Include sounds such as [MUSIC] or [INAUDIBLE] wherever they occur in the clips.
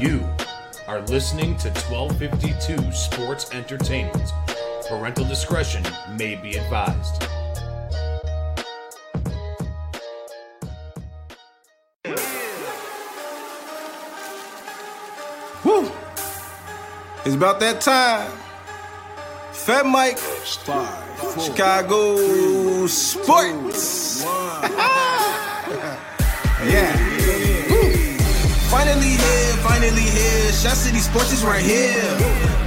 You are listening to 1252 Sports Entertainment. Parental discretion may be advised. Woo! It's about that time. Fat Mike, Chicago Sports. [LAUGHS] yeah. Woo. Finally here, finally here. Shot City Sports is right here.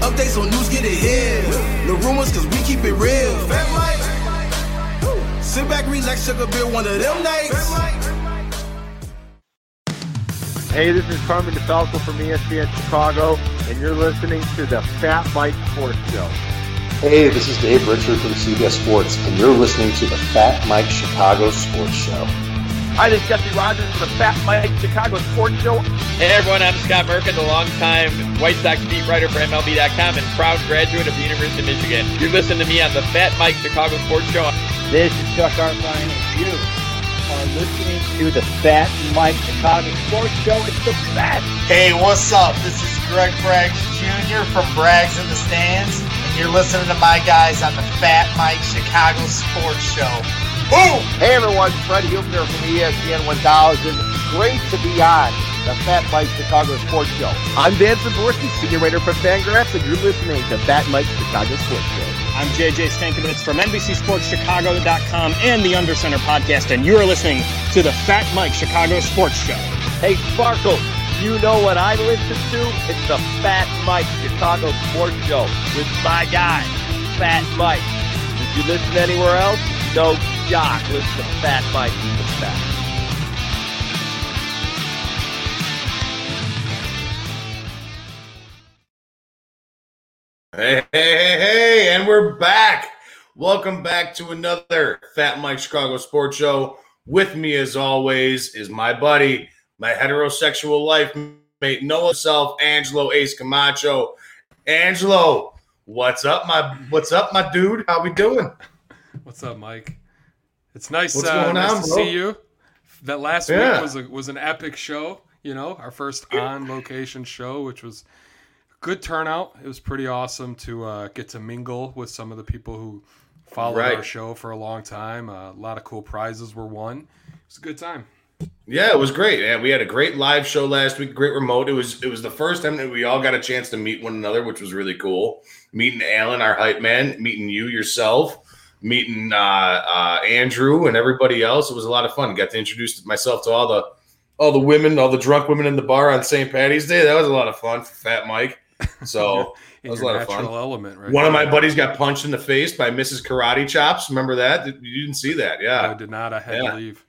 Updates on news, get it here. No rumors, cause we keep it real. Fat Mike. Sit back, relax, sugar beer one of them nights. Hey, this is Carmen DeFalco from ESPN Chicago, and you're listening to the Fat Mike Sports Show. Hey, this is Dave Richard from CBS Sports, and you're listening to the Fat Mike Chicago Sports Show. Hi, this is Jesse Rogers from the Fat Mike Chicago Sports Show. Hey everyone, I'm Scott Merkin, the longtime White Sox beat writer for MLB.com and proud graduate of the University of Michigan. You're listening to me on the Fat Mike Chicago Sports Show. This is Chuck Garfien, and you are listening to the Fat Mike Chicago Sports Show. It's the best. Hey, what's up? This is Greg Braggs Jr. from Braggs in the Stands, and you're listening to my guys on the Fat Mike Chicago Sports Show. Boom! Hey everyone, Fred Hubner from ESPN 1000. Great to be on the Fat Mike Chicago Sports Show. I'm Dan Szymborski, senior writer for Fangraphs, and you're listening to Fat Mike Chicago Sports Show. I'm JJ Stankevitz from NBCSportsChicago.com and the Under Center podcast, and you're listening to the Fat Mike Chicago Sports Show. Hey Sparkle, you know what I listen to? It's the Fat Mike Chicago Sports Show with my guy, Fat Mike. Did you listen anywhere else, no jock. Listen to Fat Mike. He's the. Hey, hey, hey, hey, and we're back. Welcome back to another Fat Mike Chicago Sports Show. With me, as always, is my buddy, my heterosexual life mate, Noah self, Angelo Ace Camacho. Angelo, what's up, my what's up, my dude? How we doing? What's up, Mike? It's nice, What's uh, going nice on, to bro? see you. That last Yeah. week was a, was an epic show. You know, our first on location show, which was good turnout. It was pretty awesome to uh, get to mingle with some of the people who followed Right. our show for a long time. Uh, a lot of cool prizes were won. It was a good time. Yeah, it was great. Yeah, we had a great live show last week, great remote. It was it was the first time that we all got a chance to meet one another, which was really cool. Meeting Alan, our hype man, meeting you yourself, meeting uh, uh, Andrew and everybody else. It was a lot of fun. Got to introduce myself to all the all the women, all the drunk women in the bar on St. Patty's Day. That was a lot of fun for Fat Mike. So [LAUGHS] that was a lot of fun. element, right? One of my buddies got punched in the face by Mrs. Karate Chops. Remember that? You didn't see that? Yeah. I did not. I had Yeah. to leave.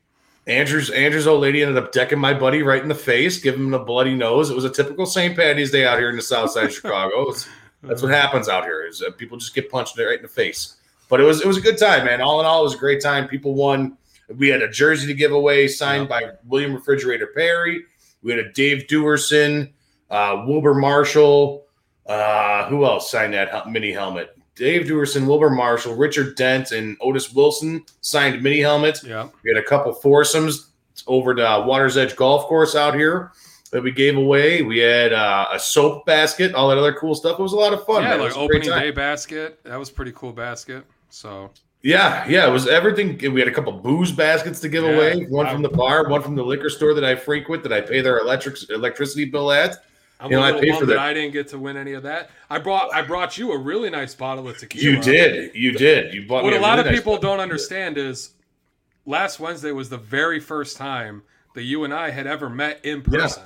Andrew's Andrew's old lady ended up decking my buddy right in the face, giving him a bloody nose. It was a typical St. Patty's Day out here in the South Side of [LAUGHS] Chicago. It's- that's what happens out here. Is that people just get punched right in the face. But it was it was a good time, man. All in all, it was a great time. People won. We had a jersey to give away signed by William Refrigerator Perry. We had a Dave Duerson, uh, Wilber Marshall. Uh, who else signed that mini helmet? Dave Duerson, Wilber Marshall, Richard Dent, and Otis Wilson signed mini helmets. Yeah. We had a couple foursomes over to uh, Water's Edge Golf Course out here that we gave away. We had uh, a soap basket, all that other cool stuff. It was a lot of fun. yeah, man. Like was a great opening day basket. That was pretty cool basket. So Yeah, yeah, it was everything. We had a couple booze baskets to give Yeah. away. One from the bar, one from the liquor store that I frequent that I pay their electric electricity bill at. I'm You know, a I little paid bummed for that I didn't get to win any of that. I brought I brought you a really nice bottle of tequila. You did, you did. You bought What me a lot really of people don't understand is last Wednesday was the very first time that you and I had ever met in Yeah. person.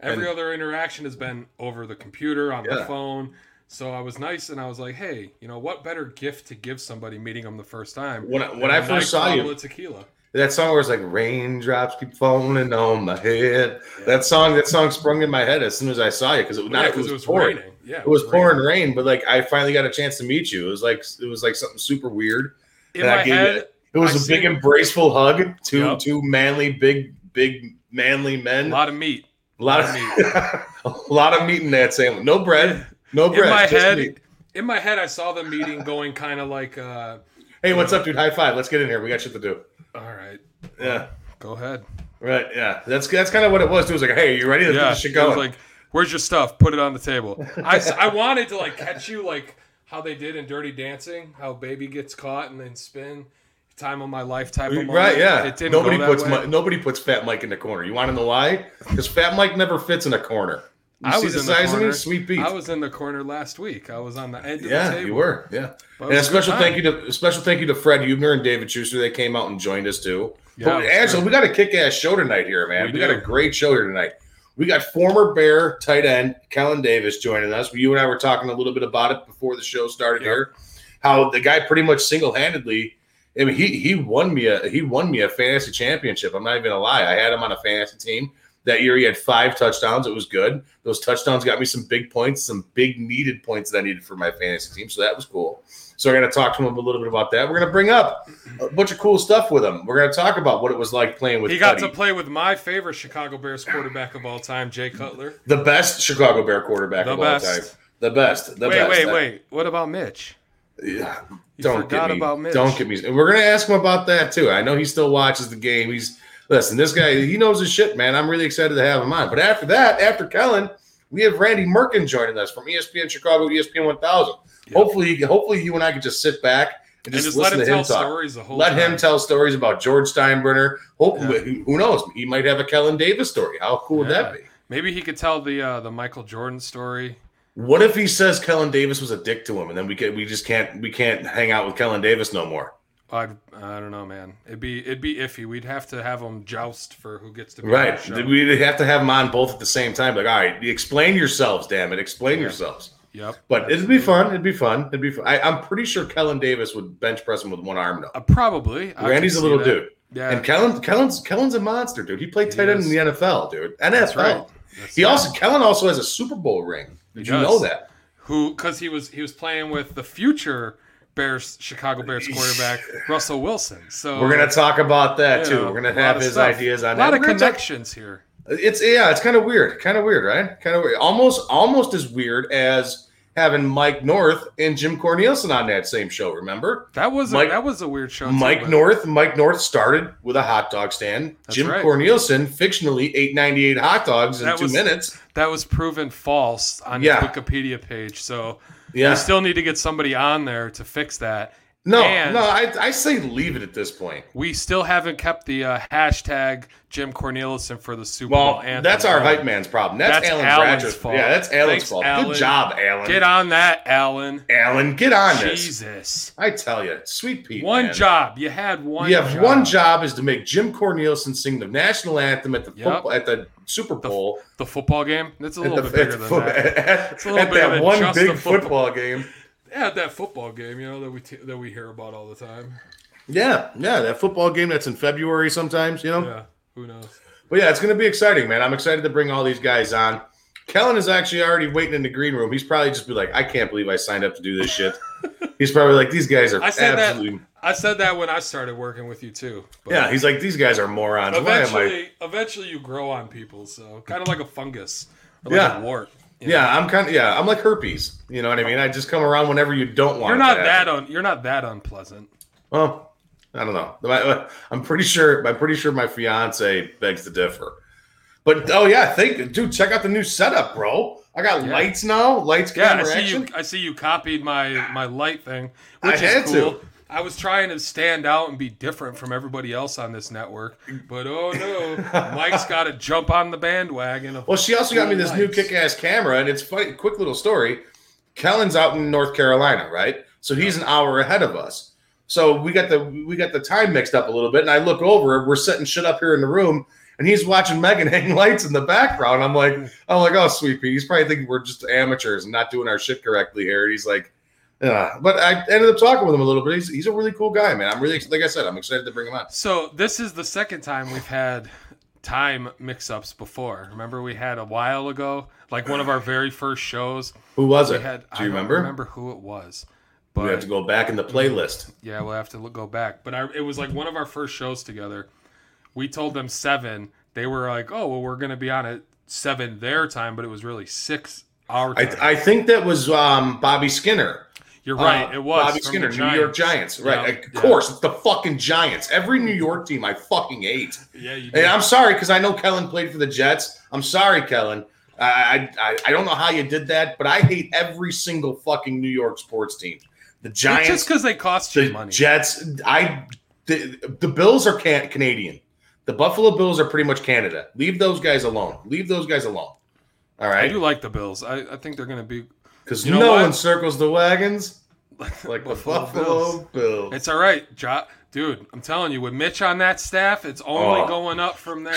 Every And- other interaction has been over the computer, on the phone. So I was nice and I was like, hey, you know, what better gift to give somebody meeting them the first time? When I- when I first saw you- tequila. That song where it's like raindrops keep falling on my head. That song, that song sprung in my head as soon as I saw you because it, Yeah, it was, it was pouring. raining. Yeah, it was pouring rain, but like I finally got a chance to meet you. It was like it was like something super weird. In And I my gave head, It was I a big embraceful hug. Two Yep. two manly, big big manly men. a lot of meat. A lot of meat. [LAUGHS] a lot of meat in that sandwich. No bread. [LAUGHS] No bread. in my head, in my head, I saw the meeting going kind of like, uh, Hey, what's up, dude? High five. Let's get in here. We got shit to do. all right, Yeah. go ahead. Right. Yeah. That's that's kind of what it was. It was like, hey, are you ready? Let's get yeah, this shit it was going. like Where's your stuff? Put it on the table. [LAUGHS] I I wanted to like catch you like how they did in Dirty Dancing, how baby gets caught and then spin. Time of my life type of moment. Right, yeah. It didn't Nobody puts. Mi- nobody puts Fat Mike in the corner. You want to know why? Because Fat Mike never fits in a corner. You I was the in the corner. sweet beat. I was in the corner last week. I was on the end of the yeah, table. you were. Yeah. And a was a good special thank you to a special thank you to Fred Hubner and David Schuster. They came out and joined us too. Yeah, but Angela, we got a kick ass show tonight here, man. We We, got a great show here tonight. We got former Bear tight end Kellen Davis joining us. You and I were talking a little bit about it before the show started Yep. here. How the guy pretty much single handedly. I mean, he he won me a he won me a fantasy championship. I'm not even gonna lie. I had him on a fantasy team that year. He had five touchdowns. It was good. Those touchdowns got me some big points, some big needed points that I needed for my fantasy team. So that was cool. So we're gonna talk to him a little bit about that. We're gonna bring up a bunch of cool stuff with him. We're gonna talk about what it was like playing with He got Cuddy, to play with my favorite Chicago Bears quarterback of all time, Jay Cutler. the best Chicago Bear quarterback The of best. all time. The best. The wait, best. wait, wait. What about Mitch? Yeah, You don't get me. about Mitch. Don't get me. and We're gonna ask him about that too. I know he still watches the game. He's listen. This guy, he knows his shit, man. I'm really excited to have him on. But after that, after Kellen, we have Randy Merkin joining us from ESPN Chicago, ESPN 1000. Hopefully, hopefully you and I can just sit back and And just, just let listen him to tell him talk. stories the whole Let time. him tell stories about George Steinbrenner. Hopefully, Yeah. who- who knows? He might have a Kellen Davis story. How cool would that be? Maybe he could tell the uh, the Michael Jordan story. What if he says Kellen Davis was a dick to him, and then we can, we just can't we can't hang out with Kellen Davis no more? I'd, I don't know, man. It'd be it'd be iffy. We'd have to have them joust for who gets to be on Right. the show. We'd have to have them on both at the same time. Like, all right, explain yourselves, damn it. Explain Yeah. yourselves. Yep. But it'd be fun. It'd be fun. It'd be fun. I, I'm pretty sure Kellen Davis would bench press him with one arm, though. Uh, probably. Randy's a little that. dude. Yeah. And Kellen, Kellen's, Kellen's a monster, dude. He played tight end in the NFL, dude. NFL. That's right. That's He right. also, Kellen also has a Super Bowl ring. Did He you does. know that? who because he was he was playing with the future Bears Chicago Bears quarterback Russell Wilson. So We're to talk about that, too. know, We're gonna have his stuff. ideas on a that. lot of We're gonna talk- connections here. It's yeah, it's kind of weird, kind of weird, right? Kind of weird. Almost, almost as weird as having Mike North and Jim Cornelison on that same show. Remember, That was Mike- a, that was a weird show. Mike but- North. Mike North started with a hot dog stand. Jim right. Cornelison fictionally ate ninety eight hot dogs in That two was- minutes. That was proven false on Yeah. his Wikipedia page. So Yeah, we still need to get somebody on there to fix that. No, and- no. I, I say leave it at this point. We still haven't kept the uh, hashtag Jim Cornelison for the Super Well, Bowl anthem. that's our hype man's problem. That's, That's Alan Alan's fault. Yeah, that's Alan's Thanks, fault. Alan. Good job, Alan. Get on that, Alan. Alan. Get on this. Jesus. I tell you, sweet Pete. One man. job. You had one. you have job. one job is to make Jim Cornelison sing the national anthem at the Yep. football, at the Super Bowl. The football game. That's a little the, bit bigger the than that. at, [LAUGHS] It's a little bigger that one big football. football game. Yeah, that football game. You know that we t- that we hear about all the time. Yeah, yeah, that football game that's in February sometimes, you know. Yeah. Who knows? But yeah, it's going to be exciting, man. I'm excited to bring all these guys on. Kellen is actually already waiting in the green room. He's probably just be like, I can't believe I signed up to do this shit. [LAUGHS] He's probably like, these guys are I said absolutely. that. I said that when I started working with you too. Yeah, he's like, these guys are morons. Why am I? eventually, eventually you grow on people. So kind of like a fungus, or like Yeah. a wart. You know? Yeah, I'm kind of yeah, I'm like herpes. You know what I mean? I just come around whenever you don't want. You're not to that un, You're not that unpleasant. Well, I don't know. Uh, I'm pretty sure. I'm pretty sure my fiance begs to differ. But oh yeah, think, dude, check out the new setup, bro. I got Yeah. lights now, lights, Yeah, I see action. you. I see you copied my my light thing, I which had is to. I was trying to stand out and be different from everybody else on this network, but oh no, [LAUGHS] Mike's got to jump on the bandwagon. Well, she also got me this new kick-ass camera, and it's funny. Quick little story. Kellen's out in North Carolina, right? So he's an hour ahead of us. So we got the we got the time mixed up a little bit, and I look over. We're setting shit up here in the room, and he's watching Megan [LAUGHS] hang lights in the background. I'm like, I'm like, oh, sweet pea. He's probably thinking we're just amateurs and not doing our shit correctly here. And he's like, yeah. But I ended up talking with him a little bit. He's, he's a really cool guy, man. I'm really like I said, I'm excited to bring him on. So this is the second time we've had time mix-ups before. Remember we had a while ago, like one of our very first shows. Who was it? had. Do I you don't remember? remember who it was, We have to go back in the playlist. yeah, we'll have to look, go back. But I, it was like one of our first shows together. We told them seven. They were like, "Oh, well, we're going to be on at seven their time," but it was really six our time. I, I think that was um, Bobby Skinner. You're right. Uh, it was Bobby Skinner, New York Giants. Right. Yeah, of yeah. course, it's the fucking Giants. Every New York team I fucking hate. Yeah, you And. I'm sorry because I know Kellen played for the Jets. I'm sorry, Kellen. I, I I don't know how you did that, but I hate every single fucking New York sports team. The It's Giants, just because they cost you the money. Jets. I the, the Bills are can, Canadian. The Buffalo Bills are pretty much Canada. Leave those guys alone. Leave those guys alone. All right. I do like the Bills. I, I think they're going to be. Because You know no what? one circles the wagons [LAUGHS] like the Buffalo Buffalo Bills. Bills. It's all right, jo- dude. I'm telling you, with Mitch on that staff, it's only Oh. going up from there.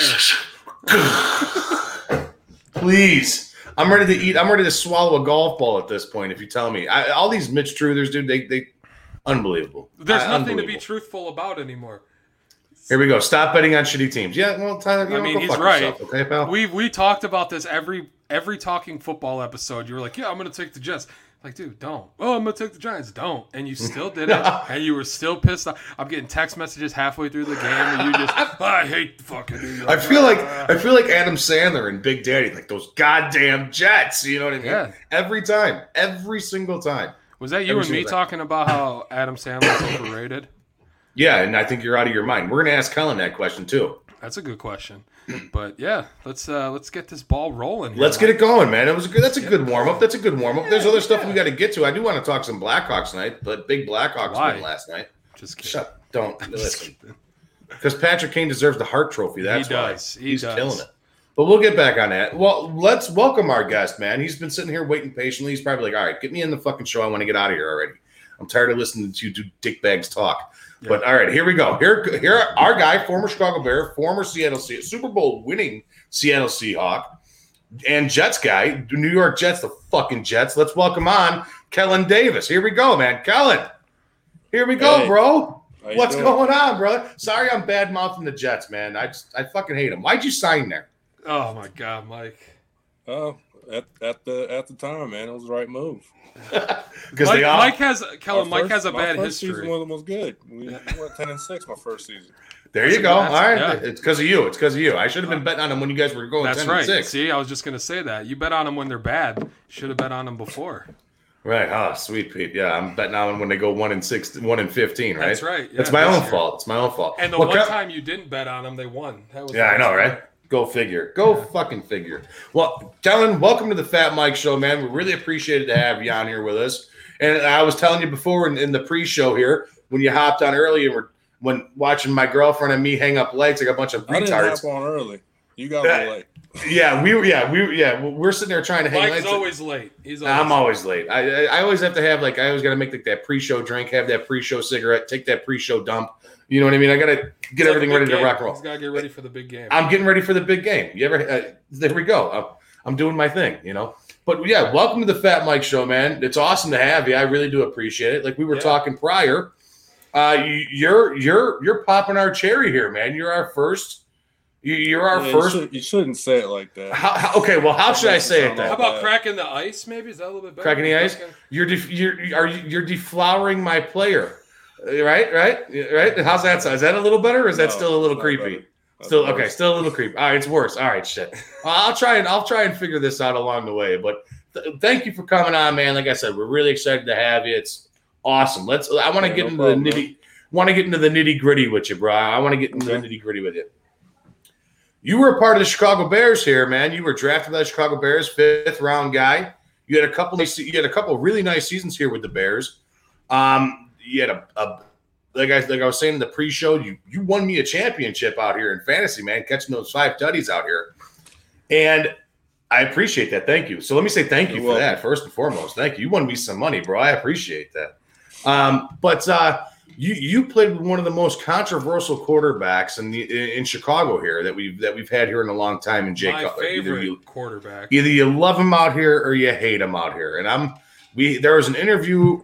[LAUGHS] Please. I'm ready to eat. I'm ready to swallow a golf ball at this point. If you tell me, I, all these Mitch Truthers, dude, they they unbelievable. There's I- nothing to be truthful about anymore. Here we go. Stop betting on shitty teams. Yeah, well, Tyler, you I mean, he's right. yourself, okay, pal? We we talked about this every every talking football episode. You were like, "Yeah, I'm going to take the Jets." Like, dude, don't. Oh, I'm going to take the Giants. Don't. And you still did it, [LAUGHS] and you were still pissed off. I'm getting text messages halfway through the game, and you just, "Oh, [LAUGHS] I hate fucking. New York." I feel like ah. I feel like Adam Sandler and Big Daddy, like those goddamn Jets. You know what I mean? Yeah. Every time, every single time. was that you every and me time. talking about how Adam Sandler's [LAUGHS] overrated? Yeah, and I think you're out of your mind. We're gonna ask Kellen that question too. That's a good question. But yeah, let's uh let's get this ball rolling. here. Let's get it going, man. It was a good. That's a good warm up. That's a good warm up. There's other stuff we got to get to. I do want to talk some Blackhawks tonight, but big Blackhawks Why? win last night. Just kidding. Shut. Don't [LAUGHS] listen. Because Patrick Kane deserves the Hart Trophy. That's He why does. He he's does. killing it. But we'll get back on that. Well, let's welcome our guest, man. He's been sitting here waiting patiently. He's probably like, "All right, get me in the fucking show. I want to get out of here already. I'm tired of listening to you two dickbags talk." But all right, here we go. Here, here, our guy, former Chicago Bear, former Seattle Se- Super Bowl winning Seattle Seahawk, and Jets guy, New York Jets, the fucking Jets. Let's welcome on Kellen Davis. Here we go, man. Kellen, here we go, Hey. bro. How What's doing? going on, brother? Sorry, I'm bad mouthing the Jets, man. I just, I fucking hate them. Why'd you sign there? Oh my god, Mike. Oh, at, at the at the time, man, it was the right move. [LAUGHS] Because Mike, they all. Mike has Kellen. My Mike first- has a my bad first Season history. was, was good. We [LAUGHS] went ten and six my first season. there you go. All right, yeah. it's because of you. It's because of you. I should have been betting on them when you guys were going That's 10 right. and six. See, I was just gonna say that. You bet on them when they're bad. Should have bet on them before. Right. Oh, sweet Pete. Yeah, I'm betting on them when they go one and six, one and fifteen. Right. That's right, That's yeah, my this own year. fault. It's my own fault. And the Well, one Kel- time you didn't bet on them, they won. That was Yeah, I know, best right? Part. Go figure. Go fucking figure. Well, Kellen, welcome to the Fat Mike Show, man. We really appreciated to have you on here with us. And I was telling you before in, in the pre-show here when you hopped on early and were when watching my girlfriend and me hang up lights like a bunch of I didn't hop on early. You got Yeah. me late. Yeah, we were. Yeah, we. Yeah, we're sitting there trying to hang Mike's lights. always late. He's always I'm always late. I, I I always have to have like I always got to make like that pre-show drink, have that pre-show cigarette, take that pre-show dump. You know what I mean? I got to get like a everything big ready to rock and roll. He's gotta get ready for the big game. I'm getting ready for the big game. You ever? Uh, there we go. I'm, I'm doing my thing. You know. But yeah, welcome to the Fat Mike Show, man. It's awesome to have you. I really do appreciate it. Like we were Yeah. talking prior, uh, you, you're you're you're popping our cherry here, man. You're our first. You, you're our Yeah, you first. should- You, shouldn't say it like that. How, how, okay, well, how should I say it then? How about that. cracking the ice? Maybe is that a little bit better? Cracking the ice? Cracking- You're def- you're are you, you're deflowering my player, right? Right? Right? How's that? sound? Is that a little better, or is that No, still a little creepy? Still okay. Still a little creepy. All right, it's worse. All right, shit. [LAUGHS] I'll try and I'll try and figure this out along the way. But th- thank you for coming on, man. Like I said, we're really excited to have you. It's awesome. Let's. I want to Yeah, get no into problem, the nitty. Want to get into the nitty gritty with you, bro. I want to get into Okay. the nitty gritty with you. You were a part of the Chicago Bears here, man. You were drafted by the Chicago Bears, fifth round guy. You had a couple. Nice, you had a couple really nice seasons here with the Bears. Um, you had a, a like I like I was saying in the pre-show. You you won me a championship out here in fantasy, man, catching those five tutties out here, and I appreciate that. Thank you. So let me say thank you You're for welcome. that first and foremost. Thank you. You won me some money, bro. I appreciate that. Um, but uh, you you played with one of the most controversial quarterbacks in the in Chicago here that we've that we've had here in a long time in Jake My Cutler. Either favorite you quarterback. either you love him out here or you hate him out here. And I'm we there was an interview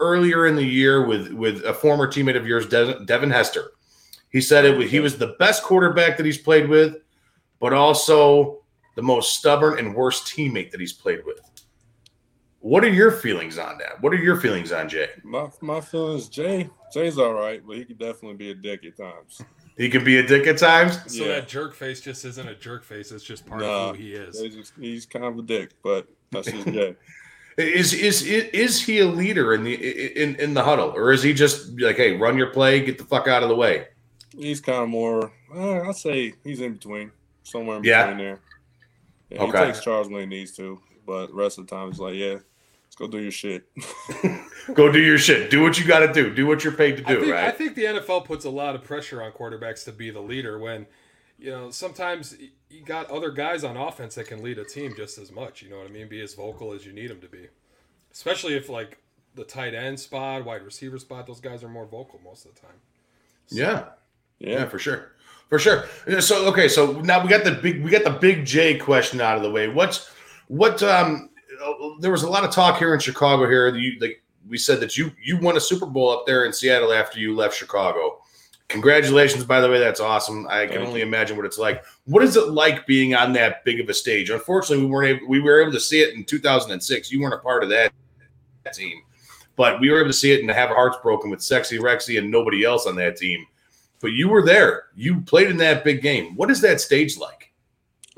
earlier in the year with with a former teammate of yours, De- Devin Hester. He said it was, he was the best quarterback that he's played with, but also the most stubborn and worst teammate that he's played with. What are your feelings on that? What are your feelings on Jay? My my feelings, Jay. Jay's all right, but he could definitely be a dick at times. He can be a dick at times. So Yeah. that jerk face just isn't a jerk face. It's just part Nah, of who he is. He's, just, he's kind of a dick, but that's just [LAUGHS] Jay. Is is is he a leader in the in in the huddle, or is he just like, hey, run your play, get the fuck out of the way? He's kind of more. Uh, I'd say he's in between, somewhere in Yeah. between there. Yeah, Okay. He takes charge when he needs to, but the rest of the time, it's like, yeah, let's go do your shit. [LAUGHS] [LAUGHS] Go do your shit. Do what you got to do. Do what you're paid to I do, right. I think the NFL puts a lot of pressure on quarterbacks to be the leader when, you know, sometimes you got other guys on offense that can lead a team just as much. You know what I mean? Be as vocal as you need them to be. Especially if, like, the tight end spot, wide receiver spot, those guys are more vocal most of the time. Yeah. Yeah. Yeah, for sure. For sure. So okay, so now we got the big we got the big J question out of the way. What's what um uh, there was a lot of talk here in Chicago here. You like we said that you you won a Super Bowl up there in Seattle after you left Chicago. Congratulations, by the way, that's awesome. I can Thank only you. imagine what it's like. What is it like being on that big of a stage? Unfortunately, we weren't able, we were able to see it in 2006. You weren't a part of that team, but we were able to see it and have hearts broken with Sexy Rexy and nobody else on that team. But you were there. You played in that big game. What is that stage like?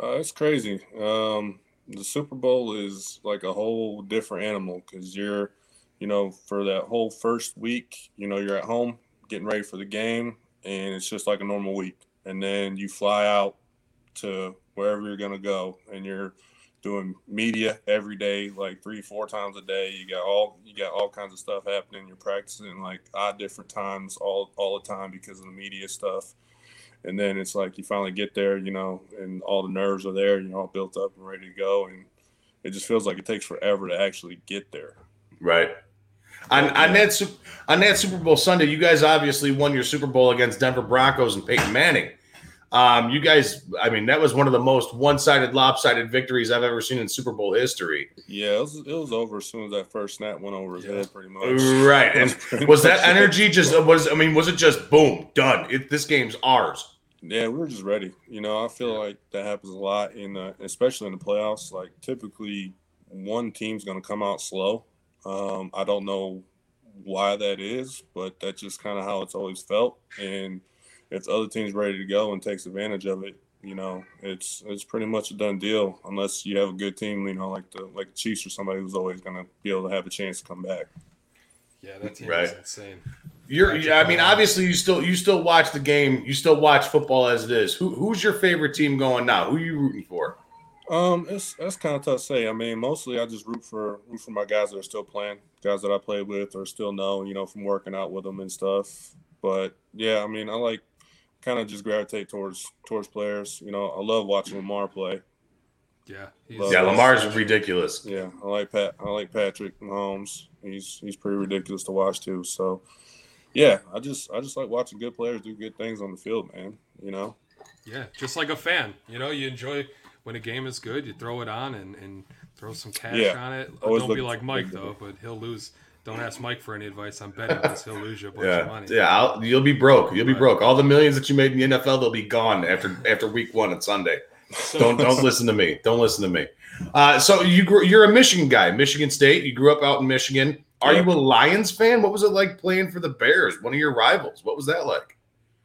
Uh, it's crazy. Um, the Super Bowl is like a whole different animal because you're, you know, for that whole first week, you know, you're at home getting ready for the game, and it's just like a normal week. And then you fly out to wherever you're gonna go, and you're doing media every day, like three, four times a day. You got all you got all kinds of stuff happening. You're practicing like odd different times all all the time because of the media stuff and then it's like you finally get there, you know, and all the nerves are there, you're all built up and ready to go, and it just feels like it takes forever to actually get there. Right. On, on that on that Super Bowl Sunday, you guys obviously won your Super Bowl against Denver Broncos and Peyton Manning. Um, you guys, I mean, that was one of the most one-sided, lopsided victories I've ever seen in Super Bowl history. Yeah, it was, it was over as soon as that first snap went over his head, pretty much. Right. And [LAUGHS] was that energy just was? I mean, was it just boom, done? It, this game's ours. Yeah, we were just ready. You know, I feel like that happens a lot in, the, especially in the playoffs. Like typically, one team's going to come out slow. Um, I don't know why that is, but that's just kind of how it's always felt. And if the other team's ready to go and takes advantage of it, you know, it's it's pretty much a done deal. Unless you have a good team, you know, like the like the Chiefs or somebody who's always going to be able to have a chance to come back. Yeah, that team Right. is insane. You're, Patrick I mean, obviously, you still you still watch the game. You still watch football as it is. Who who's your favorite team going now? Who are you rooting for? Um, it's that's kind of tough to say. I mean, mostly I just root for root for my guys that are still playing, guys that I played with or still know, you know, from working out with them and stuff. But yeah, I mean, I like kind of just gravitate towards towards players. You know, I love watching Lamar play. Yeah. he's- Love Yeah, that. Lamar's ridiculous. Yeah, I like Pat. I like Patrick Mahomes. He's he's pretty ridiculous to watch too. So, yeah, I just I just like watching good players do good things on the field, man. You know. Yeah, just like a fan. You know, you enjoy when a game is good, you throw it on and, and throw some cash Yeah. on it. Always Don't be like Mike though, but he'll lose. Don't ask Mike for any advice on betting because he'll lose you a bunch of Yeah, money. yeah. I'll, you'll be broke. You'll be Right. broke. All the millions that you made in the NFL, they'll be gone after after week one on Sunday. Don't don't [LAUGHS] listen to me. Don't listen to me. Uh, so you grew, you're a Michigan guy, Michigan State. You grew up out in Michigan. Are Yeah. you a Lions fan? What was it like playing for the Bears, one of your rivals? What was that like?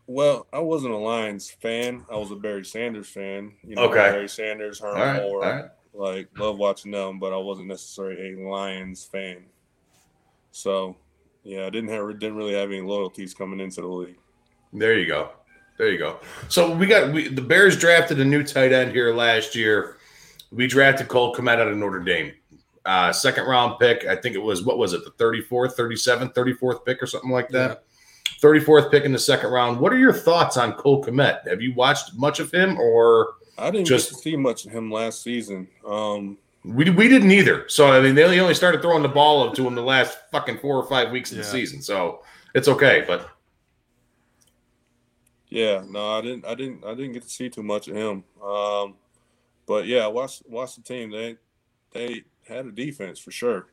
Well, I wasn't a Lions fan. I was a Barry Sanders fan. You know, Okay. Barry Sanders, Herman All right, Moore. right. Like, love watching them, but I wasn't necessarily a Lions fan. So, yeah, I didn't have didn't really have any loyalties coming into the league. There you go. There you go. So we got we, the Bears drafted a new tight end here last year. We drafted Cole Kmet out of Notre Dame. Uh, second round pick. I think it was what was it, the 34th, 37th, 34th pick or something like that. 34th pick in the second round. What are your thoughts on Cole Kmet? Have you watched much of him or I didn't Just- get to see much of him last season. Um, we, we didn't either. So I mean they only- only started throwing the ball up to him the last fucking four or five weeks of the season. So it's okay. But yeah, no, I didn't, I didn't, I didn't get to see too much of him. Um, but yeah, watch watched watched the team. They they had a defense for sure.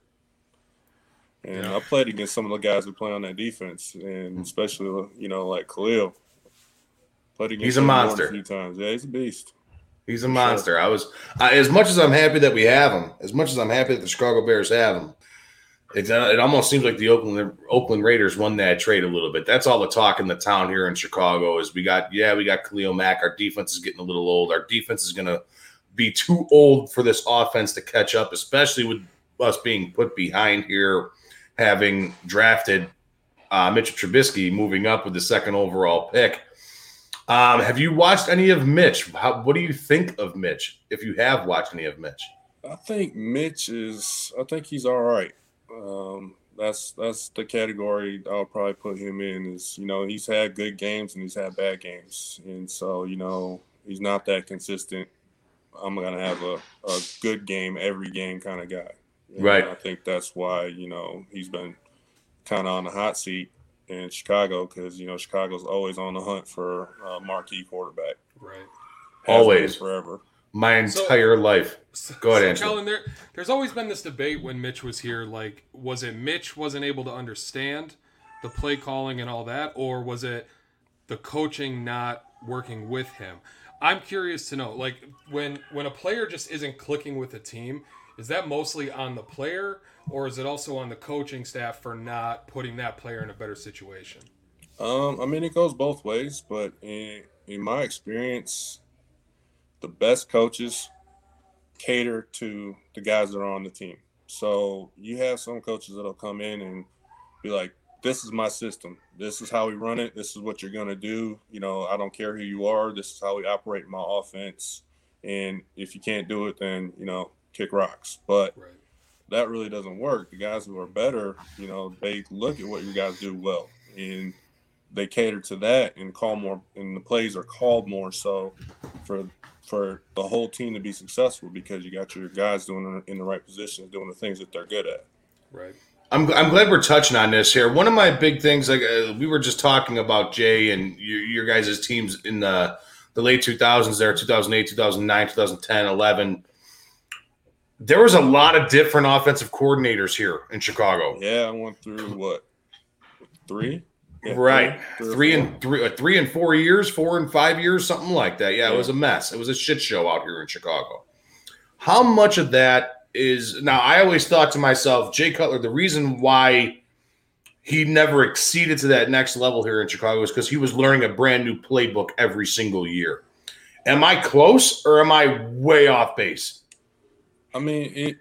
And Yeah. I played against some of the guys who play on that defense, and especially you know like Khalil. Played against He's a him more than monster. A few times, yeah, he's a beast. He's a For monster. I was I, as much as I'm happy that we have him, as much as I'm happy that the Chicago Bears have him. It, uh, it almost seems like the Oakland Oakland Raiders won that trade a little bit. That's all the talk in the town here in Chicago is we got yeah we got Khalil Mack. Our defense is getting a little old. Our defense is gonna be too old for this offense to catch up, especially with us being put behind here, having drafted uh, Mitchell Trubisky moving up with the second overall pick. Um, have you watched any of Mitch? How, what do you think of Mitch? If you have watched any of Mitch, I think Mitch is. I think he's all right. Um, that's that's the category I'll probably put him in. Is you know he's had good games and he's had bad games, and so you know he's not that consistent. I'm gonna have a, a good game every game kind of guy. And Right. I think that's why you know he's been kind of on the hot seat in Chicago because you know Chicago's always on the hunt for a marquee quarterback. Right. Has Always. forever. my So- entire life. Go ahead, so, Kellen, there, there's always been this debate when Mitch was here. Like, was it Mitch wasn't able to understand the play calling and all that, or was it the coaching not working with him? I'm curious to know. Like, when when a player just isn't clicking with a team, is that mostly on the player, or is it also on the coaching staff for not putting that player in a better situation? Um, I mean, it goes both ways, but in in my experience, the best coaches cater to the guys that are on the team. So you have some coaches that'll come in and be like, "This is my system. This is how we run it. This is what you're gonna do. You know, I don't care who you are. This is how we operate my offense. And if you can't do it, then you know, kick rocks." But Right. that really doesn't work. The guys who are better, you know, they look at what you guys do well and they cater to that and call more and the plays are called more so for for the whole team to be successful because you got your guys doing in the right positions, doing the things that they're good at. Right. I'm, I'm glad we're touching on this here. One of my big things, like uh, we were just talking about Jay and your, your guys' teams in the the late 2000s, there 2008, 2009, 2010, 11. There was a lot of different offensive coordinators here in Chicago. Yeah, I went through what three? Yeah, right, or three and three, uh, three and four years, four and five years, something like that. Yeah, it was a mess. It was a shit show out here in Chicago. How much of that is now? I always thought to myself, Jay Cutler, the reason why he never exceeded to that next level here in Chicago is because he was learning a brand new playbook every single year. Am I close or am I way off base? I mean, it.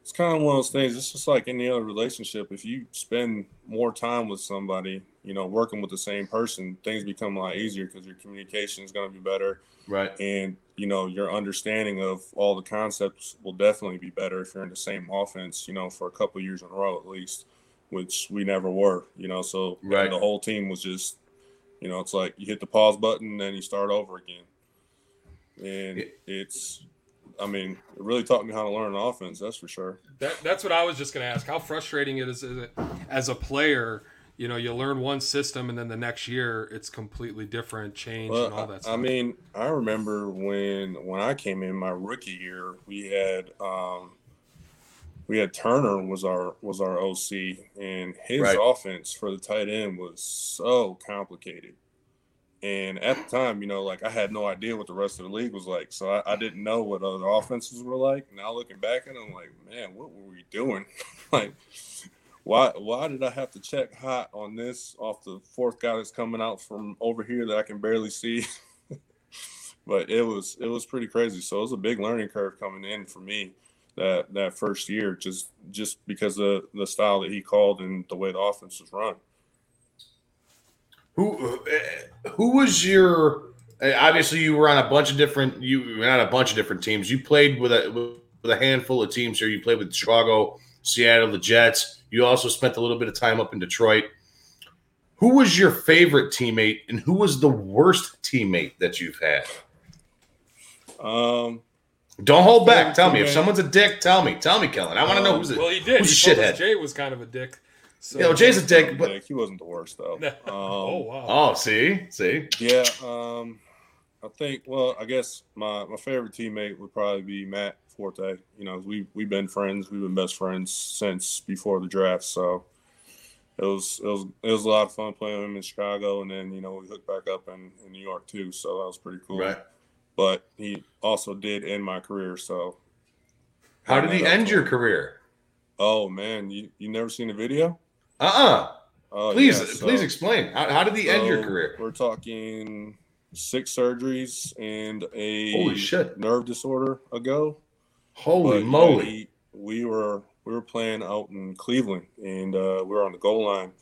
It's kind of one of those things. It's just like any other relationship. If you spend more time with somebody, you know, working with the same person, things become a lot easier because your communication is going to be better, Right. and you know, your understanding of all the concepts will definitely be better if you're in the same offense. You know, for a couple of years in a row at least, which we never were. You know, so Right. the whole team was just, you know, it's like you hit the pause button, then you start over again, and it's. I mean, it really taught me how to learn an offense. That's for sure. That, that's what I was just going to ask. How frustrating it is, is it as a player? You know, you learn one system, and then the next year it's completely different, change, and all that I, stuff. I mean, I remember when when I came in my rookie year, we had um, we had Turner was our was our OC, and his Right. offense for the tight end was so complicated. And at the time, you know, like I had no idea what the rest of the league was like, so I, I didn't know what other offenses were like. Now looking back at it, I'm like, man, what were we doing? [LAUGHS] like, why why did I have to check hot on this off the fourth guy that's coming out from over here that I can barely see? [LAUGHS] but it was it was pretty crazy. So it was a big learning curve coming in for me that that first year, just just because of the style that he called and the way the offense was run. Who who was your? Obviously, you were on a bunch of different. You were on a bunch of different teams. You played with a with a handful of teams here. You played with Chicago, Seattle, the Jets. You also spent a little bit of time up in Detroit. Who was your favorite teammate, and who was the worst teammate that you've had? Um, Don't hold back. Tell me if someone's a dick. Tell me. Tell me, Kellen. I want to know who's a, well, he did. who's he a shithead. Jay was kind of a dick. So, You know, Jay's a dick, but Dick, he wasn't the worst though. [LAUGHS] Um, oh wow. oh, see, see, Yeah, um, I think. Well, I guess my, my favorite teammate would probably be Matt Forte. You know, we we've been friends. We've been best friends since before the draft. So it was it was it was a lot of fun playing with him in Chicago, and then you know we hooked back up in, in New York too. So that was pretty cool. right. But he also did end my career. So How did he end your career? oh man, you you never seen the video? Uh uh Oh, Please, yeah, so- please explain. How, how did he end your career? We're talking six surgeries and a Holy shit. nerve disorder ago. Holy But, yeah, moly! he- we were we were playing out in Cleveland, and uh, we were on the goal line,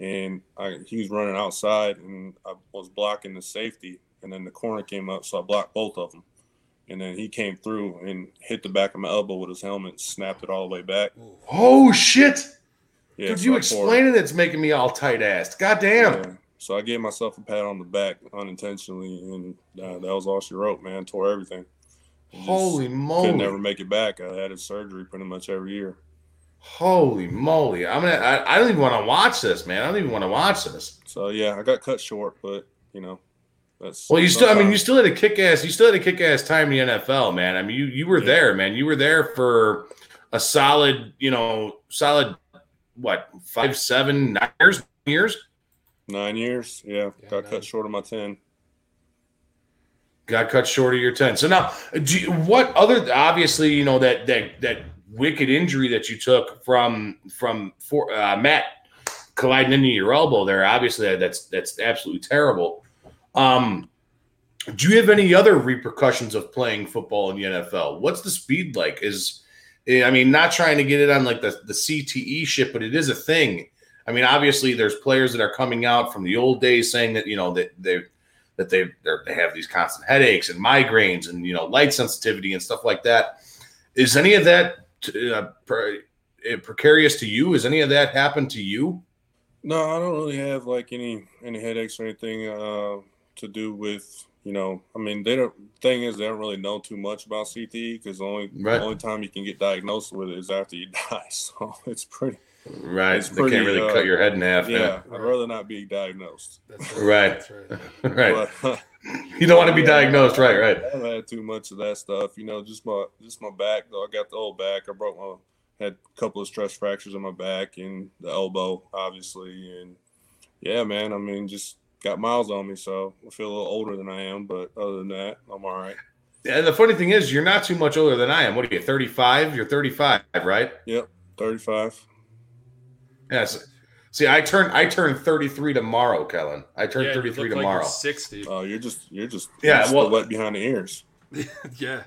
and I, he was running outside, and I was blocking the safety, and then the corner came up, so I blocked both of them. And then he came through and hit the back of my elbow with his helmet, snapped it all the way back. Oh shit! Yeah, Could so you explain it? It's making me all tight assed. God damn. Yeah. So I gave myself a pat on the back unintentionally, and uh, that was all she wrote. Man, tore everything. Just Holy Could moly! never make it back. I had a surgery pretty much every year. Holy moly! I'm gonna. I, I don't even want to watch this, man. I don't even want to watch this. So yeah, I got cut short, but you know, that's Well, you still. I mean, you still had a kick ass. You still had a kick ass time in the NFL, man. I mean, you you were Yeah. there, man. You were there for a solid, you know, solid what five, seven, nine years, years. nine years. Yeah, Yeah, got nine. cut short of my ten. got cut short of your 10 so now do you, what other obviously you know that that that wicked injury that you took from from for uh, matt colliding into your elbow there obviously that's that's absolutely terrible um do you have any other repercussions of playing football in the nfl what's the speed like is i mean not trying to get it on like the, the cte shit but it is a thing i mean obviously there's players that are coming out from the old days saying that you know that they that they they're, have these constant headaches and migraines and you know light sensitivity and stuff like that. Is any of that uh, pre- uh, precarious to you? Has any of that happened to you? No, I don't really have like any any headaches or anything uh, to do with you know. I mean, they don't. Thing is, they don't really know too much about CTE because the only Right. the only time you can get diagnosed with it is after you [LAUGHS] die. So it's pretty. Right, It's they can't pretty, really uh, cut your head in half. Yeah, I'd rather not be diagnosed. That's Right. That's right. [LAUGHS] right. But, [LAUGHS] You don't want to be Yeah, diagnosed, right? Right. I haven't had too much of that stuff. You know, just my just my back though. I got the old back. I broke my had a couple of stress fractures on my back and the elbow, obviously. And yeah, man. I mean, just got miles on me, so I feel a little older than I am. But other than that, I'm all right. And the funny thing is, you're not too much older than I am. What are you? 35? You're 35, right? Yep, 35. Yes. See, I turn I turn 33 tomorrow, Kellen. I turn Yeah, you 33 look like tomorrow. you're Sixty. Oh, you're just you're just Yeah, you're still well- wet behind the ears. [LAUGHS] yeah.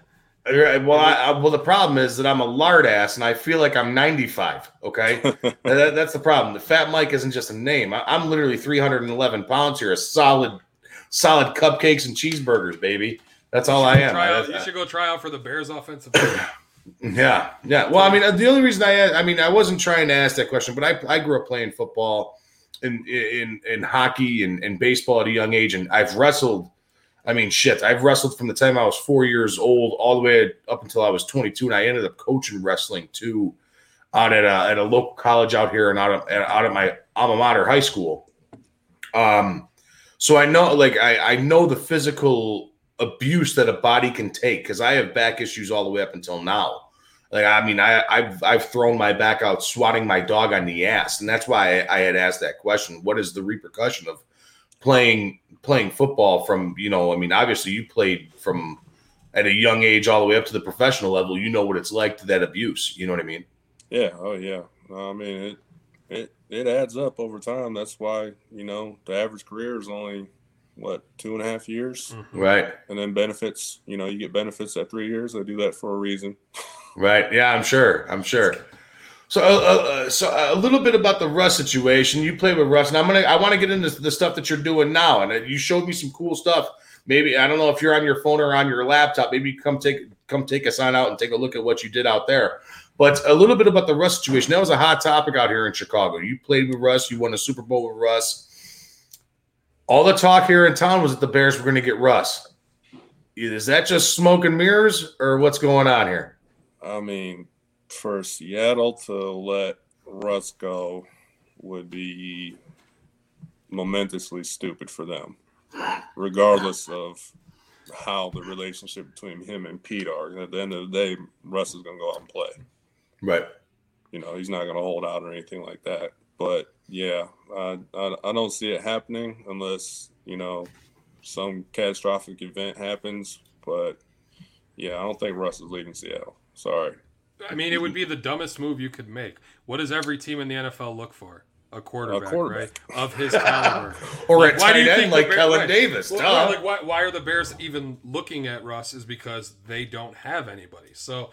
Right, Well, I, I, well, the problem is that I'm a lard ass, and I feel like I'm 95. Okay, [LAUGHS] That- that's the problem. The Fat Mike isn't just a name. I, I'm literally 311 pounds here, a solid, solid cupcakes and cheeseburgers, baby. That's all I am. Try I- out, you should go try out for the Bears offensive. [COUGHS] yeah, yeah. Well, I mean, uh, the only reason I, I mean, I wasn't trying to ask that question, but I, I grew up playing football, in in in hockey and, and baseball at a young age, and I've wrestled. I mean, shit, I've wrestled from the time I was four years old all the way up until I was 22, and I ended up coaching wrestling too, out at a, at a local college out here and out of out at my alma mater high school. Um, so I know, like, I I know the physical abuse that a body can take because I have back issues all the way up until now. Like I mean, I, I've I've thrown my back out swatting my dog on the ass, and that's why I, I had asked that question. What is the repercussion of playing playing football from you know? I mean, obviously you played from at a young age all the way up to the professional level. You know what it's like to that abuse. You know what I mean? Yeah. Oh, yeah. I mean, it it it adds up over time. That's why you know the average career is only what two and a half years, mm-hmm. Right. and then benefits. You know, you get benefits at three years. They do that for a reason. Right. Yeah, I'm sure. I'm sure. So, uh, uh, so a little bit about the Russ situation. You play with Russ, and I'm gonna. I want to get into the stuff that you're doing now, and uh, you showed me some cool stuff. Maybe I don't know if you're on your phone or on your laptop. Maybe come take come take us on out and take a look at what you did out there. But a little bit about the Russ situation. That was a hot topic out here in Chicago. You played with Russ. You won a Super Bowl with Russ. All the talk here in town was that the Bears were going to get Russ. Is that just smoke and mirrors, or what's going on here? I mean, for Seattle to let Russ go would be momentously stupid for them, regardless of how the relationship between him and Pete are. At the end of the day, Russ is going to go out and play. Right. You know, he's not going to hold out or anything like that. But yeah, I, I, I don't see it happening unless, you know, some catastrophic event happens. But yeah, I don't think Russ is leaving Seattle. Sorry. I mean, it would be the dumbest move you could make. What does every team in the NFL look for? A quarterback, quarterback. right? Of his caliber. [LAUGHS] Or Like, a why do you end think like the Bear- Kellen right. Davis. Well, like why, why are the Bears even looking at Russ? Is because they don't have anybody. So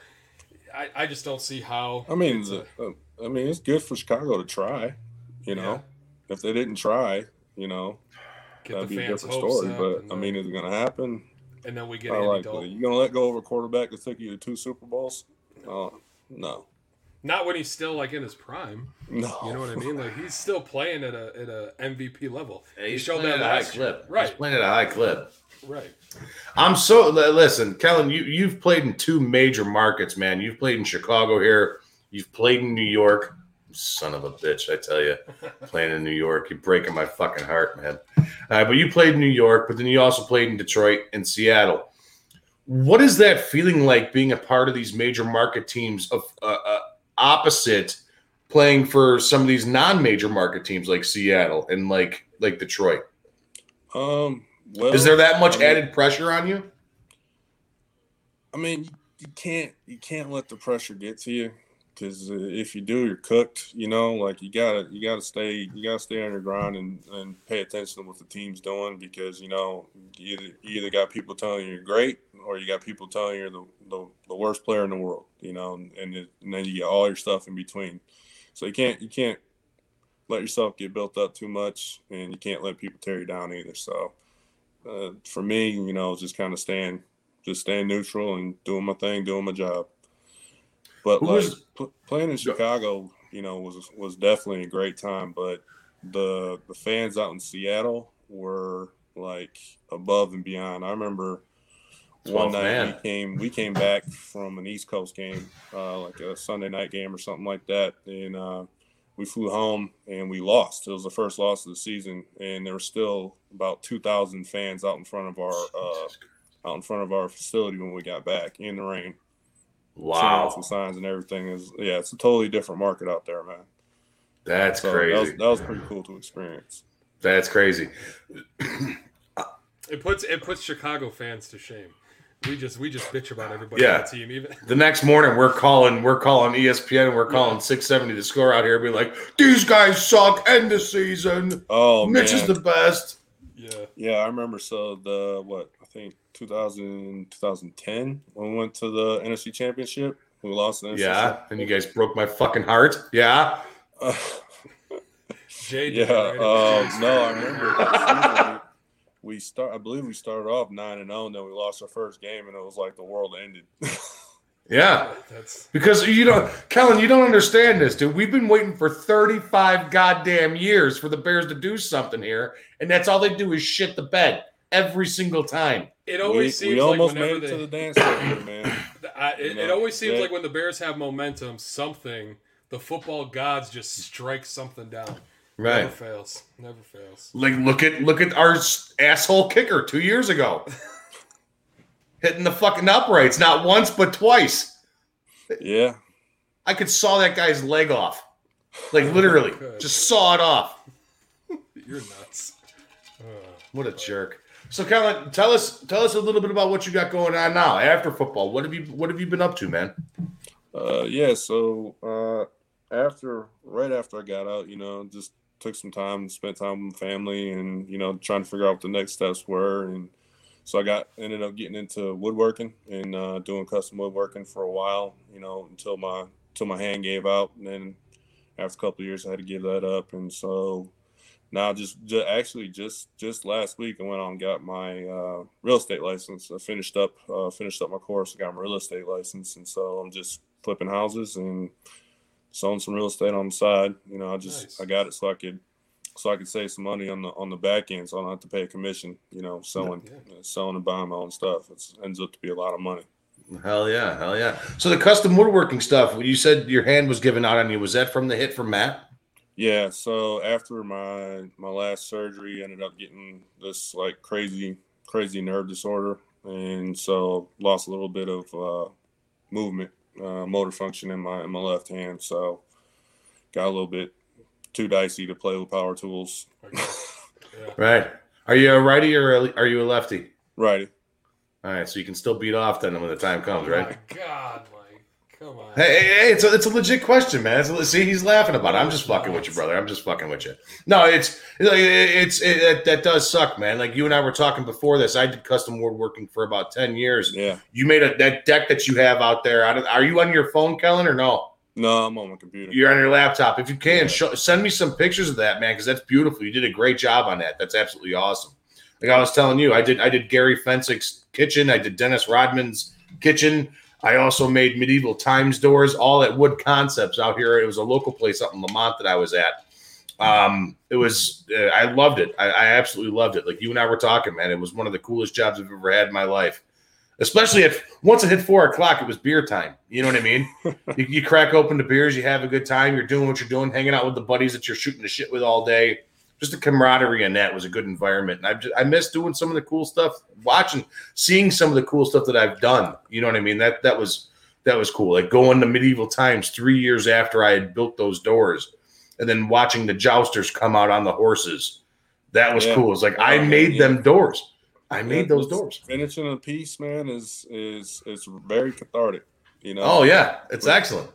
I, I just don't see how. I mean, it's the, a- uh, I mean, it's good for Chicago to try. You know, if they didn't try, you know, Get that'd be a different story. But I mean, is it going to happen? And then we get I Andy like Dalton. You going to let go of a quarterback that took you to two Super Bowls? Uh, no, Not when he's still like in his prime. no. You know what I mean? Like he's still playing at a at a MVP level. Yeah, he he's showed playing that at a high clip. Right. He's playing at a high clip. Right. I'm so listen, Kellen. You you've played in two major markets, man. You've played in Chicago here. You've played in New York. Son of a bitch, I tell you, [LAUGHS] playing in New York, you're breaking my fucking heart, man. Uh, but you played in New York, but then you also played in Detroit and Seattle. What is that feeling like being a part of these major market teams of uh, uh, opposite playing for some of these non-major market teams like Seattle and like like Detroit? Um, well, Is there that much I mean- added pressure on you? I mean, you can't you can't let the pressure get to you because uh, if you do, you're cooked. You know, like you gotta you gotta stay you gotta stay on your grind and, and pay attention to what the team's doing because you know you either, you either got people telling you you're great or you got people telling you you're the, the, the worst player in the world. You know, and and, it, and then you get all your stuff in between. So you can't you can't let yourself get built up too much, and you can't let people tear you down either. So uh, for me, you know, just kind of staying just staying neutral and doing my thing, doing my job. But Who like was- pl- playing in Chicago, you know, was was definitely a great time. But the the fans out in Seattle were like above and beyond. I remember one night man. we came we came back from an East Coast game, uh, like a Sunday night game or something like that, and uh, we flew home and we lost. It was the first loss of the season, and there were still about two thousand fans out in front of our uh, out in front of our facility when we got back in the rain. Wow. Some signs and everything is yeah, it's a totally different market out there, man. That's So crazy. That was, that was pretty cool to experience. That's crazy. It puts it puts Chicago fans to shame. We just we just bitch about everybody Yeah. on the team. Even The next morning, we're calling, we're calling ESPN, and we're calling 670 The Score out here, be like, these guys suck. End the season. Oh Mitch man. is the best. yeah. Yeah, I remember. So the what I think 2000, 2010 when we went to the NFC Championship, we lost the NFC. Yeah, and you guys broke my fucking heart. Yeah, Uh, [LAUGHS] Jay did yeah. right? Uh, no, I remember. we, we start. I believe we started off nine and zero, and then we lost our first game, and it was like the world ended. [LAUGHS] yeah. That's Because you know, Kellen, you don't understand this, dude. We've been waiting for 35 goddamn years for the Bears to do something here, and that's all they do is shit the bed every single time. it we, always seems we like almost whenever made it they, to the dance floor, man. [COUGHS] I, it, You it always seems they- like when the Bears have momentum, something the football gods just strike something down. Right. Never fails. Never fails. Like look at look at our asshole kicker two years ago, [LAUGHS] hitting the fucking uprights not once but twice. Yeah, I could saw that guy's leg off, like literally, [LAUGHS] just saw it off. You're nuts. Uh, What a jerk. So, Kellen, tell us tell us a little bit about what you got going on now after football. What have you What have you been up to, man? Uh, yeah. So uh, after, right after I got out, you know, just took some time, spent time with family, and you know, trying to figure out what the next steps were. And so I got ended up getting into woodworking and uh, doing custom woodworking for a while. You know, until my until my hand gave out, and then after a couple years, I had to give that up. And so now, just, just actually just just last week, I went on and got my uh, real estate license. I finished up uh, finished up my course, got my real estate license, and so I'm just flipping houses and selling some real estate on the side. You know, I just Nice. I got it so I could so I could save some money on the on the back end, so I don't have to pay a commission. You know, selling Yeah. uh, selling and buying my own stuff. It ends up to be a lot of money. Hell yeah, hell yeah. So the custom woodworking stuff, you said your hand was given out on you. Was that from the hit from Matt? Yeah, so after my my last surgery, I ended up getting this like crazy crazy nerve disorder, and so lost a little bit of uh, movement, uh, motor function in my in my left hand. So got a little bit too dicey to play with power tools. [LAUGHS] yeah. Right. Are you a righty or a, are you a lefty? Righty. All right, so you can still beat off then when the time comes, Oh right? my God, Mike. Come on. Hey, hey, hey, it's a, it's a legit question, man. It's a, see, he's laughing about it. I'm just fucking with you, brother. I'm just fucking with you. No, it's it's it, it, that does suck, man. Like you and I were talking before this. I did custom woodworking for about ten years. Yeah. You made a that deck that you have out there. I don't- Are you on your phone, Kellen, or no? No, I'm on my computer. You're on your laptop. If you can, show, send me some pictures of that, man, because that's beautiful. You did a great job on that. That's absolutely awesome. Like I was telling you, I did I did Gary Fencik's kitchen. I did Dennis Rodman's kitchen. I also made medieval times doors, all at Wood Concepts out here. It was a local place up in Lemont that I was at. Um, it was uh, I loved it. I, I absolutely loved it. Like you and I were talking, man. It was one of the coolest jobs I've ever had in my life. Especially if once it hit four o'clock, it was beer time. You know what I mean? [LAUGHS] you, you crack open the beers, you have a good time, you're doing what you're doing, hanging out with the buddies that you're shooting the shit with all day. Just the camaraderie in that was a good environment. And I just, I miss doing some of the cool stuff, watching, seeing some of the cool stuff that I've done. You know what I mean? That that was that was cool. Like going to medieval times three years after I had built those doors, and then watching the jousters come out on the horses. That was Yeah. cool. It's like I made yeah. them doors. I made those doors. Finishing a piece, man, is is it's very cathartic. You know. Oh yeah, it's excellent.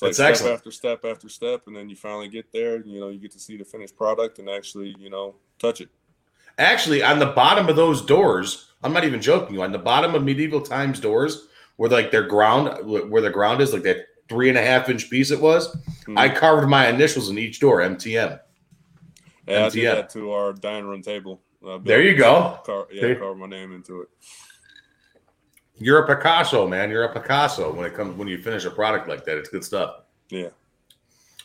It's like step excellent. after step after step, and then you finally get there. And, You know, you get to see the finished product and actually, you know, touch it. Actually, on the bottom of those doors, I'm not even joking you. On the bottom of medieval times doors, where like their ground, where the ground is, like that three and a half inch piece it was, Hmm. I carved my initials in each door, MTM. Yeah, I did MTM. that to our dining room table. Built- There you go. Car, yeah, There- carved my name into it. You're a Picasso, man. You're a Picasso when it comes when you finish a product like that. It's good stuff. Yeah.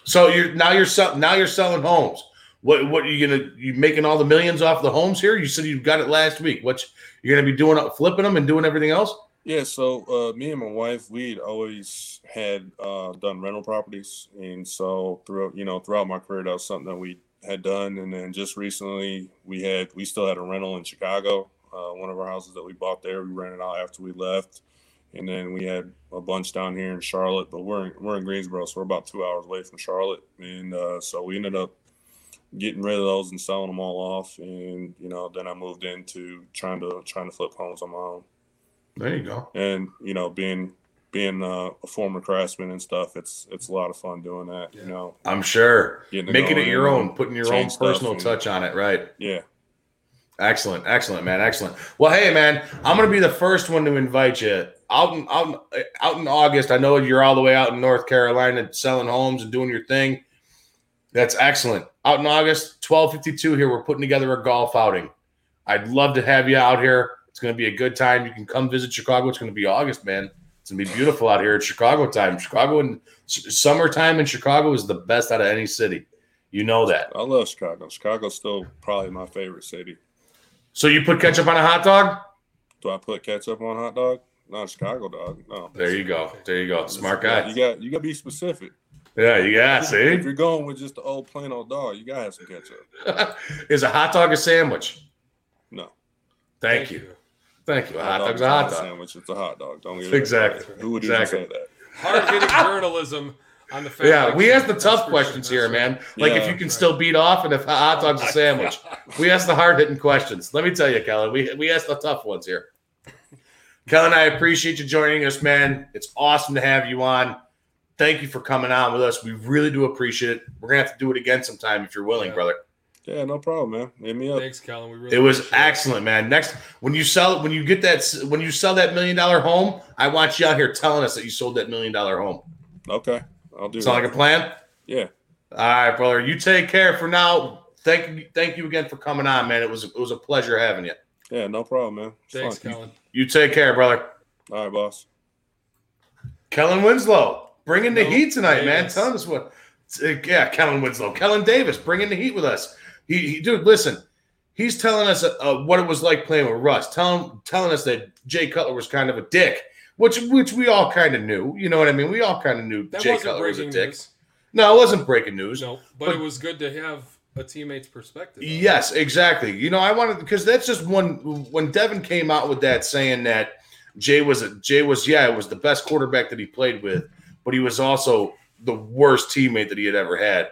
So you're now you're sell, now you're selling homes. What what are you gonna you making all the millions off the homes here? You said you got it last week. What you're gonna be doing flipping them and doing everything else? Yeah, so uh, me and my wife, we'd always had uh, done rental properties, and so throughout, you know, throughout my career, that was something that we had done. And then just recently, we had we still had a rental in Chicago. Uh, one of our houses that we bought there, we rented out after we left, and then we had a bunch down here in Charlotte. But we're in, we're in Greensboro, so we're about two hours away from Charlotte, and uh, so we ended up getting rid of those and selling them all off. And you know, then I moved into trying to trying to flip homes on my own There you go. and you know being being uh, a former craftsman and stuff it's it's a lot of fun doing that you know I'm sure. Making it your own, putting your own personal and- touch on it, right? yeah Excellent, excellent, man, excellent. Well, hey, man, I'm gonna be the first one to invite you out in out in, out in August. I know you're all the way out in North Carolina selling homes and doing your thing. That's excellent. Out in August, 1252 here. We're putting together a golf outing. I'd love to have you out here. It's gonna be a good time. You can come visit Chicago. It's gonna be August, man. It's gonna be beautiful out here at Chicago time. Chicago and summertime in Chicago is the best out of any city. You know that. i love chicago chicago's still probably my favorite city So you put ketchup on a hot dog? do i put ketchup on a hot dog not a chicago dog no There you go. There you go. Smart guy. you got you got to be specific Yeah, you got if see. If you're going with just the old plain old dog you gotta have some ketchup [LAUGHS] Is a hot dog a sandwich? no Thank you. Thank you. A hot dog dog's is a hot dog. sandwich it's a hot dog don't get it Exactly. who would Exactly. even say that Hard hitting journalism on the Fat Yeah, Mike we Show. ask the That's tough questions sure. here, That's man. Like if you can still beat off and if a hot dog's a oh sandwich. We ask the hard hitting questions. Let me tell you, Kellen, we, we ask the tough ones here. Kellen, I appreciate you joining us, man. It's awesome to have you on. Thank you for coming on with us. We really do appreciate it. We're gonna have to do it again sometime if you're willing, Yeah. brother. yeah no problem man hit me up Thanks, Kellen. We really It was appreciate excellent, man. Next, when you sell, when you get that, when you sell that million dollar home, I want you out here telling us that you sold that million dollar home. okay i'll do Sound that like a plan? yeah All right, brother. You take care for now. Thank you, thank you again for coming on, man. It was it was a pleasure having you. yeah no problem man It's Thanks, fun. Kellen. You take care, brother. all right boss Kellen Winslow, bringing the No, heat tonight, man. Tell us what. uh, Yeah, Kellen Winslow, Kellen Davis, bringing the heat with us. He, he dude, listen. He's telling us uh, what it was like playing with Russ. Telling telling us that Jay Cutler was kind of a dick, which which we all kind of knew. You know what I mean? We all kind of knew That Jay Cutler was a dick. news. No, it wasn't breaking news. No, but, But- it was good to have a teammate's perspective. Yes, exactly. You know, I wanted because that's just one when Devin came out with that saying that Jay was a Jay was yeah, it was the best quarterback that he played with, but he was also the worst teammate that he had ever had.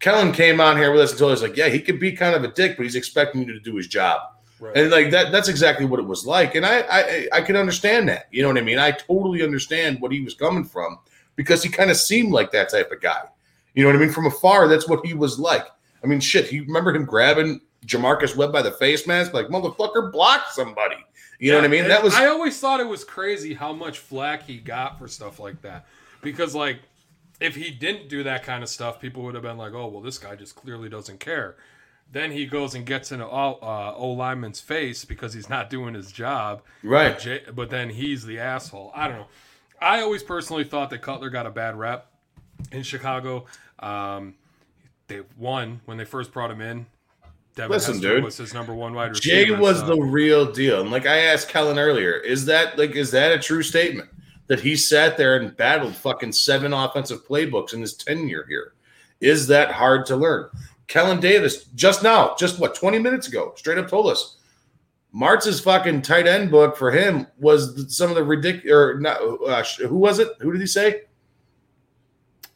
Kellen came on here with us and told us like, yeah, he could be kind of a dick, but he's expecting you to do his job. Right. And like that that's exactly what it was like. And I I I can understand that. You know what I mean? I totally understand what he was coming from because he kind of seemed like that type of guy. You know what I mean? From afar, that's what he was like. I mean, shit, you remember him grabbing J'Marcus Webb by the face mask, like motherfucker, block somebody. You know what I mean? That was I always thought it was crazy how much flack he got for stuff like that. Because like if he didn't do that kind of stuff, people would have been like, "Oh, well, this guy just clearly doesn't care." Then he goes and gets in a uh, O lineman's face because he's not doing his job. Right. But, Jay, but then he's the asshole. I don't know. I always personally thought that Cutler got a bad rep in Chicago. Um, they won when they first brought him in. Devin Listen, Hester dude. was his number one wide receiver. Jay was so- the real deal. And like I asked Kellen earlier, is that like is that a true statement? That he sat there and battled fucking seven offensive playbooks in his tenure here. Is that hard to learn? Kellen Davis just now, just what, 20 minutes ago, straight up told us Martz's fucking tight end book for him was some of the ridiculous or not uh, who was it? Who did he say?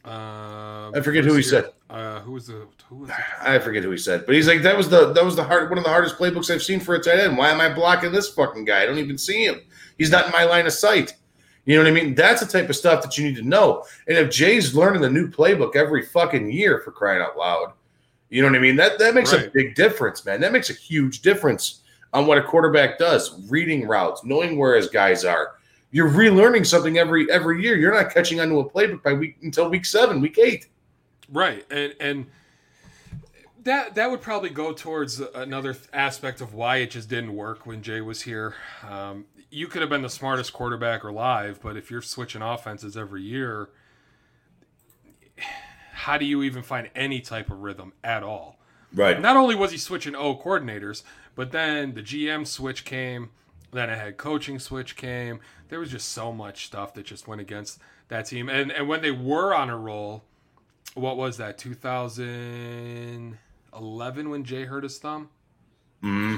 Uh, I forget who he said. Uh, who was the who was it? I forget who he said, but he's like that was the that was the hard one of the hardest playbooks I've seen for a tight end. Why am I blocking this fucking guy? I don't even see him. He's not in my line of sight. You know what I mean? That's the type of stuff that you need to know. And if Jay's learning the new playbook every fucking year for crying out loud, you know what I mean? That that makes a big difference, man. That makes a huge difference on what a quarterback does, reading routes, knowing where his guys are. You're relearning something every every year. You're not catching onto a playbook by week until week seven, week eight. Right, and and that that would probably go towards another th- aspect of why it just didn't work when Jay was here. Um, you could have been the smartest quarterback alive, but if you're switching offenses every year, how do you even find any type of rhythm at all? Right. Not only was he switching O coordinators, but then the GM switch came, then a head coaching switch came. There was just so much stuff that just went against that team. And and when they were on a roll, what was that? 2011 when Jay hurt his thumb, hmm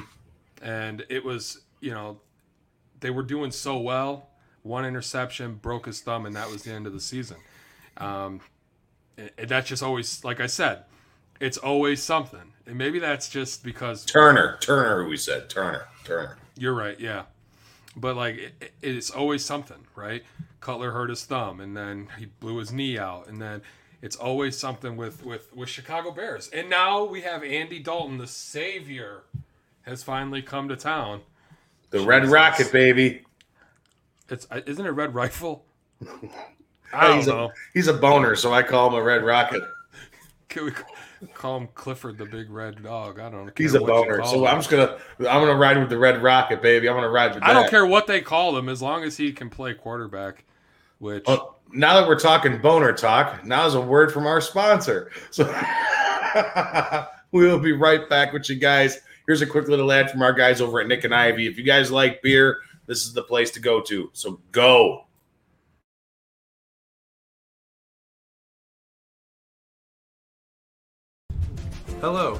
and it was you know they were doing so well. One interception broke his thumb, and that was the end of the season. Um, and- that's just always like I said, it's always something. And maybe that's just because Turner, Turner, who we said Turner, Turner. You're right, yeah. But like it, it- it's always something, right? Cutler hurt his thumb and then he blew his knee out and then it's always something with with with Chicago Bears. And now we have Andy Dalton, the savior, has finally come to town. The Red Rocket, baby. It's uh, isn't it Red Rifle? [LAUGHS] I he's know. A, he's a boner, so I call him a Red Rocket. Can we call him Clifford the Big Red Dog? I don't know. He's a boner, so I'm just gonna I'm gonna ride with the Red Rocket, baby. I'm gonna ride with that. I don't care what they call him as long as he can play quarterback. Which Well, now that we're talking boner talk, now is a word from our sponsor. So [LAUGHS] we'll be right back with you guys. Here's a quick little ad from our guys over at Nik and Ivy. If you guys like beer, this is the place to go to. So go. Hello,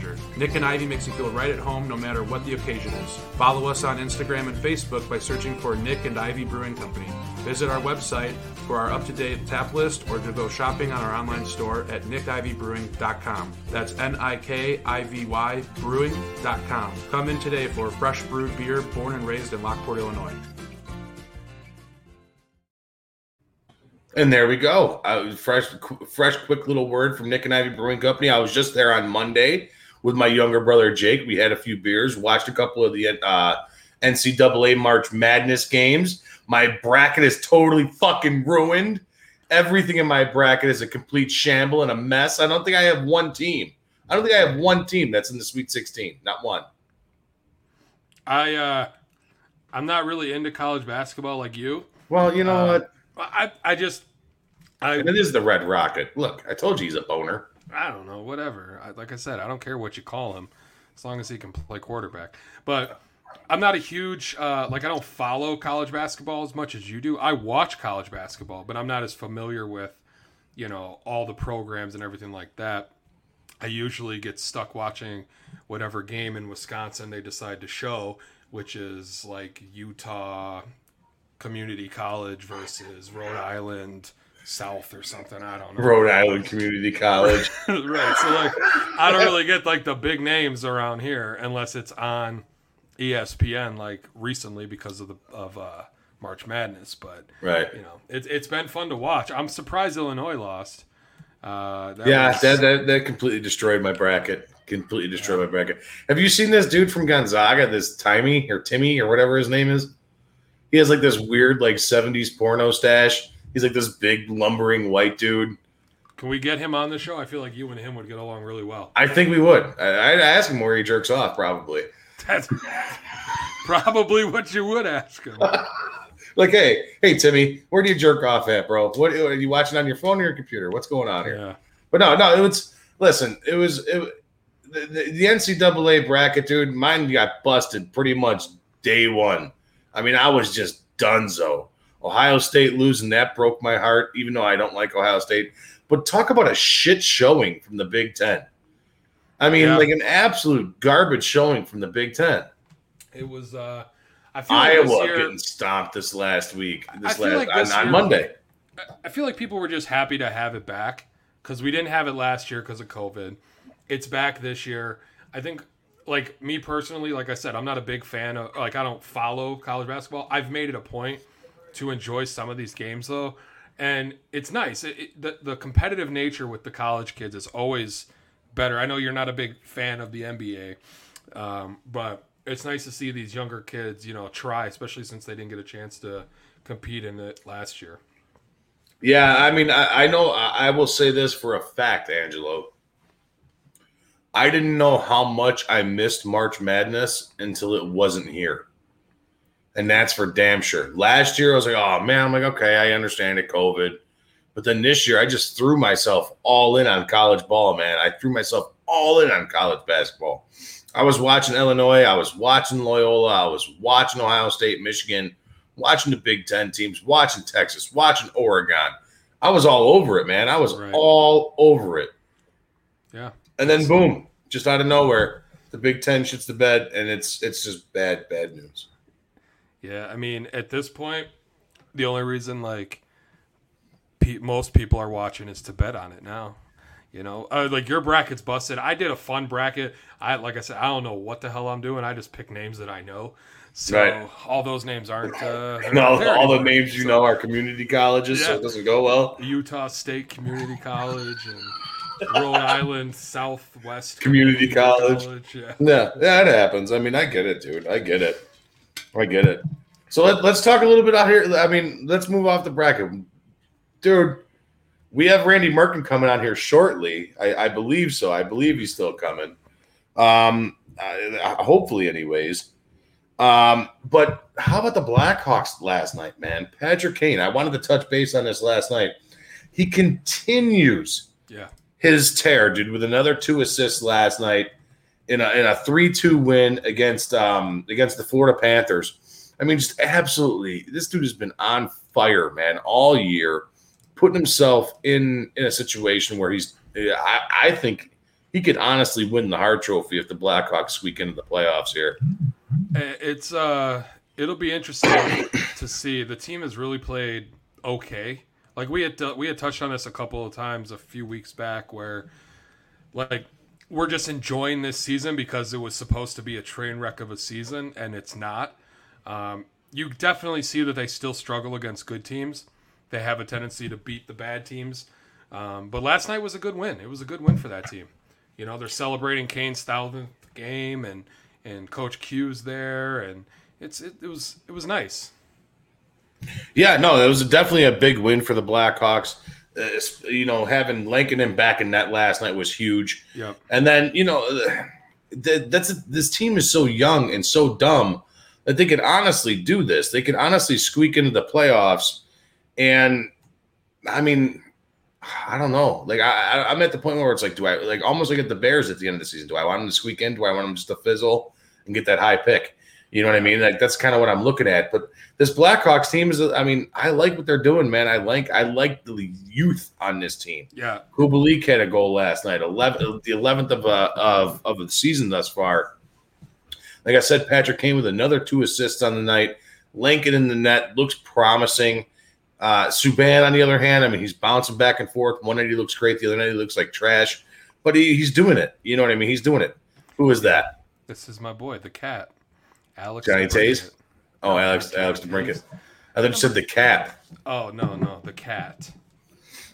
Nik and Ivy makes you feel right at home no matter what the occasion is. Follow us on Instagram and Facebook by searching for Nik and Ivy Brewing Company. Visit our website for our up to date tap list or to go shopping on our online store at nikivybrewing.com. That's N I K I V Y brewing.com. Come in today for fresh brewed beer born and raised in Lockport, Illinois. And there we go. Uh, fresh, qu- fresh, quick little word from Nick and Ivy Brewing Company. I was just there on Monday with my younger brother Jake. We had a few beers, watched a couple of the uh, NCAA March Madness games. My bracket is totally fucking ruined. Everything in my bracket is a complete shamble and a mess. I don't think I have one team. I don't think I have one team that's in the Sweet 16. Not one. I uh I'm not really into college basketball like you. Well, you know Uh, what? I I just I And it is the Red Rocket. Look, I told you he's a boner. I don't know, whatever. I, like I said, I don't care what you call him, as long as he can play quarterback. But I'm not a huge uh, like I don't follow college basketball as much as you do. I watch college basketball, but I'm not as familiar with you know all the programs and everything like that. I usually get stuck watching whatever game in Wisconsin they decide to show, which is like Utah Community College versus Rhode Island South or something. I don't know. Rhode Island Community College. [LAUGHS] right. So like, I don't really get like the big names around here unless it's on ESPN like recently because of the of uh, March Madness. But Right. you know, it, it's been fun to watch. I'm surprised Illinois lost. Uh, that yeah, was- that, that that completely destroyed my bracket. Completely destroyed my bracket. Have you seen this dude from Gonzaga? This Timmy or Timmy or whatever his name is. He has like this weird like '70s porno stash. He's like this big lumbering white dude. Can we get him on the show? I feel like you and him would get along really well. I think we would. I, I'd ask him where he jerks off, probably. That's [LAUGHS] probably what you would ask him. [LAUGHS] Like, hey, hey, Timmy, where do you jerk off at, bro? What are you watching on your phone or your computer? What's going on here? Yeah. But no, no, it was. Listen, it was it, the, the, the NCAA bracket, dude. Mine got busted pretty much day one. I mean, I was just donezo. Ohio State losing that broke my heart, even though I don't like Ohio State. But talk about a shit showing from the Big Ten. I mean, Yeah. like an absolute garbage showing from the Big Ten. It was. uh I feel like Iowa year, getting stomped this last week, this last like this on, on year- Monday. I feel like people were just happy to have it back because we didn't have it last year because of COVID. It's back this year. I think, like me personally, like I said, I'm not a big fan of like I don't follow college basketball. I've made it a point to enjoy some of these games though, and it's nice. It, it, the the competitive nature with the college kids is always better. I know you're not a big fan of the NBA, um, but it's nice to see these younger kids, you know, try, especially since they didn't get a chance to compete in it last year. Yeah, I mean, I, I know. I, I will say this for a fact, Angelo. I didn't know how much I missed March Madness until it wasn't here, and that's for damn sure. Last year, I was like, "Oh man," I'm like, "Okay, I understand it, COVID," but then this year, I just threw myself all in on college ball, man. I threw myself all in on college basketball. I was watching Illinois, I was watching Loyola, I was watching Ohio State, Michigan, watching the Big Ten teams, watching Texas, watching Oregon. I was all over it, man. I was Right. all over it. Yeah. And then boom, just out of nowhere, the Big Ten shits the bed, and it's it's just bad, bad news. Yeah, I mean, at this point, the only reason like pe- most people are watching is to bet on it now. You know, uh, like your bracket's busted. I did a fun bracket. I like I said, I don't know what the hell I'm doing. I just pick names that I know. So Right. all those names aren't. Uh, [LAUGHS] No, all the anymore. names you So, know are community colleges, so it doesn't go well. Utah State Community College and Rhode Island Southwest Community college. Yeah. Yeah, yeah, it happens. I mean, I get it, dude. I get it. I get it. So let, let's talk a little bit out here. I mean, let's move off the bracket, dude. We have Randy Merkin coming on here shortly. I, I believe so. I believe he's still coming. Um, uh, hopefully, anyways. Um, but how about the Blackhawks last night, man? Patrick Kane. I wanted to touch base on this last night. He continues Yeah. his tear, dude, with another two assists last night in a in a three two win against um against the Florida Panthers. I mean, just absolutely, this dude has been on fire, man, all year, putting himself in in a situation where he's. I, I think he could honestly win the Hart Trophy if the Blackhawks squeak into the playoffs here. Eh, It's uh, it'll be interesting [COUGHS] to see. The team has really played okay. Like we had we had touched on this a couple of times a few weeks back, where like we're just enjoying this season because it was supposed to be a train wreck of a season, and it's not. Um, you definitely see that they still struggle against good teams. They have a tendency to beat the bad teams. Um, but last night was a good win. It was a good win for that team. You know, they're celebrating Kane's thousandth game, and and Coach Q's there, and it's it, it was it was nice. Yeah, no, it was definitely a big win for the Blackhawks. Uh, you know, having Lankinen back in net last night was huge. Yeah. And then you know, th- that's this team is so young and so dumb that they could honestly do this. They could honestly squeak into the playoffs. And I mean, I don't know. Like I, I, I'm at the point where it's like, do I like almost like at the Bears at the end of the season? Do I want them to squeak in? Do I want them just to fizzle and get that high pick? You know what I mean? Like that's kind of what I'm looking at. But this Blackhawks team is, I mean, I like what they're doing, man. I like, I like the youth on this team. Yeah. Kubalik had a goal last night, 11, the 11th of, uh, of, of the season thus far. Like I said, Patrick Kane with another two assists on the night. Lankinen in the net looks promising. Uh, Subban, on the other hand, I mean, he's bouncing back and forth. One night he looks great, the other night he looks like trash, but he, he's doing it. You know what I mean? He's doing it. Who is that? This is my boy, the cat, Alex. Johnny. Taze? Oh, Alex, Alex DeBrincat. I thought you said the cat. Oh no, no, the cat.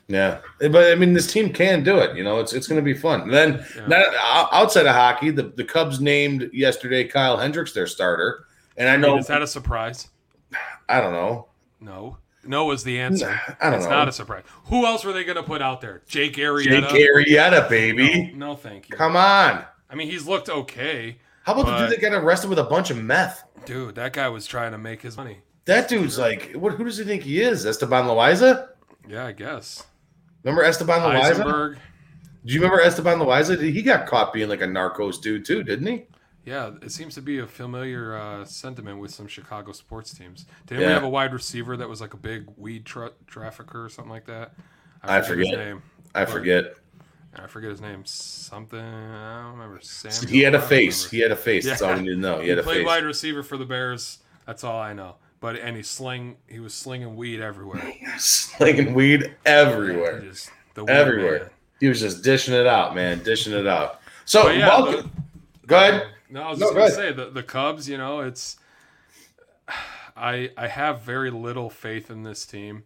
Yeah, but I mean, this team can do it. You know, it's it's going to be fun. And then not, outside of hockey, the, the Cubs named yesterday Kyle Hendricks their starter, and I I know mean, is that a surprise? [SIGHS] I don't know. No. No was the answer. I don't it's know. not a surprise. Who else were they going to put out there? Jake Arrieta. Jake Arrieta, baby. No, no, thank you. Come on. I mean, he's looked okay. How about the dude that got arrested with a bunch of meth? Dude, that guy was trying to make his money. That dude's like, what? Who does he think he is? Esteban Loaiza? Yeah, I guess. Remember Esteban Loaiza? Do you remember Esteban Loaiza? He got caught being like a narcos dude too, didn't he? Yeah, it seems to be a familiar uh, sentiment with some Chicago sports teams. Didn't we have a wide receiver that was like a big weed tra- trafficker or something like that? I his forget. name. I But- forget. I forget his name. Something I don't remember. Sam. He had a face. He had a face. That's all we need to know. He had a played face. wide receiver for the Bears. That's all I know. But and he sling. He was slinging weed everywhere. [LAUGHS] Slinging weed everywhere. Just the weed everywhere. man. He was just dishing it out, man, dishing it out. So, yeah, welcome. go ahead. No, I was No, just go gonna ahead. say the the Cubs. You know, it's [SIGHS] I I have very little faith in this team.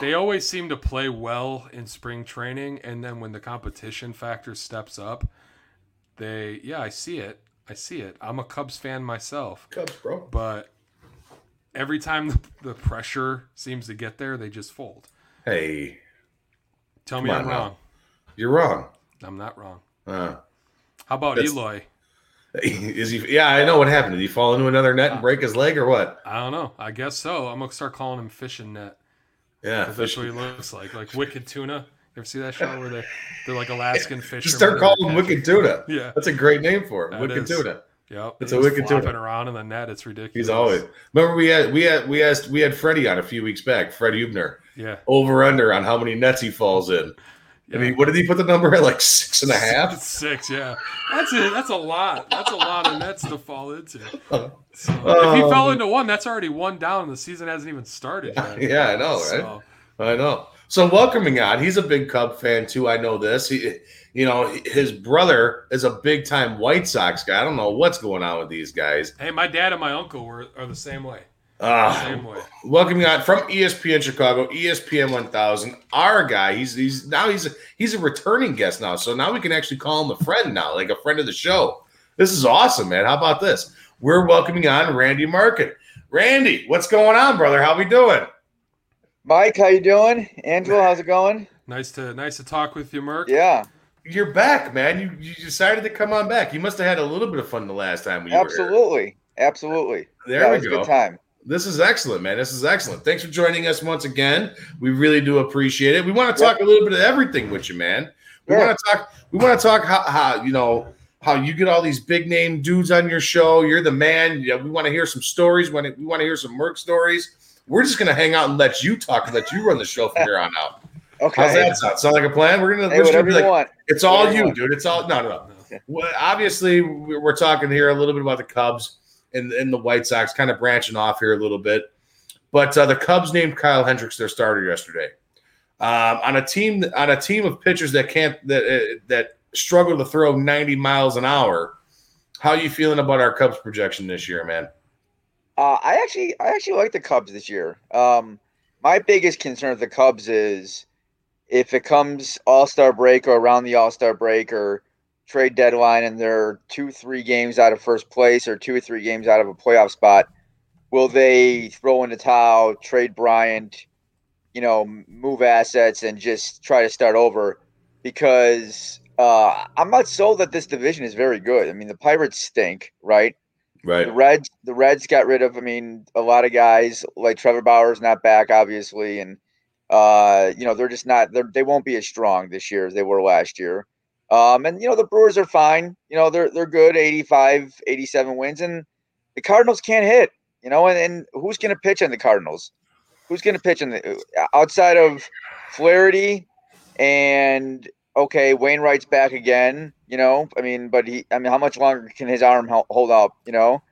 They always seem to play well in spring training, and then when the competition factor steps up, they yeah I see it. I see it. I'm a Cubs fan myself. Cubs, bro. But every time the, the pressure seems to get there, they just fold. Hey, Tell me I'm now. wrong. you're wrong. I'm not wrong. Uh, How about That's- Eloy? [LAUGHS] is he? Yeah, I know what happened. Did he fall into another net and break his leg, or what? I don't know. I guess so. I'm gonna start calling him fishing net. Yeah, that's what he looks like, like wicked tuna. You ever see that show where they they're like Alaskan [LAUGHS] fish? Just start calling him? Wicked Tuna. [LAUGHS] Yeah, That's a great name for him. Wicked. Tuna. Yep, It's a wicked tuna. around in the net. It's ridiculous. He's always. Remember we had we had we asked we had Freddie on a few weeks back. Fred Hubner. Yeah. Over under on how many nets he falls in. I mean, what did he put the number at? Like six and a half. Six, yeah. That's it. That's a lot. That's a lot of nets to fall into. [LAUGHS] So, if he fell um, into one, that's already one down, the season hasn't even started yet. [LAUGHS] Yeah, I know, right? So, I know. So welcoming on, he's a big Cub fan too. I know this. He, you know, his brother is a big time White Sox guy. I don't know what's going on with these guys. hey, my dad and my uncle were are the same way. Ah, Same way. welcoming on from ESPN Chicago, ESPN 1000. Our guy, he's he's now he's a, he's a returning guest now. So now we can actually call him a friend now, like a friend of the show. This is awesome, man. How about this? We're welcoming on Randy Merkin. Randy, what's going on, brother? How we doing? Mike, how you doing? Angelo, how's it going? Nice to nice to talk with you, Merk. Yeah, You're back, man. You you decided to come on back. You must have had a little bit of fun the last time we were absolutely, absolutely. There yeah, we it was a go. good time. This is excellent, man. This is excellent. Thanks for joining us once again. We really do appreciate it. We want to talk a little bit of everything with you, man. We Sure. want to talk. We want to talk how, how you know how you get all these big name dudes on your show. You're the man. Yeah, we want to hear some stories. We want to, we want to hear some Merc stories. We're just gonna hang out and let you talk and let you run the show from here on out. Okay. How's that sound? Sound like a plan? We're gonna, Hey, we're gonna be like, want. it's all you dude. It's all no, no, no. Well, obviously, we're talking here a little bit about the Cubs and, and the White Sox, kind of branching off here a little bit. But uh, the Cubs named Kyle Hendricks their starter yesterday um, on a team on a team of pitchers that can't that uh, that struggle to throw 90 miles an hour. How are you feeling about our Cubs projection this year, man? Uh, I actually, I actually like the Cubs this year. Um, my biggest concern with the Cubs is if it comes All Star break or around the All Star break or trade deadline, and they're two, three games out of first place or two or three games out of a playoff spot, will they throw in the towel, trade Bryant, you know, move assets, and just try to start over? Because uh, I'm not sold that this division is very good. I mean, the Pirates stink, right? Right. The Reds, the Reds got rid of. I mean, a lot of guys like Trevor Bauer's not back, obviously, and uh, you know they're just not. They're, they won't be as strong this year as they were last year. Um, and you know the Brewers are fine. You know they're they're good, 85, 87 wins, and the Cardinals can't hit. You know, and, and who's going to pitch on the Cardinals? Who's going to pitch in the outside of Flaherty and okay, Wainwright's back again. You know, I mean, but he, I mean, how much longer can his arm hold up? You know,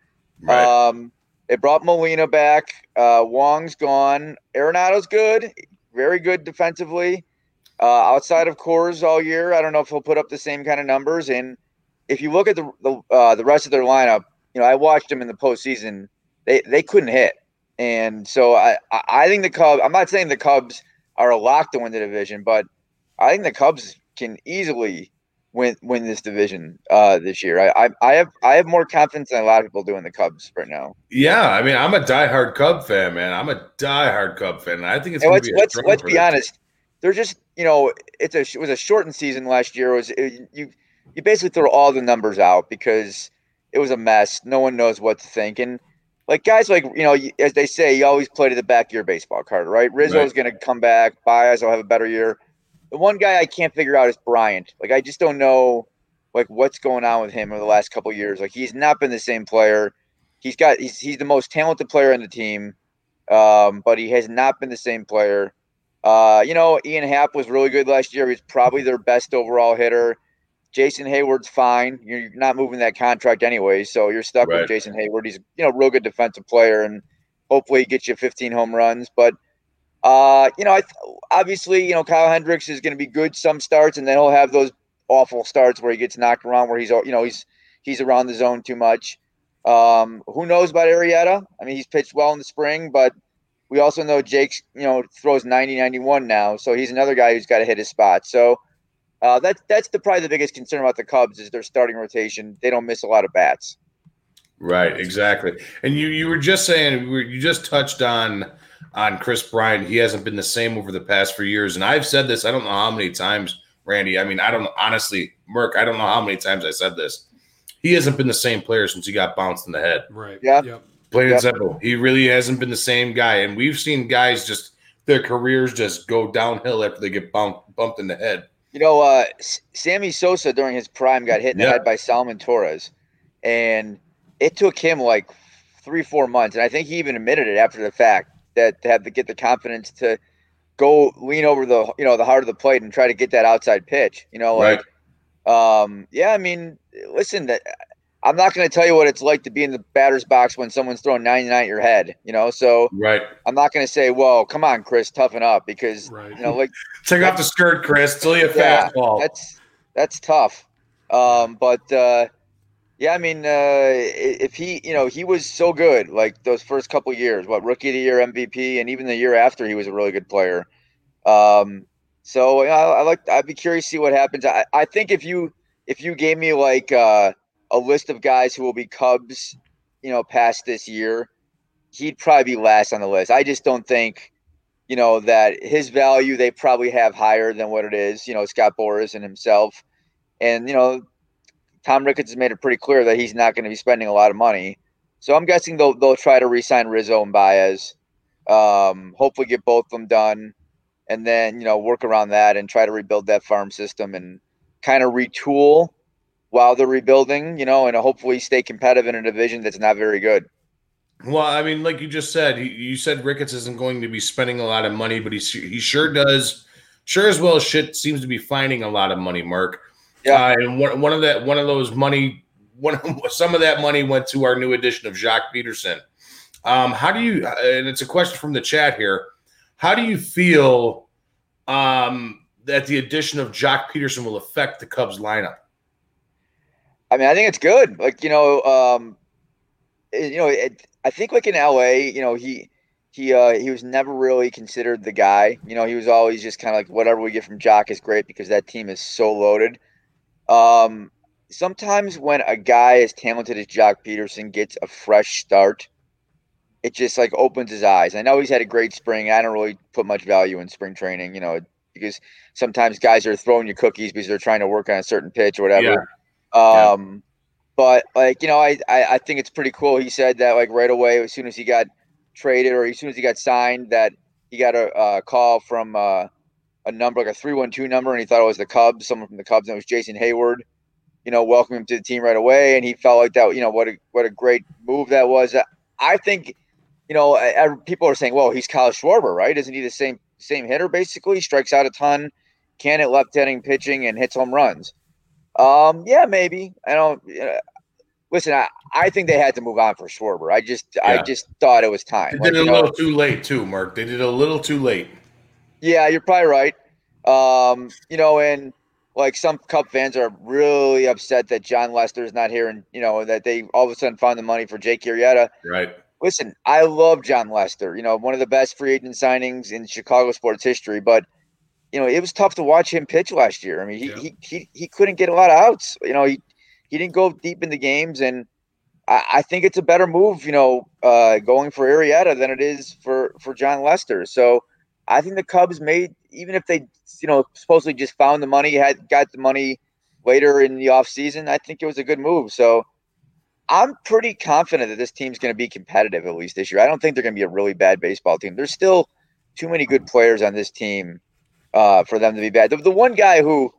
Right. um, They brought Molina back. Uh, Wong's gone. Arenado's good, very good defensively. Uh, outside of Coors all year, I don't know if he'll put up the same kind of numbers. And if you look at the the, uh, the rest of their lineup, you know, I watched them in the postseason. They they couldn't hit, and so I I think the Cubs. I'm not saying the Cubs are a lock to win the division, but I think the Cubs can easily win win this division uh, this year. I, I I have I have more confidence than a lot of people do in the Cubs right now. Yeah, I mean, I'm a diehard Cub fan, man. I'm a diehard Cub fan. I think it's. Let's be a let's let's be honest. They're just you know it's a it was a shortened season last year. It was it, you you basically throw all the numbers out because it was a mess. No one knows what to think and. Like guys, like you know, as they say, you always play to the back of your baseball card, right? Rizzo's going to come back. Baez will have a better year. The one guy I can't figure out is Bryant. Like I just don't know, like what's going on with him over the last couple of years. Like he's not been the same player. He's got he's he's the most talented player on the team, um, but he has not been the same player. Uh, you know, Ian Happ was really good last year. He's probably their best overall hitter. Jason Heyward's fine. You're not moving that contract anyway, so you're stuck Right. with Jason Heyward. He's you know real good defensive player, and hopefully he gets you 15 home runs. But uh, you know, I th- obviously you know Kyle Hendricks is going to be good some starts, and then he'll have those awful starts where he gets knocked around, where he's you know he's he's around the zone too much. Um, who knows about Arrieta? I mean, he's pitched well in the spring, but we also know Jake's, you know, throws 90, 91 now. So he's another guy who's got to hit his spot. So uh, that's that's the probably the biggest concern about the Cubs is their starting rotation. They don't miss a lot of bats. Right, exactly. And you you were just saying you just touched on on Kris Bryant. He hasn't been the same over the past few years, and I've said this. I don't know how many times, Randy. I mean, I don't honestly, Merck. I don't know how many times I said this. He hasn't been the same player since he got bounced in the head. Right. Yeah. Yep. Plain and simple. He really hasn't been the same guy. And we've seen guys just their careers just go downhill after they get bumped bumped in the head. You know, uh, Sammy Sosa during his prime got hit in the head by Salomon Torres, and it took him like three, four months. And I think he even admitted it after the fact that to have to get the confidence to go lean over the you know the heart of the plate and try to get that outside pitch. You know, like um, yeah. I mean, listen, that I'm not going to tell you what it's like to be in the batter's box when someone's throwing 99 at your head. You know, so Right. I'm not going to say, "Well, come on, Kris, toughen up," because you know, like [LAUGHS] Take off the skirt, Kris. Till you a yeah, fastball. That's that's tough. Um, but uh, yeah, I mean, uh, if he, you know, he was so good like those first couple years. What rookie of the year, MVP, and even the year after, he was a really good player. Um, so yeah, I, I like. I'd be curious to see what happens. I, I think if you if you gave me like uh, a list of guys who will be Cubs, you know, past this year, he'd probably be last on the list. I just don't think you know, that his value they probably have higher than what it is, you know, Scott Boras and himself. And, you know, Tom Ricketts has made it pretty clear that he's not going to be spending a lot of money. So I'm guessing they'll they'll try to re-sign Rizzo and Baez. Um, hopefully get both of them done and then, you know, work around that and try to rebuild that farm system and kind of retool while they're rebuilding, you know, and hopefully stay competitive in a division that's not very good. Well, I mean, like you just said, you said Ricketts isn't going to be spending a lot of money, but he he sure does, sure as well shit seems to be finding a lot of money, Mark. Yeah. Uh, and one, one of that one of those money, [LAUGHS] one some of that money went to our new edition of Joc Pederson. Um, how do you? And it's a question from the chat here. How do you feel um, that the addition of Joc Pederson will affect the Cubs lineup? I mean, I think it's good. Like you know, um, it- you know, it, I think like in LA, you know, he he uh, he was never really considered the guy. You know, he was always just kind of like whatever we get from Joc is great because that team is so loaded. Um, sometimes when a guy as talented as Joc Pederson gets a fresh start, it just like opens his eyes. I know he's had a great spring. I don't really put much value in spring training, you know, because sometimes guys are throwing you cookies because they're trying to work on a certain pitch or whatever. Um, but like you know, I, I I think it's pretty cool. He said that like right away, as soon as he got traded or as soon as he got signed, that he got a, call from uh, a number like a three one two number, and he thought it was the Cubs, someone from the Cubs, and it was Jason Heyward. You know, welcome him to the team right away, and he felt like that. You know, what a what a great move that was. I think, you know, I, I- people are saying, well, he's Kyle Schwarber, right? Isn't he the same same hitter basically? Strikes out a ton, can hit left-handing pitching, and hits home runs. Um, yeah, maybe. I don't. uh, listen, I, I think they had to move on for Schwarber. I just I just thought it was time. They Like, did it a know, little too late too, Mark. They did it a little too late. Yeah, you're probably right. Um, you know, and like some Cup fans are really upset that Jon Lester is not here, and you know that they all of a sudden found the money for Jake Arrieta. Right. Listen, I love Jon Lester. You know, one of the best free agent signings in Chicago sports history. But you know, it was tough to watch him pitch last year. I mean, he he, he he couldn't get a lot of outs. You know, he he didn't go deep in the games, and I, I think it's a better move. You know, uh, going for Arrieta than it is for for Jon Lester. So I think the Cubs made even if they you know supposedly just found the money, had got the money later in the offseason, I think it was a good move. So I'm pretty confident that this team's going to be competitive at least this year. I don't think they're going to be a really bad baseball team. There's still too many good players on this team uh, for them to be bad. The, the one guy who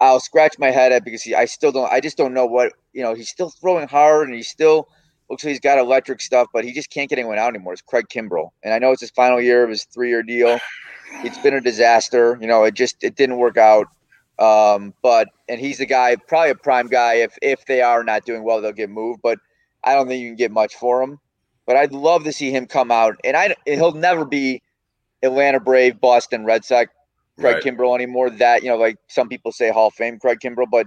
I'll scratch my head at because he, I still don't, I just don't know what you know. He's still throwing hard and he still looks like he's got electric stuff, but he just can't get anyone out anymore. It's Craig Kimbrel, and I know it's his final year of his three-year deal. It's been a disaster. You know, it just it didn't work out. Um, but and he's the guy, probably a prime guy. If if they are not doing well, they'll get moved. But I don't think you can get much for him. But I'd love to see him come out, and I he'll never be Atlanta Brave, Boston Red Sox, Craig Right. Kimbrel anymore. That you know, like some people say Hall of Fame Craig Kimbrel, but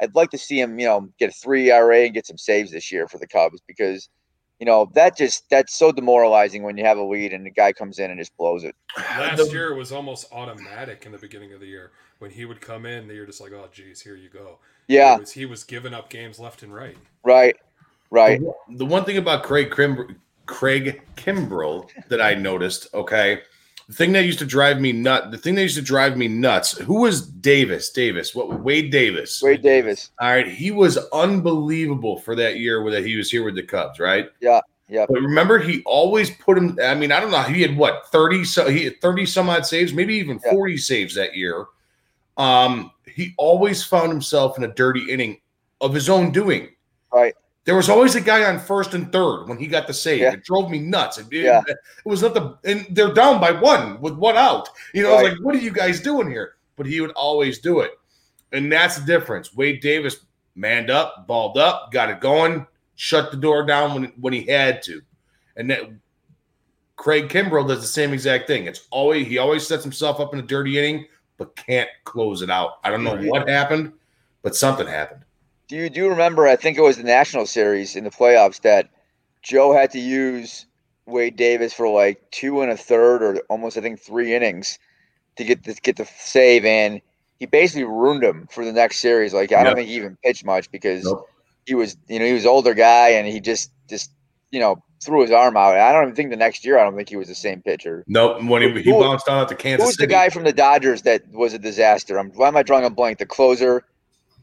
I'd like to see him, you know, get a three ERA and get some saves this year for the Cubs because, you know, that just that's so demoralizing when you have a lead and the guy comes in and just blows it. Last year was almost automatic in the beginning of the year when he would come in. You're just like, oh, geez, here you go. Yeah. Was- he was giving up games left and right. Right. Right. The, the one thing about Craig Kim, Craig Kimbrel that I noticed, okay, the thing that used to drive me nut, the thing that used to drive me nuts. Who was Davis? Davis. What? Wade Davis. Wade Davis. All right, he was unbelievable for that year where he was here with the Cubs, right? Yeah. Yeah. But remember, he always put him. I mean, I don't know. He had what thirty? So he had thirty some odd saves, maybe even forty saves that year. Um, he always found himself in a dirty inning of his own doing. Right. There was always a guy on first and third when he got the save. Yeah. It drove me nuts. It, Yeah. it was not the and they're down by one with one out. You know, I was Right. like, what are you guys doing here? But he would always do it. And that's the difference. Wade Davis manned up, balled up, got it going, shut the door down when when he had to. And that Craig Kimbrel does the same exact thing. It's always he always sets himself up in a dirty inning, but can't close it out. I don't know Right. what happened, but something happened. Do you do you remember? I think it was the National Series in the playoffs that Joe had to use Wade Davis for like two and a third, or almost I think three innings to get the get the save, and he basically ruined him for the next series. Like I Yep. don't think he even pitched much because he was you know he was older guy and he just just you know threw his arm out. And I don't even think the next year I don't think he was the same pitcher. Nope. When he, he Who- bounced out to Kansas City. Who's the guy from the Dodgers that was a disaster? I'm why am I drawing a blank? The closer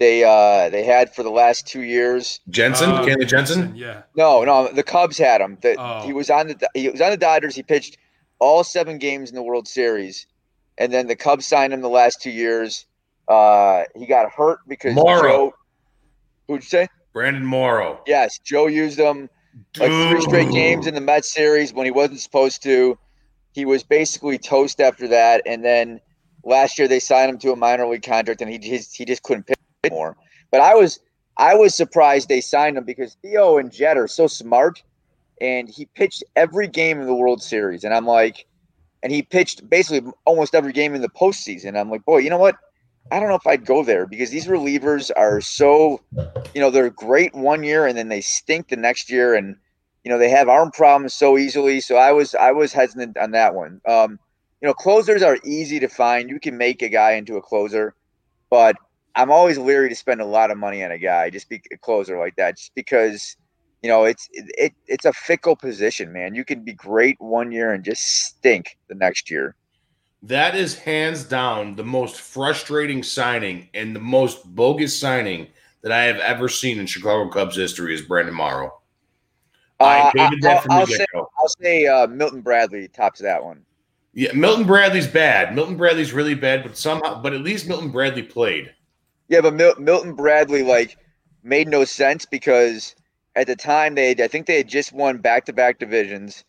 they uh they had for the last two years. Jansen, Uh, Kenley Jansen. Jansen, yeah. No, no, the Cubs had him. The, Oh. He was on the he was on the Dodgers. He pitched all seven games in the World Series, and then the Cubs signed him the last two years. Uh, he got hurt because Morrow. Joe. Who'd you say? Brandon Morrow. Yes, Joe used him like three straight games in the Mets series when he wasn't supposed to. He was basically toast after that, and then last year they signed him to a minor league contract, and he just he just couldn't pitch [LAUGHS] anymore. But I was I was surprised they signed him because Theo and Jed are so smart, and he pitched every game in the World Series, and I'm like, and he pitched basically almost every game in the postseason. I'm like, boy, you know what? I don't know if I'd go there because these relievers are so, you know, they're great one year and then they stink the next year, and you know they have arm problems so easily. So I was I was hesitant on that one. Um, you know, closers are easy to find. You can make a guy into a closer, but I'm always leery to spend a lot of money on a guy just be a closer like that, just because you know it's it, it it's a fickle position, man. You can be great one year and just stink the next year. That is hands down the most frustrating signing and the most bogus signing that I have ever seen in Chicago Cubs history is Brandon Morrow. I Uh, hated that from I'll the say, get-go. I'll say uh, Milton Bradley tops that one. Yeah, Milton Bradley's bad. Milton Bradley's really bad, but somehow, but at least Milton Bradley played. Yeah, but Mil- Milton Bradley like made no sense because at the time they I think they had just won back to back divisions.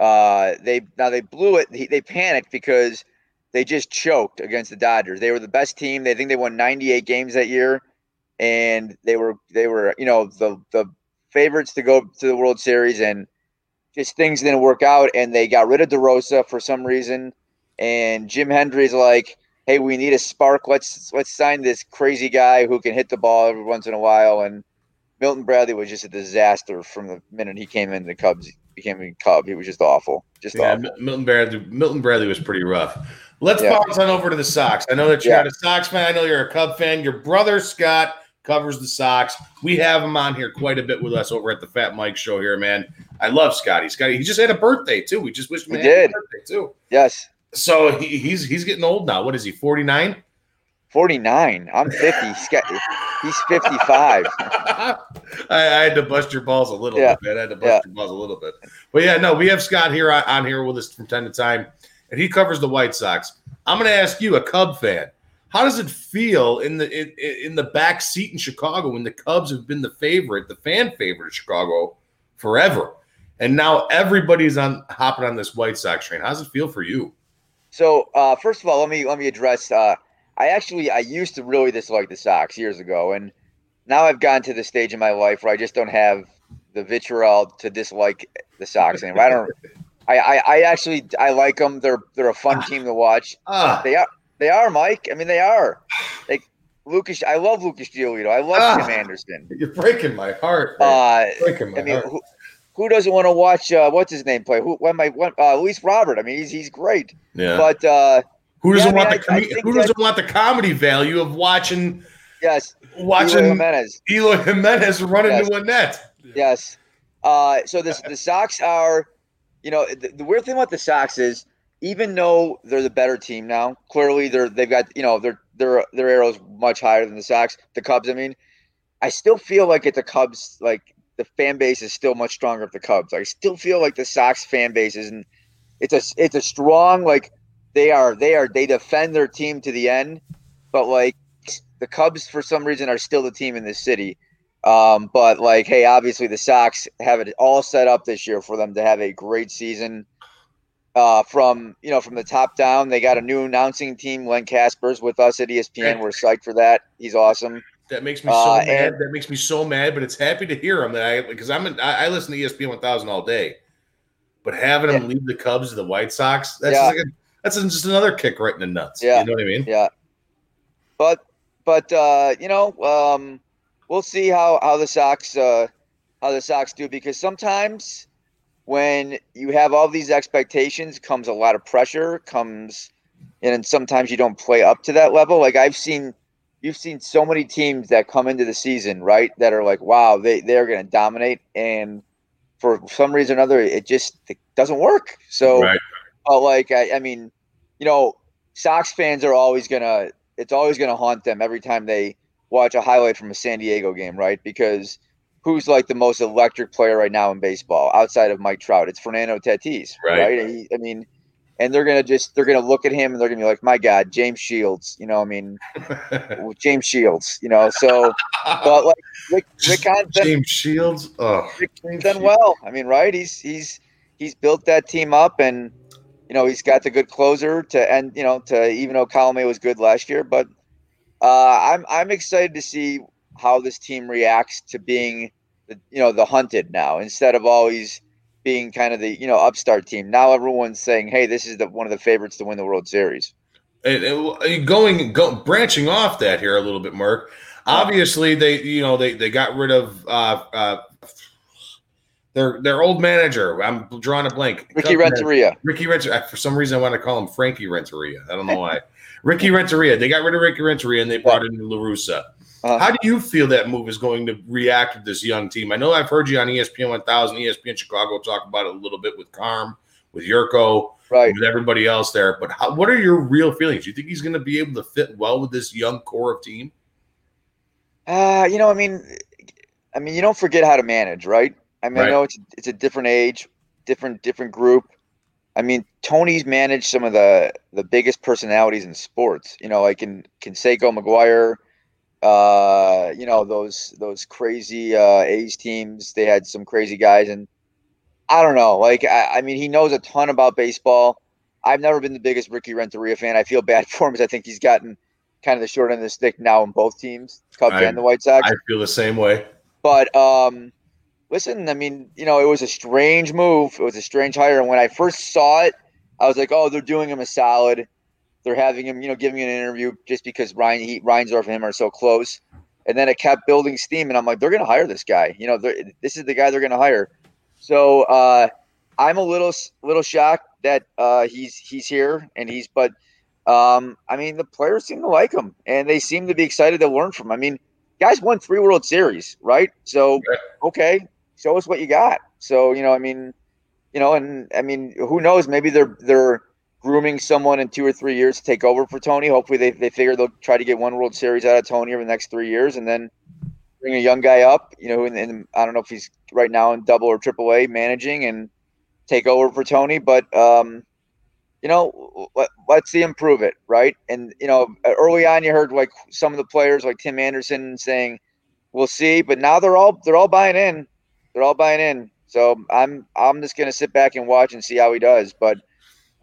Uh, they now they blew it. He, they panicked because they just choked against the Dodgers. They were the best team. They think they won 98 games that year, and they were they were you know the the favorites to go to the World Series, and just things didn't work out, and they got rid of DeRosa for some reason, and Jim Hendry's like, hey, we need a spark. Let's let's sign this crazy guy who can hit the ball every once in a while, and Milton Bradley was just a disaster from the minute he came in the Cubs became a Cub. He was just awful. Just Yeah, awful. Milton Bradley. Milton Bradley was pretty rough. Let's Yeah. bounce on over to the Sox. I know that you're Yeah. not a Sox fan. I know you're a Cub fan. Your brother Scott covers the Sox. We have him on here quite a bit with us over at the Fat Mike Show here, man. I love Scotty. Scotty, he just had a birthday too. We just wished him He a happy did. birthday too. Yes. So he, he's he's getting old now. What is he? Forty nine. 49. I'm 50. He's, he's 55. [LAUGHS] I, I had to bust your balls a little Yeah. bit. I had to bust Yeah. your balls a little bit. But yeah, no, we have Scott here on, on here with us from time to time, and he covers the White Sox. I'm going to ask you, a Cub fan, how does it feel in the in, in the back seat in Chicago when the Cubs have been the favorite, the fan favorite of Chicago forever, and now everybody's on hopping on this White Sox train? How does it feel for you? So uh, first of all, let me let me address. Uh, I actually I used to really dislike the Sox years ago, and now I've gotten to the stage in my life where I just don't have the vitriol to dislike the Sox anymore. I don't. I, I, I actually I like them. They're they're a fun team to watch. Ah. They are they are Mike. I mean they are. Like Lucas, I love Lucas Giolito. I love Ah. Tim Anderson. You're breaking my heart. Uh, breaking my I mean, heart. who, who doesn't want to watch? Uh, what's his name play? Who? When my one? Uh, Luis Robert. I mean, he's he's great. Yeah. But uh, Who doesn't yeah, I want mean, the I- I com- who doesn't want the comedy value of watching yes, watching Eloy Jimenez. Eloy Jimenez run Yes. into a net? Yes. Uh, so this the Sox are, you know, the, the weird thing about the Sox is even though they're the better team now, clearly they're they've got you know their their their arrows much higher than the Sox, the Cubs. I mean, I still feel like at the Cubs, like the fan base is still much stronger at the Cubs. I still feel like the Sox fan base is, and it's a it's a strong like they are they are they defend their team to the end, but like the Cubs for some reason are still the team in this city. Um, but like, hey, obviously the Sox have it all set up this year for them to have a great season. Uh, from you know, from the top down, they got a new announcing team. Len Kasper's with us at ESPN. We're psyched for that. He's awesome. That makes me so Uh, mad. that makes me so mad, but it's happy to hear him that I because I'm in, I, I listen to ESPN 1000 all day, but having him leave the Cubs to the White Sox that's Yeah. just like a, that's just another kick right in the nuts. Yeah. you know what I mean? Yeah. But but uh, you know, um, we'll see how how the Sox uh, how the Sox do because sometimes when you have all these expectations comes a lot of pressure comes and sometimes you don't play up to that level like i've seen you've seen so many teams that come into the season right that are like wow they they're going to dominate and for some reason or another it just it doesn't work so Right. but like I, I mean you know sox fans are always gonna it's always gonna haunt them every time they watch a highlight from a san diego game right because who's like the most electric player right now in baseball outside of Mike Trout? It's Fernando Tatis, Right. right? He- I mean, and they're gonna just they're gonna look at him and they're gonna be like, my God, James Shields, you know, I mean, [LAUGHS] James Shields, you know. So, but like Rick, Rick [LAUGHS] done, James Shields. Oh, Rick's done well. I mean, right? He's he's he's built that team up, and you know he's got the good closer to end. You know, to even though Colome was good last year, but uh, I'm I'm excited to see how this team reacts to being the you know the hunted now instead of always being kind of the you know upstart team. Now everyone's saying, hey, this is the one of the favorites to win the World Series. and, and going go branching off that here a little bit, Mark. Obviously, they you know they they got rid of uh, uh, their their old manager. I'm drawing a blank. Ricky Renteria. Ricky Renteria. For some reason, I want to call him Frankie Renteria. I don't know why. [LAUGHS] Ricky Renteria. They got rid of Ricky Renteria and they brought in La Russa. Uh-huh. How do you feel that move is going to react with this young team? I know I've heard you on ESPN 1000, ESPN Chicago talk about it a little bit with Carm, with Jurko, right. with everybody else there. But how, what are your real feelings? Do you think he's going to be able to fit well with this young core of team? Uh, you know, I mean, I mean, you don't forget how to manage, right? I mean, I know it's it's a different age, different different group. I mean, Tony's managed some of the the biggest personalities in sports. You know, like in Canseco McGwire, uh, you know those those crazy uh, A's teams. They had some crazy guys, and I don't know. Like, I, I mean, he knows a ton about baseball. I've never been the biggest Ricky Renteria fan. I feel bad [LAUGHS] for him because I think he's gotten kind of the short end of the stick now in both teams, Cubs I- and the White Sox. I feel the same way. But um, listen, I mean, you know, it was a strange move. It was a strange hire, and when I first saw it, I was like, oh, they're doing him a solid. They're having him, you know, giving an interview just because Ryan he, Reinsdorf and him are so close. And then it kept building steam, and I'm like, they're going to hire this guy. You know, this is the guy they're going to hire. So uh, I'm a little little shocked that uh, he's he's here, and he's. But um, I mean, the players seem to like him, and they seem to be excited to learn from him. I mean, guys won three World Series, right? So okay, show us what you got. So you know, I mean, you know, and I mean, who knows? Maybe they're they're grooming someone in two or three years to take over for Tony. Hopefully, they they figure they'll try to get one World Series out of Tony over the next three years, and then bring a young guy up. You know, and, I don't know if he's right now in Double or Triple A managing and take over for Tony, but um, you know, let, let's see improve it, right? And you know, early on, you heard like some of the players, like Tim Anderson, saying, "We'll see," but now they're all they're all buying in. They're all buying in. So I'm I'm just gonna sit back and watch and see how he does. But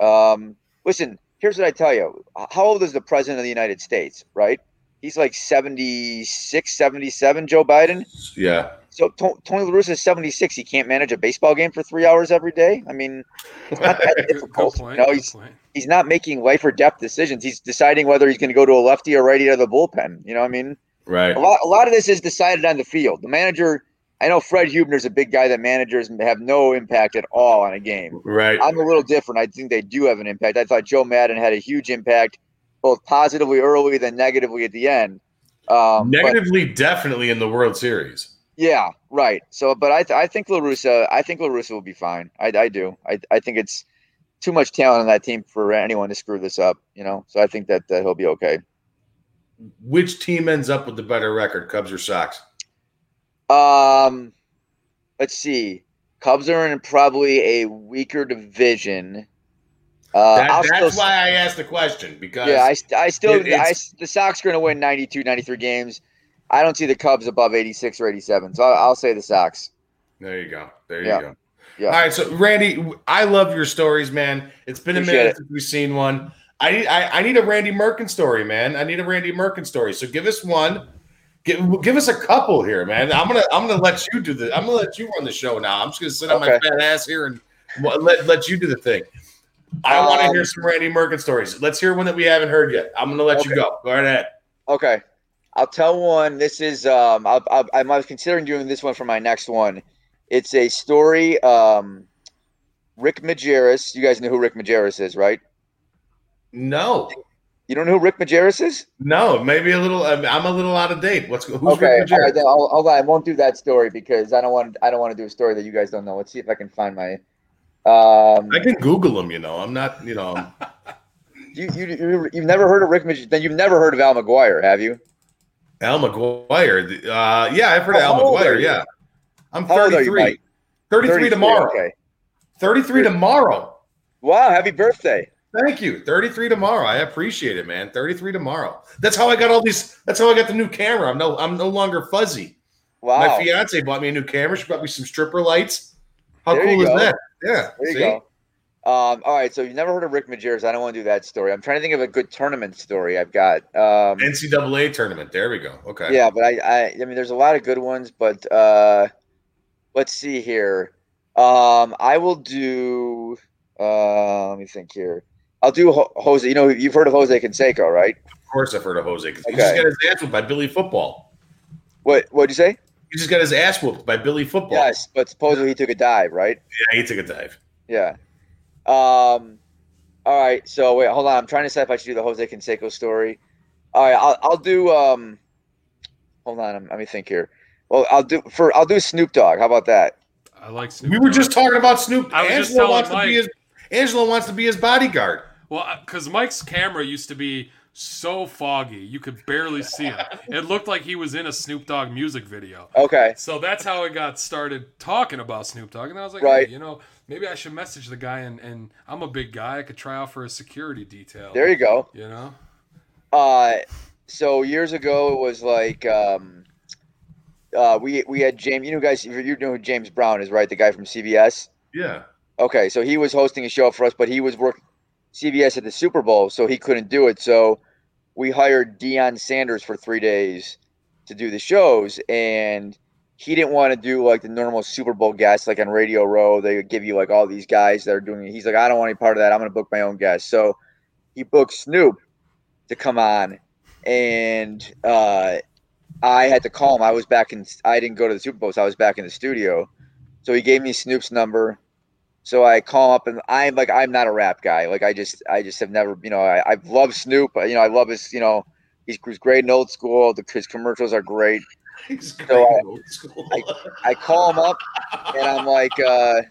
um, listen, here's what I tell you: How old is the president of the United States? Right? He's like 76, 77, Joe Biden. Yeah. So To- Tony La Russa is 76. He can't manage a baseball game for three hours every day. I mean, it's not that [LAUGHS] difficult. point, you know, good he's point. he's not making life or death decisions. He's deciding whether he's going to go to a lefty or righty out of the bullpen. You know, what I mean, Right. a lot a lot of this is decided on the field. The manager. I know Fred Hubner's a big guy that managers have no impact at all on a game. Right. I'm a little different. I think they do have an impact. I thought Joe Maddon had a huge impact, both positively early, then negatively at the end. Um, but- Negatively, definitely in the World Series. yeah, right. So, but I, th- I think La Russa, I think La Russa will be fine. I, I do. I, I think it's too much talent on that team for anyone to screw this up. You know, so I think that, that he'll be okay. Which team ends up with the better record, Cubs or Sox? Um, let's see. Cubs are in probably a weaker division. Uh, That- that's still, why I asked the question because yeah, I, I still, it- I, the Sox are going to win 92, 93 games. I don't see the Cubs above 86 or 87. So I'll, I'll say the Sox. There you go. There Yeah. you go. Yeah. All right, so Randy, I love your stories, man. It's been a Appreciate minute it. since we've seen one. I need, I, I need a Randy Merkin story, man. I need a Randy Merkin story. So give us one. Give, give us a couple here, man. I'm gonna, I'm gonna let you do the, I'm gonna let you run the show now. I'm just gonna sit on my fat ass here and let, let you do the thing. I want to Um, hear some Randy Merkin stories. Let's hear one that we haven't heard yet. I'm gonna let you go. Go right ahead. Okay. I'll tell one. This is um I'm I was considering doing this one for my next one. It's a story. Um, Rick Majerus. You guys know who Rick Majerus is, right? No, You don't know who Rick Majerus is? no, maybe a little. I'm, I'm a little out of date. What's who's okay. Rick Majerus? right. Then I'll, hold on. I won't do that story because I don't want. I don't want to do a story that you guys don't know. Let's see if I can find my. Um, I can Google him. You know, I'm not. You know. [LAUGHS] You, you you you've never heard of Rick Majerus? Then you've never heard of Al McGuire, have you? Al McGuire. Uh, yeah, I've heard of Al McGuire. Yeah. I'm How old are you, 33. 33 tomorrow. Okay. 33 tomorrow. Wow! Happy birthday. Thank you. 33 tomorrow. I appreciate it, man. 33 tomorrow. That's how I got all these. That's how I got the new camera. I'm no I'm no longer fuzzy. Wow. My fiance bought me a new camera. She bought me some stripper lights. How There cool is that? Yeah. There you see? go. Um, all right, so you've never heard of Rick Majerus. I don't want to do that story. I'm trying to think of a good tournament story I've got. Um, NCAA tournament. There we go. Okay. yeah, but I, I, I mean, there's a lot of good ones, but uh, let's see here. Um, I will do. Uh, let me think here. I'll do Ho- Jose. You know, you've heard of Jose Canseco, right? Of course, I've heard of Jose. 'cause He Okay. just got his ass whooped by Billy Football. What What'd you say? He just got his ass whooped by Billy Football. Yes, but supposedly he took a dive, right? Yeah, he took a dive. Yeah. Um. All right. So wait, hold on. I'm trying to decide if I should do the Jose Canseco story. All right. I'll I'll do. Um. Hold on. Let me think here. Well, I'll do for I'll do Snoop Dogg. How about that? I like Snoop. We were Dogg. just talking about Snoop. I was just Angelo telling wants to be his Angelo wants to be his bodyguard. Well, because Mike's camera used to be so foggy, you could barely see him. [LAUGHS] It looked like he was in a Snoop Dogg music video. Okay. So that's how I got started talking about Snoop Dogg. And I was like, Right. hey, you know, maybe I should message the guy. And, and I'm a big guy. I could try out for a security detail. There you go. You know? Uh, so years ago it was like um, uh, we we had James. You know, guys, you know who James Brown is, right? The guy from CBS. Yeah. Okay, so he was hosting a show for us, but he was working CBS at the Super Bowl, so he couldn't do it. So we hired Deion Sanders for three days to do the shows, and he didn't want to do like the normal Super Bowl guests, like on Radio Row. They give you like all these guys that are doing it. He's like, I don't want any part of that. I'm going to book my own guests. So he booked Snoop to come on, and uh, I had to call him. I was back in. I didn't go to the Super Bowl, so I was back in the studio. So he gave me Snoop's number. So I call him up, and I'm like, I'm not a rap guy. Like I just, I just have never, you know, I, I've loved Snoop. You know, I love his, you know, he's, he's great in old school. The, his commercials are great. [LAUGHS] so I, I, I call him up, and I'm like, uh,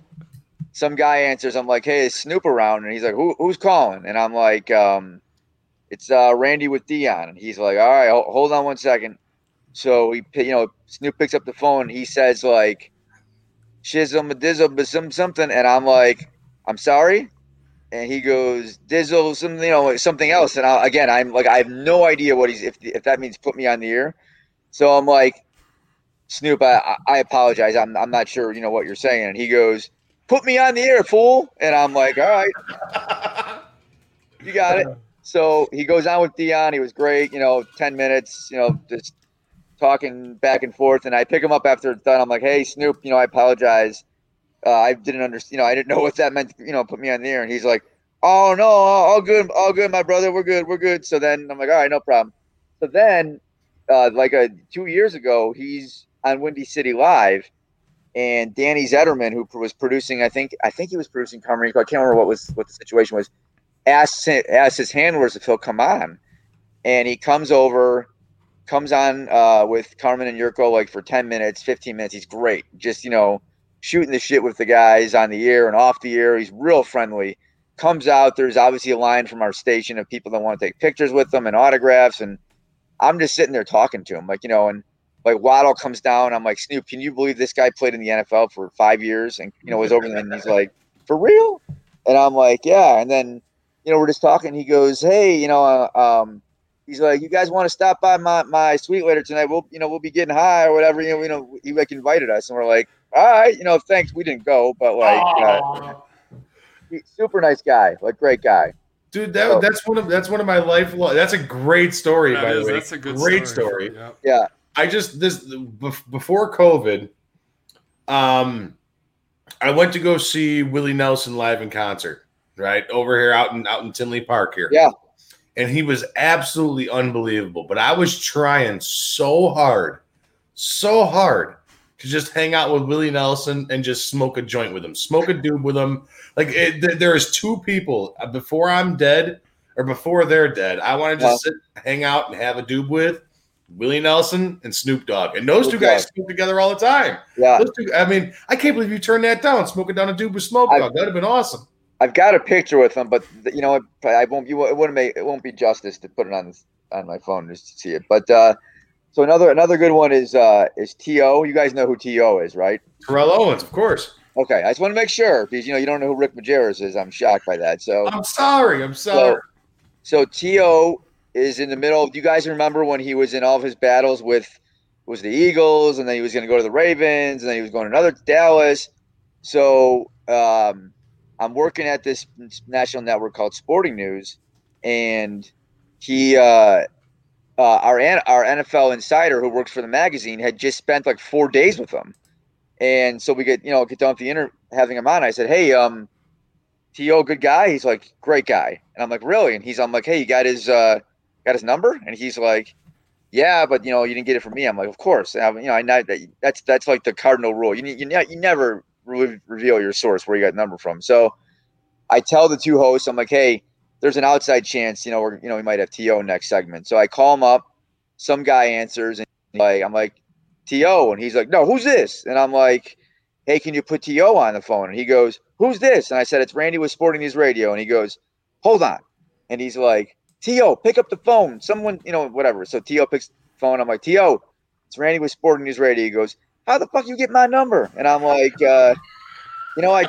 some guy answers. I'm like, hey, is Snoop around? And he's like, Who, who's calling? And I'm like, um, it's uh, Randy with Deion. And he's like, all right, hold, hold on one second. So he, you know, Snoop picks up the phone. He says like, "Shizzle, a dizzle, some something," and I'm like, "I'm sorry," and he goes, "Dizzle, something, you know, something else." And I, again, I'm like, I have no idea what he's if if that means put me on the ear. So I'm like, Snoop, I, I apologize. I'm I'm not sure, you know, what you're saying. And he goes, "Put me on the air, fool." And I'm like, "All right, you got it." [LAUGHS] So he goes on with Deion. He was great, you know, 10 minutes, you know, just talking back and forth. And I pick him up after it's done. I'm like, hey, Snoop, you know, I apologize. Uh, I didn't understand, you know, I didn't know what that meant, you know, put me on the air. And he's like, oh, no, all good, all good, my brother. We're good, we're good. So then I'm like, all right, no problem. So then, uh, like a, two years ago, he's on Windy City Live. And Danny Zetterman, who was producing, I think, I think he was producing Carmen I can't remember what was what the situation was. Asks asks his handlers if he'll come on, and he comes over comes on uh, with Carmen and Jurko like for 10 minutes, 15 minutes. He's great. Just, you know, shooting the shit with the guys on the air and off the air. He's real friendly. Comes out, there's obviously a line from our station of people that want to take pictures with them and autographs. And I'm just sitting there talking to him, like, you know, and like Waddle comes down. I'm like, Snoop, can you believe this guy played in the NFL for five years and, you know, was over there? And he's like, for real? And I'm like, yeah. And then, you know, we're just talking. He goes, hey, you know, uh, um, he's like, "You guys want to stop by my my suite later tonight? We'll you know we'll be getting high or whatever. You know, you know he like invited us, and we're like, all right, you know, thanks. We didn't go, but like, uh, super nice guy, like great guy. Dude, that, so, that's one of that's one of my life. That's a great story, that by is, the way. That's a good great story. story. Yep. Yeah. I just this before COVID, um, I went to go see Willie Nelson live in concert, right over here out in out in Tinley Park here. Yeah and he was absolutely unbelievable. But I was trying so hard, so hard to just hang out with Willie Nelson and just smoke a joint with him, smoke a doob with him. Like it, th- there is two people uh, before I'm dead or before they're dead. I want to just sit, hang out and have a doob with Willie Nelson and Snoop Dogg, and those two guys smoke together all the time. Yeah, two. I mean, I can't believe you turned that down, smoking down a doob with Smoke Dogg. That'd have been awesome. I've got a picture with him, but you know, I won't. You it wouldn't make it won't be justice to put it on on my phone just to see it. But uh, so another another good one is uh, is To. You guys know who T.O. is, right? Terrell Owens, of course. Okay, I just want to make sure because you know you don't know who Rick Majerus is. I'm shocked by that. So I'm sorry. I'm sorry. So, so T.O. is in the middle. Do you guys remember when he was in all of his battles with was the Eagles, and then he was going to go to the Ravens, and then he was going to another Dallas. So um, I'm working at this national network called Sporting News, and he, uh, uh, our our NFL insider who works for the magazine, had just spent like four days with him, and so we get you know get done with the inter having him on. I said, hey, um, T.O., good guy. He's like, great guy, and I'm like, really? And he's I'm like, hey, you got his uh, got his number? And he's like, yeah, but you know, you didn't get it from me. I'm like, of course. I, you know, I know that that's that's like the cardinal rule. You you, you never re- reveal your source where you got number from. So I tell the two hosts, I'm like, hey, there's an outside chance, you know, we're you know we might have T.O. next segment. So I call him up. Some guy answers, and like I'm like, T.O., and he's like, no, who's this? And I'm like, hey, can you put T.O. on the phone? And he goes, who's this? And I said, it's Randy with Sporting News Radio. And he goes, hold on. And he's like, T.O., pick up the phone. Someone, you know, whatever. So T.O. picks phone. I'm like, T.O., it's Randy with Sporting News Radio. He goes, how the fuck you get my number? And I'm like, uh, you know, I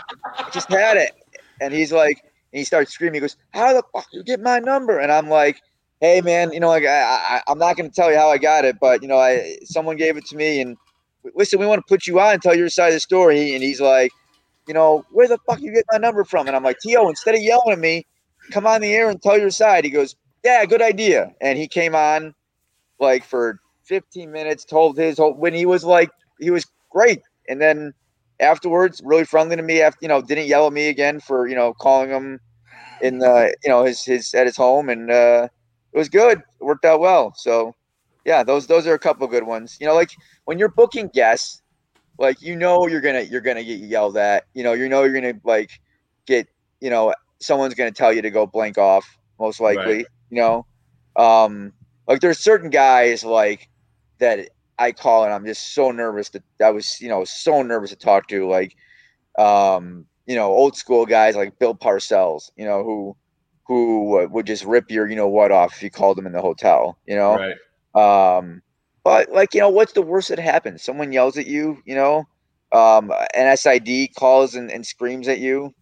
just had it. And he's like, and he starts screaming. He goes, how the fuck you get my number? And I'm like, hey man, you know, like I, I am not going to tell you how I got it, but you know, I someone gave it to me, and listen, we want to put you on and tell your side of the story. And he's like, you know, where the fuck you get my number from? And I'm like, T.O., instead of yelling at me, come on the air and tell your side. He goes, yeah, good idea. And he came on like for 15 minutes, told his whole when he was like he was great. And then afterwards, really friendly to me after you know, didn't yell at me again for, you know, calling him in the you know his his at his home and uh it was good. It worked out well. So yeah, those those are a couple good ones. You know, like when you're booking guests, like you know you're gonna you're gonna get yelled at. You know, you know you're gonna like get you know someone's gonna tell you to go blank off most likely. Right. You know, um, like there's certain guys like that I call and I'm just so nervous that I was you know so nervous to talk to like um you know old school guys like Bill Parcells. You know who who would just rip your you know what off if you called them in the hotel. You know. Right. Um, but like, you know, what's the worst that happens? Someone yells at you, you know, um, an SID calls and, and screams at you.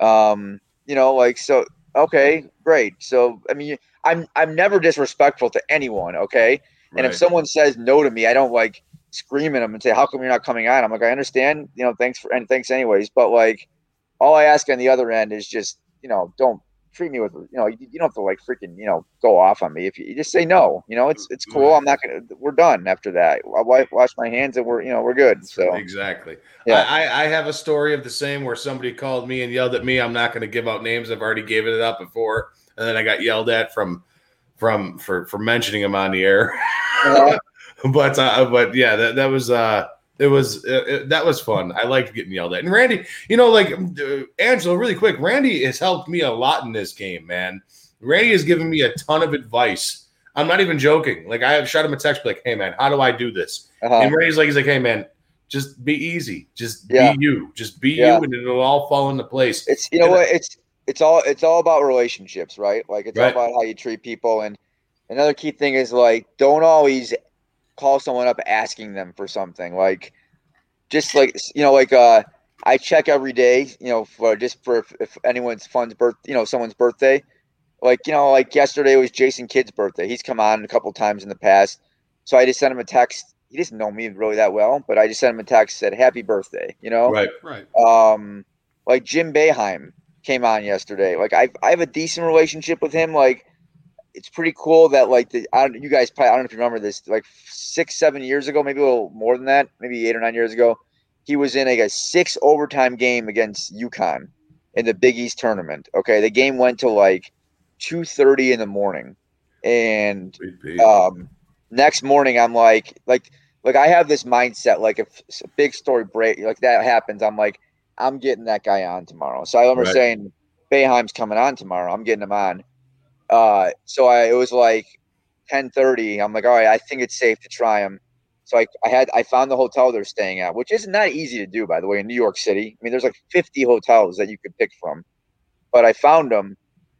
Um, you know, like, so, okay, great. So, I mean, I'm, I'm never disrespectful to anyone. Okay. And if someone says no to me, I don't like scream at them and say, how come you're not coming on? I'm like, I understand, you know, thanks for, and thanks anyways. But like, all I ask on the other end is just, you know, don't treat me with, you know, you, you don't have to like freaking, you know, go off on me. If you, you just say no, you know, it's it's cool. I'm not gonna. We're done after that. I wa- wash my hands and we're, you know, we're good. So Exactly. Yeah. I, I I have a story of the same where somebody called me and yelled at me. I'm not going to give out names. I've already given it up before, and then I got yelled at from from for for mentioning him on the air. [LAUGHS] But uh, but yeah, that that was uh it was uh, it, that was fun. I liked getting yelled at. And Randy, you know, like uh, Angelo, really quick, Randy has helped me a lot in this game, man. Randy has given me a ton of advice. I'm not even joking. Like I have shot him a text, like, "Hey, man, how do I do this?" Uh-huh. And Randy's like, "He's like, hey, man, just be easy. Just Yeah. be you. Just be Yeah. you, and it'll all fall into place." it's you know what it's it's all it's all about relationships, right? Like it's Right. all about how you treat people. And another key thing is like don't always call someone up asking them for something. Like just like you know, like uh I check every day, you know, for just for if, if anyone's fun's birth, you know, someone's birthday. Like you know, like yesterday was Jason Kidd's birthday. He's come on a couple times in the past, so I just sent him a text. He doesn't know me really that well, but I just sent him a text said happy birthday. You know, Right. Right. um like Jim Boeheim came on yesterday. Like I I have a decent relationship with him. Like it's pretty cool that like the I don't you guys probably I don't know if you remember this like six seven years ago maybe a little more than that maybe eight or nine years ago he was in like a six overtime game against UConn in the Big East tournament. Okay, the game went to like two thirty in the morning, and um, next morning I'm like like like I have this mindset like if a big story break like that happens I'm like I'm getting that guy on tomorrow. So I remember Right. saying Boeheim's coming on tomorrow. I'm getting him on. Uh, so I it was like 10:30. I'm like, all right, I think it's safe to try him. So I, I had I found the hotel they're staying at, which is not easy to do, by the way, in New York City. I mean, there's like 50 hotels that you could pick from, but I found him,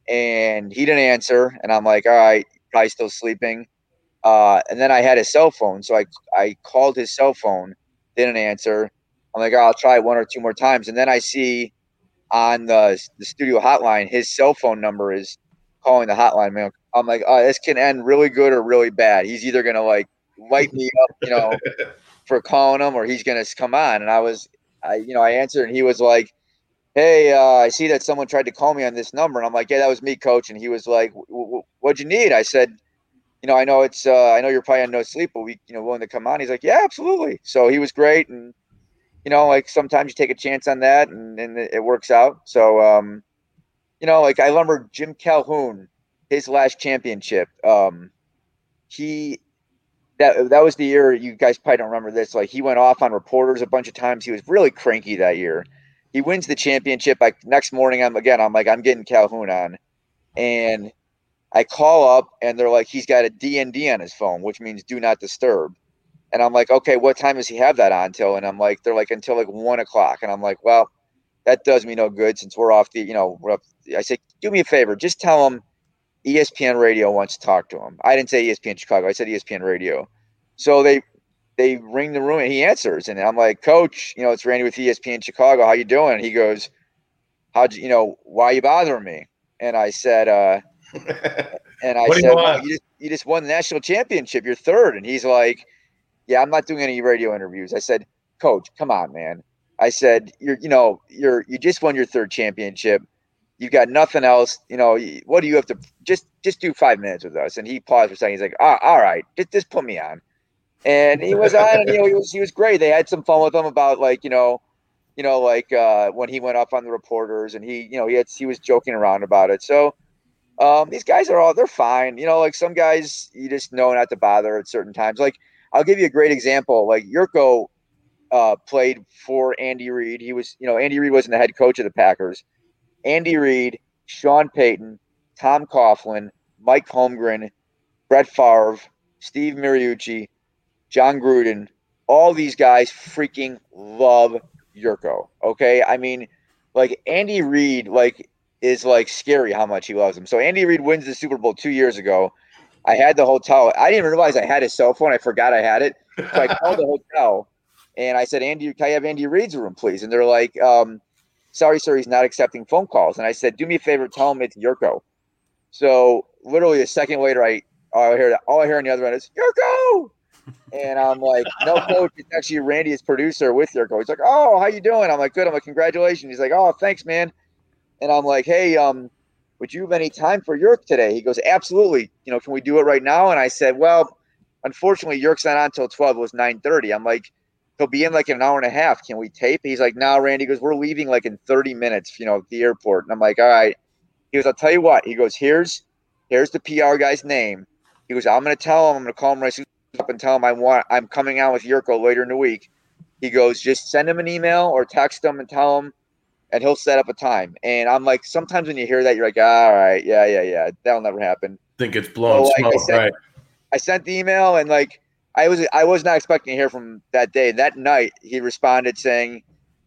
and he didn't answer, and I'm like, all right, probably still sleeping. Uh, and then I had his cell phone, so I I called his cell phone, didn't answer. I'm like, oh, I'll try one or two more times, and then I see on the the studio hotline his cell phone number is calling the hotline. Man, I'm like, oh, this can end really good or really bad. He's either gonna like light me up, you know, [LAUGHS] for calling him, or he's gonna come on. And I was, I you know, I answered, and he was like, hey, uh, I see that someone tried to call me on this number, and I'm like, yeah, that was me, coach. And he was like, "W- w- what'd you need? I said, you know, I know it's, uh, I know you're probably on no sleep, but we, you know, willing to come on. He's like, yeah, absolutely. So he was great, and you know, like sometimes you take a chance on that, and, and it works out. So, um, you know, like I remember Jim Calhoun, his last championship. Um, he that that was the year you guys probably don't remember this. Like he went off on reporters a bunch of times. He was really cranky that year. He wins the championship. Like next morning, I'm again. I'm like, I'm getting Calhoun on, and I call up, and they're like, he's got a DND on his phone, which means do not disturb. And I'm like, okay, what time does he have that on till? And I'm like, they're like until like one o'clock. And I'm like, well, that does me no good since we're off the, you know, we're up. I say, do me a favor, just tell him ESPN Radio wants to talk to him. I didn't say ESPN Chicago. I said ESPN Radio. So they they ring the room and he answers, and I'm like, Coach, you know, it's Randy with ESPN Chicago. How you doing? And he goes, How'd you, you know, why are you bothering me? And I said, uh, [LAUGHS] and I do you said, "Well, you, just, you just won the national championship. You're third. And he's like, Yeah, I'm not doing any radio interviews. I said, Coach, come on, man. I said, You're, you know, you're, you just won your third championship. You've got nothing else. You know, what do you have to just just do five minutes with us? And he paused for a second. He's like, ah, all right, just just put me on. And he was on, and you know, he was he was great. They had some fun with him about like you know, you know, like uh, when he went up on the reporters, and he you know he had he was joking around about it. So um, these guys are all they're fine. You know, like some guys you just know not to bother at certain times. Like I'll give you a great example. Like Jurko uh, played for Andy Reid. He was, you know, Andy Reid wasn't the head coach of the Packers. Andy Reid, Sean Payton, Tom Coughlin, Mike Holmgren, Brett Favre, Steve Mariucci, Jon Gruden, all these guys freaking love Jurko. Okay. I mean, like Andy Reid, like, is like scary how much he loves him. So Andy Reid wins the Super Bowl two years ago. I had the hotel. I didn't realize I had his cell phone. I forgot I had it. So I called the [LAUGHS] hotel and I said, Andy, can I have Andy Reid's room, please? And they're like, um, sorry, sir, he's not accepting phone calls. And I said, do me a favor, tell him it's Jurko. So literally a second later, I all I hear all I hear on the other end is Jurko. And I'm like, no, coach, it's actually Randy, his producer with Jurko. He's like, oh, how you doing? I'm like, good. I'm like, congratulations. He's like, oh, thanks, man. And I'm like, hey, um, would you have any time for Yerk today? He goes, absolutely. You know, can we do it right now? And I said, well, unfortunately, Yerk's not on until 12. It was 9.30. I'm like, he'll be in like an hour and a half. Can we tape? He's like, no, Randy. He goes, we're leaving like in 30 minutes, you know, at the airport. And I'm like, all right. He goes, I'll tell you what. He goes, here's here's the PR guy's name. He goes, I'm gonna tell him, I'm gonna call him right up and tell him I want I'm coming out with Jurko later in the week. He goes, just send him an email or text him and tell him and he'll set up a time. And I'm like, sometimes when you hear that, you're like, all right, yeah, yeah, yeah, that'll never happen. think it's blown So, like, I smoke, right? I sent the email and like I was I was not expecting to hear from that day. That night he responded saying,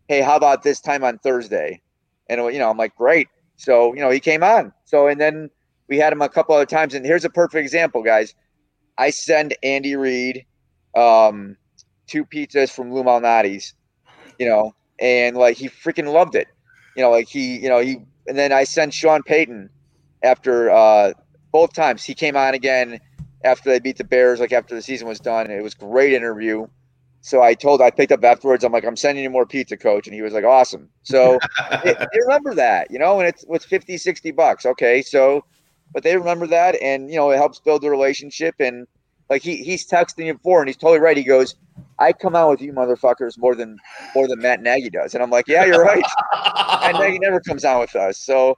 Hey, how about this time on Thursday? And you know, I'm like, Great. So, you know, he came on. So and then we had him a couple other times. And here's a perfect example, guys. I send Andy Reid um two pizzas from Lou Malnati's, you know, and like he freaking loved it. You know, like he, you know, he and then I sent Sean Payton after uh both times he came on again after they beat the Bears, like after the season was done. It was great interview. So I told, I picked up afterwards. I'm like, I'm sending you more pizza, coach. And he was like, awesome. So [LAUGHS] they, they remember that, you know, and it's with 50, 60 bucks. Okay. So, but they remember that. And, you know, it helps build the relationship. And like he, he's texting you before and he's totally right. He goes, I come out with you motherfuckers more than, more than Matt Nagy does. And I'm like, yeah, you're right. [LAUGHS] Matt Nagy never comes out with us. So,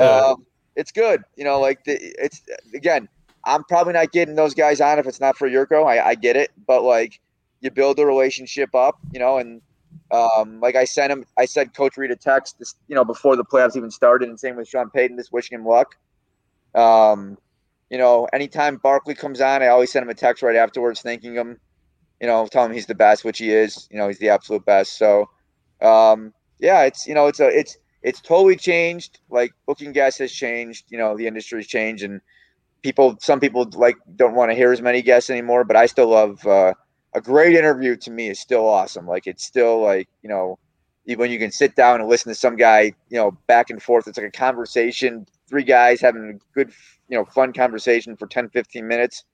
um, it's good. You know, like the, it's again, I'm probably not getting those guys on if it's not for Jurko. I, I get it, but like you build the relationship up, you know, and um, like I sent him, I said Coach Reid a text, this, you know, before the playoffs even started, and same with Sean Payton, just wishing him luck. Um, you know, anytime Barkley comes on, I always send him a text right afterwards, thanking him. You know, tell him he's the best, which he is. You know, he's the absolute best. So, um, yeah, it's you know, it's a it's it's totally changed. Like booking guests has changed. You know, the industry's changed, and people, some people like don't want to hear as many guests anymore. But I still love uh, a great interview. To me, is still awesome. Like it's still like you know, when you can sit down and listen to some guy, you know, back and forth. It's like a conversation. Three guys having a good, you know, fun conversation for 10, 15 minutes.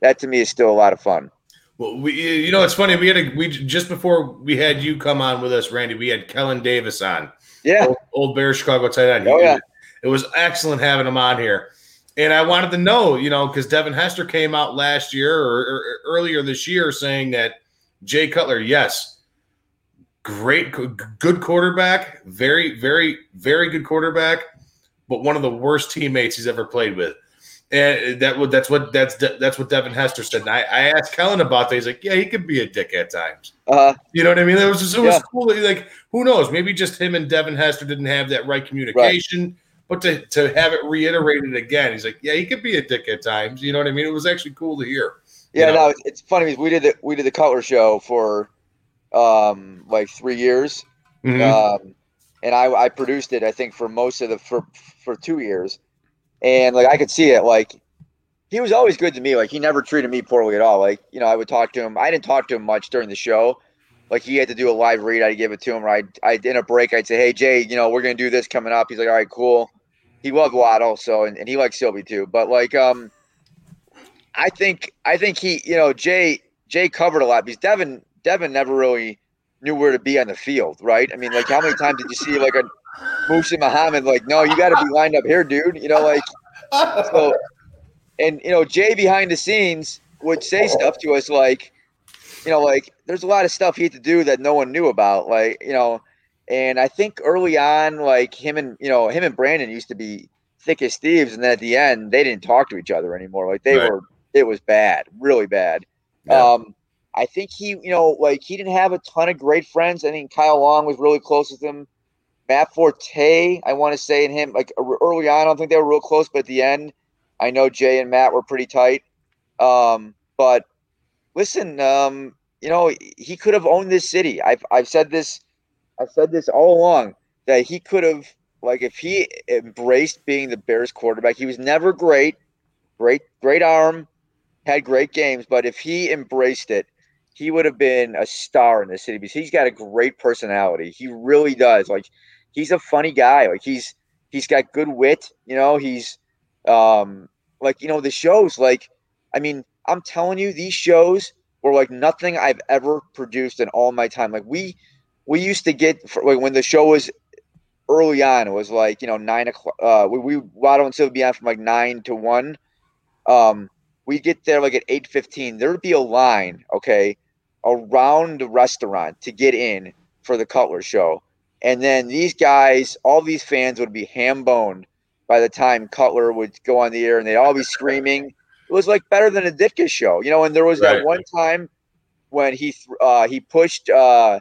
That to me is still a lot of fun. Well, we, you know, it's funny. We had a we just before we had you come on with us, Randy. We had Kellen Davis on. Yeah, old, old Bear Chicago tight end. Oh, yeah. it was excellent having him on here. And I wanted to know, you know, because Devin Hester came out last year or, or earlier this year saying that Jay Cutler, yes, great, good quarterback, very, very, very good quarterback, but one of the worst teammates he's ever played with. And that would that's what that's that's what Devin Hester said. And I, I asked Kellen about that. He's like, yeah, he could be a dick at times. Uh, You know what I mean? It was just, it was Yeah. cool. Like, who knows? Maybe just him and Devin Hester didn't have that right communication. But to, to have it reiterated again, he's like, yeah, he could be a dick at times. You know what I mean? It was actually cool to hear. Yeah, You know? no, it's, funny because we did the we did the Cutler show for um like three years, Mhm. um, and I I produced it I think for most of the for for two years, and like I could see it like he was always good to me. Like he never treated me poorly at all. Like you know I would talk to him. I didn't talk to him much during the show. Like he had to do a live read. I'd give it to him. Or I'd, I'd in a break I'd say hey Jay you know we're gonna do this coming up. He's like all right cool. He loved Waddle so and, and he liked Sylvie too. But like um I think I think he, you know, Jay Jay covered a lot because Devin Devin never really knew where to be on the field, right? I mean, like how many times did you see like a Muhsin Muhammad, like, no, you got to be lined up here, dude. You know, like, so, and you know, Jay behind the scenes would say stuff to us like, you know, like there's a lot of stuff he had to do that no one knew about, like, you know, and I think early on, like him and you know, him and Brandon used to be thick as thieves, and then at the end, they didn't talk to each other anymore. Like they Right. were, it was bad, really bad. Yeah. Um, I think he, you know, like he didn't have a ton of great friends. I think Kyle Long was really close with him. Matt Forte, I want to say, and him, like er- early on, I don't think they were real close, but at the end, I know Jay and Matt were pretty tight. Um, but listen, um, you know, he could have owned this city. I've I've said this, I've said this all along that he could have, like, if he embraced being the Bears quarterback, he was never great, great, great arm, had great games, but if he embraced it, he would have been a star in the city because he's got a great personality. He really does. Like, he's a funny guy. Like, he's he's got good wit. You know, he's um like you know the shows. Like, I mean, I'm telling you, these shows were like nothing I've ever produced in all my time. Like we we used to get like when the show was early on, it was like you know nine o'clock. Uh, we we Waddle and Silvy be on from like nine to one. Um, we get there like at eight fifteen. There would be a line, okay, around the restaurant to get in for the Cutler show, and then these guys, all these fans would be ham boned by the time Cutler would go on the air, and they'd all be screaming. It was like better than a Ditka show, you know. And there was Right. that one time when he th- uh, he pushed. Uh,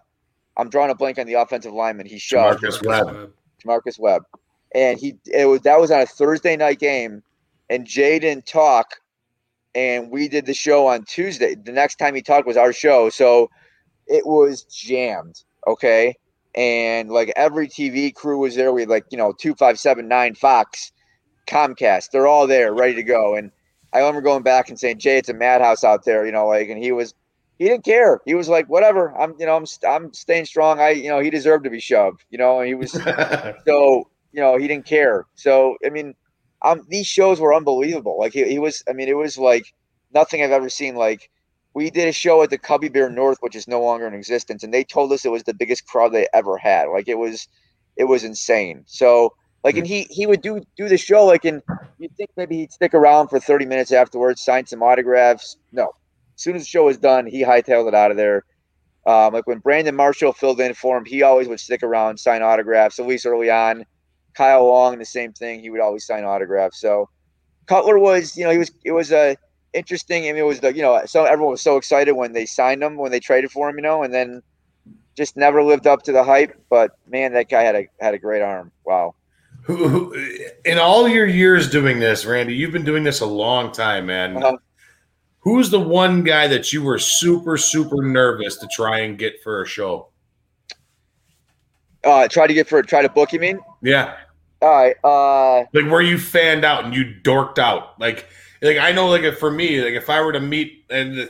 I'm drawing a blank on the offensive lineman. He shoved Marcus Webb. Marcus Webb, and he it was that was on a Thursday night game, and Jay didn't talk, and we did the show on Tuesday. The next time he talked was our show, so it was jammed. Okay, and like every TV crew was there. We had like you know two five seven nine Fox, Comcast. They're all there, ready to go. And I remember going back and saying, Jay, it's a madhouse out there, you know, like, and he was. He didn't care. He was like, "Whatever. I'm, you know, I'm, I'm staying strong. I, you know, he deserved to be shoved. You know, and he was [LAUGHS] so you know he didn't care so i mean um these shows were unbelievable. Like he, he was i mean it was like nothing i've ever seen. Like we did a show at the cubby bear north which is no longer in existence and they told us it was the biggest crowd they ever had. Like it was it was insane. So like and he he would do do the show like and you'd think maybe he'd stick around for 30 minutes afterwards sign some autographs. No. As soon as the show was done he hightailed it out of there. Um, like when Brandon Marshall filled in for him, he always would stick around, sign autographs, at least early on. Kyle Long, the same thing. He would always sign autographs. So Cutler was, you know, he was, it was a interesting. I mean, it was the, you know, so everyone was so excited when they signed him, when they traded for him, you know, and then just never lived up to the hype. But man, that guy had a had a great arm. Wow. In all your years doing this, Randy, you've been doing this a long time, man. Uh-huh. Who's the one guy that you were super, super nervous to try and get for a show? Uh, try to get for try to book. You mean? Yeah. All right. Uh, Like where you fanned out and you dorked out. Like, like I know, like for me, like if I were to meet, and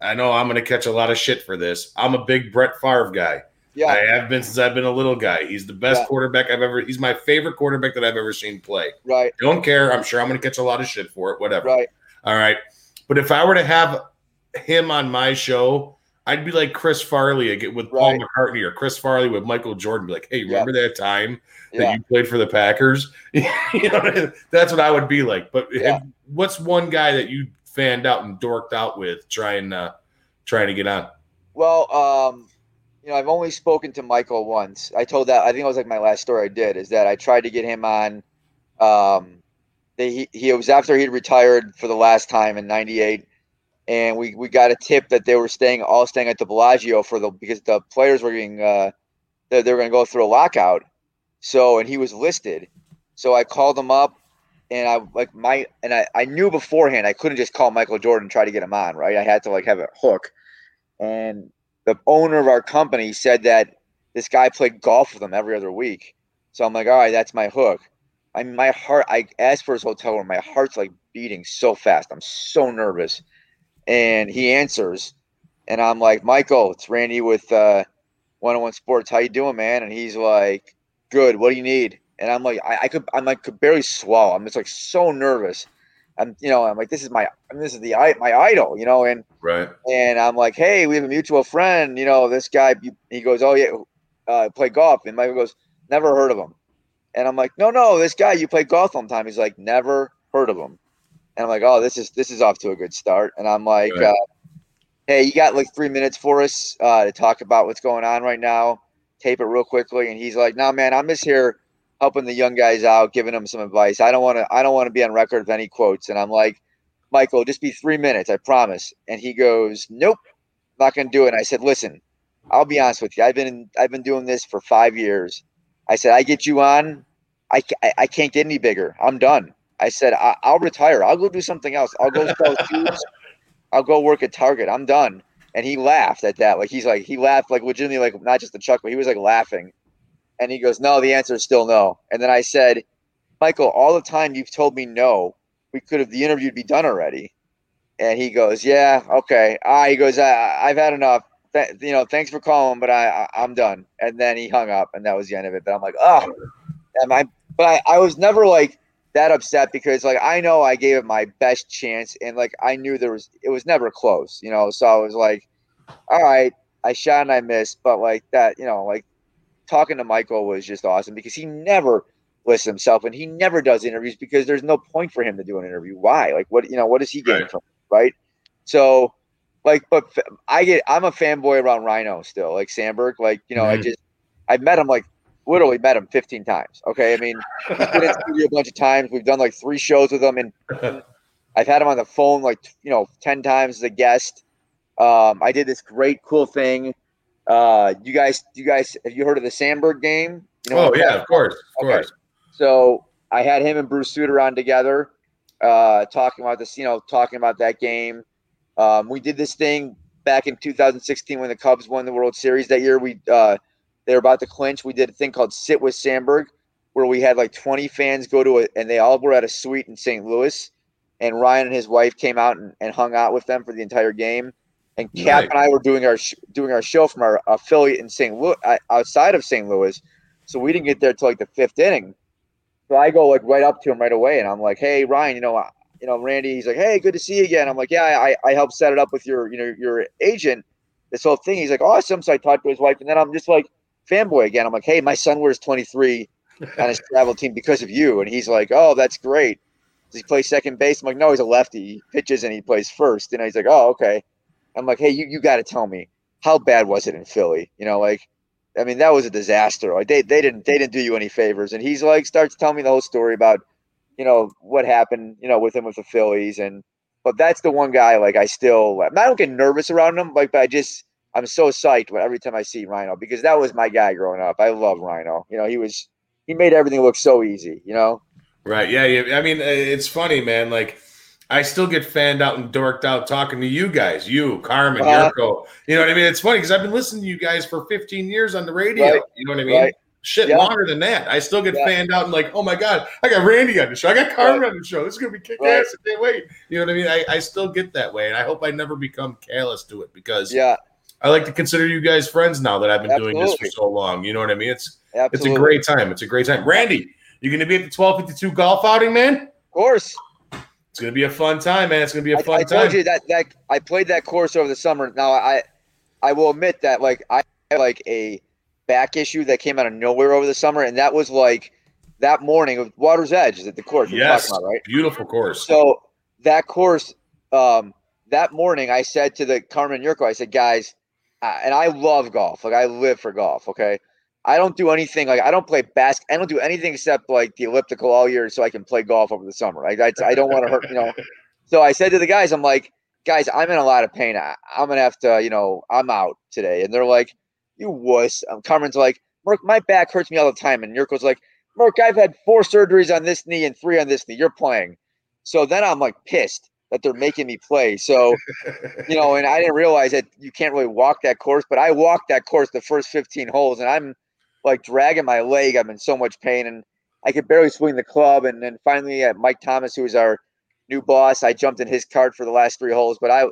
I know I'm gonna catch a lot of shit for this. I'm a big Brett Favre guy. yeah. I have been since I've been a little guy. He's the best Yeah. quarterback I've ever. He's my favorite quarterback that I've ever seen play. Right. Don't care. I'm sure I'm going to catch a lot of shit for it. Whatever. Right. All right. But if I were to have him on my show, I'd be like Chris Farley again with Paul Right. McCartney or Chris Farley with Michael Jordan. Be like, hey, remember that time that Yeah. you played for the Packers? [LAUGHS] you know, that's what I would be like. But Yeah. what's one guy that you fanned out and dorked out with trying uh, trying to get on? Well, um, you know, I've only spoken to Michael once. I told that I think it was like my last story I did is that I tried to get him on. Um, they, he he it was after he'd retired for the last time in '98, and we we got a tip that they were staying all staying at the Bellagio for the because the players were getting uh they, they were going to go through a lockout. So and he was listed, so I called him up. And I like my and I, I knew beforehand I couldn't just call Michael Jordan and try to get him on, right? I had to like have a hook. And the owner of our company said that this guy played golf with him every other week. So I'm like, all right, that's my hook. I mean, my heart, I asked for his hotel room. My heart's like beating so fast. I'm so nervous. And he answers, and I'm like, Michael, it's Randy with uh, 101 Sports. How you doing, man? And he's like, good. What do you need? And I'm like, I, I could, I'm like, could barely swallow. I'm just like so nervous. I'm, you know, I'm like, this is my, I mean, this is the, my idol, you know, and Right. and I'm like, hey, we have a mutual friend. You know, this guy. He goes, oh yeah, uh, play golf. And Michael goes, never heard of him. And I'm like, no, no, this guy you play golf all the time. He's like, never heard of him. And I'm like, oh, this is this is off to a good start. And I'm like, Right. uh, hey, you got like three minutes for us uh, to talk about what's going on right now. Tape it real quickly. And he's like, no, man, I'm just here helping the young guys out, giving them some advice. I don't want to I don't want to be on record with any quotes. And I'm like, Michael, just be three minutes, I promise. And he goes, nope, not gonna do it. And I said, listen, I'll be honest with you. I've been I've been doing this for five years. I said, I get you on. I, I can't get any bigger. I'm done. I said, I, I'll retire. I'll go do something else. I'll go sell [LAUGHS] shoes. I'll go work at Target. I'm done. And he laughed at that. Like he's like he laughed like legitimately like not just a chuckle. He was like laughing. And he goes, No, the answer is still no. And then I said, Michael, all the time you've told me no, we could have the interview'd be done already. And he goes, Yeah, okay. Ah, he goes, I, I've had enough. Th- you know, thanks for calling, but I, I I'm done. And then he hung up, and that was the end of it. But I'm like, oh, am I? But I, I was never like that upset because like I know I gave it my best chance, and like I knew there was it was never close, you know. So I was like, all right, I shot and I missed, but like that, you know, like talking to Michael was just awesome because he never lists himself and he never does interviews because there's no point for him to do an interview. Why? Like what you know, what is he gain from it, right? So like but I get I'm a fanboy around Ryno still, like Sandberg. Like, you know, I Mhm. just I've met him like literally met him 15 times. Okay. I mean, he's been in studio a bunch of times. We've done like three shows with him and I've had him on the phone like you know 10 times as a guest. Um, I did this great cool thing. Uh, you guys, you guys, have you heard of the Sandberg game? You oh yeah, of course, of Okay. course. So I had him and Bruce Sutter on together, uh, talking about this, you know, talking about that game. Um, we did this thing back in 2016 when the Cubs won the World Series that year. We uh, they were about to clinch. We did a thing called Sit with Sandberg, where we had like 20 fans go to it, and they all were at a suite in St. Louis. And Ryan and his wife came out and, and hung out with them for the entire game. And Cap Nice. and I were doing our sh- doing our show from our affiliate in St. Louis, uh, outside of St. Louis. So we didn't get there till like the fifth inning. So I go like right up to him right away, and I'm like, "Hey, Ryan, you know, uh, you know, Randy." He's like, "Hey, good to see you again." I'm like, "Yeah, I, I helped set it up with your, you know, your agent, this whole thing." He's like, "Awesome." So I talked to his wife, and then I'm just like fanboy again. I'm like, "Hey, my son wears 23 on his [LAUGHS] travel team because of you," and he's like, "Oh, that's great." Does he play second base? I'm like, "No, he's a lefty. He pitches and he plays first. And he's like, "Oh, okay." I'm like, "Hey, you you got to tell me how bad was it in Philly? You know, like." I mean, that was a disaster. Like they, they didn't they didn't do you any favors. And he's like starts telling me the whole story about, you know, what happened, you know, with him with the Phillies. And but that's the one guy like I still I don't get nervous around him, like but I just I'm so psyched when every time I see Ryno because that was my guy growing up. I love Ryno. You know, he was he made everything look so easy, you know? Right. Yeah. Yeah. I mean, uh, it's funny, man. Like, I still get fanned out and dorked out talking to you guys, you, Carmen, Uh-huh. Jurko. You know what I mean? It's funny because I've been listening to you guys for 15 years on the radio. Right. You know what I mean? Right. Shit, Yeah. longer than that. I still get Yeah. fanned out and like, oh my god, I got Randy on the show. I got Carmen on the show. This is gonna be kick ass. I can't wait. You know what I mean? I, I still get that way, and I hope I never become callous to it because Yeah, I like to consider you guys friends now that I've been doing this for so long. You know what I mean? It's absolutely. it's a great time. It's a great time. Randy, you gonna be at the 1252 golf outing, man? Of course. It's gonna be a fun time, man. It's gonna be a fun I time. told you that that I played that course over the summer. Now I I will admit that like I had like a back issue that came out of nowhere over the summer, and that was like that morning of Water's Edge is at the course yes, about, right? beautiful course. So that course, um, that morning, I said to the Carmen Jurko, I said, guys, and I love golf. Like I live for golf. Okay, I don't do anything like I don't play basket. I don't do anything except like the elliptical all year, so I can play golf over the summer. Like I, I don't want to hurt, you know. [LAUGHS] So I said to the guys, I'm like, guys, I'm in a lot of pain. I, I'm gonna have to, you know, I'm out today. And they're like, you wuss. Um, Carmen's like, Merc, my back hurts me all the time. And Jurko's like, Merc, I've had four surgeries on this knee and three on this knee. You're playing. So then I'm like pissed that they're making me play. So, you know, and I didn't realize that you can't really walk that course, but I walked that course the first 15 holes and I'm like dragging my leg. I'm in so much pain and I could barely swing the club. And then finally, uh, Mike Thomas, who was our new boss, I jumped in his cart for the last three holes, but I,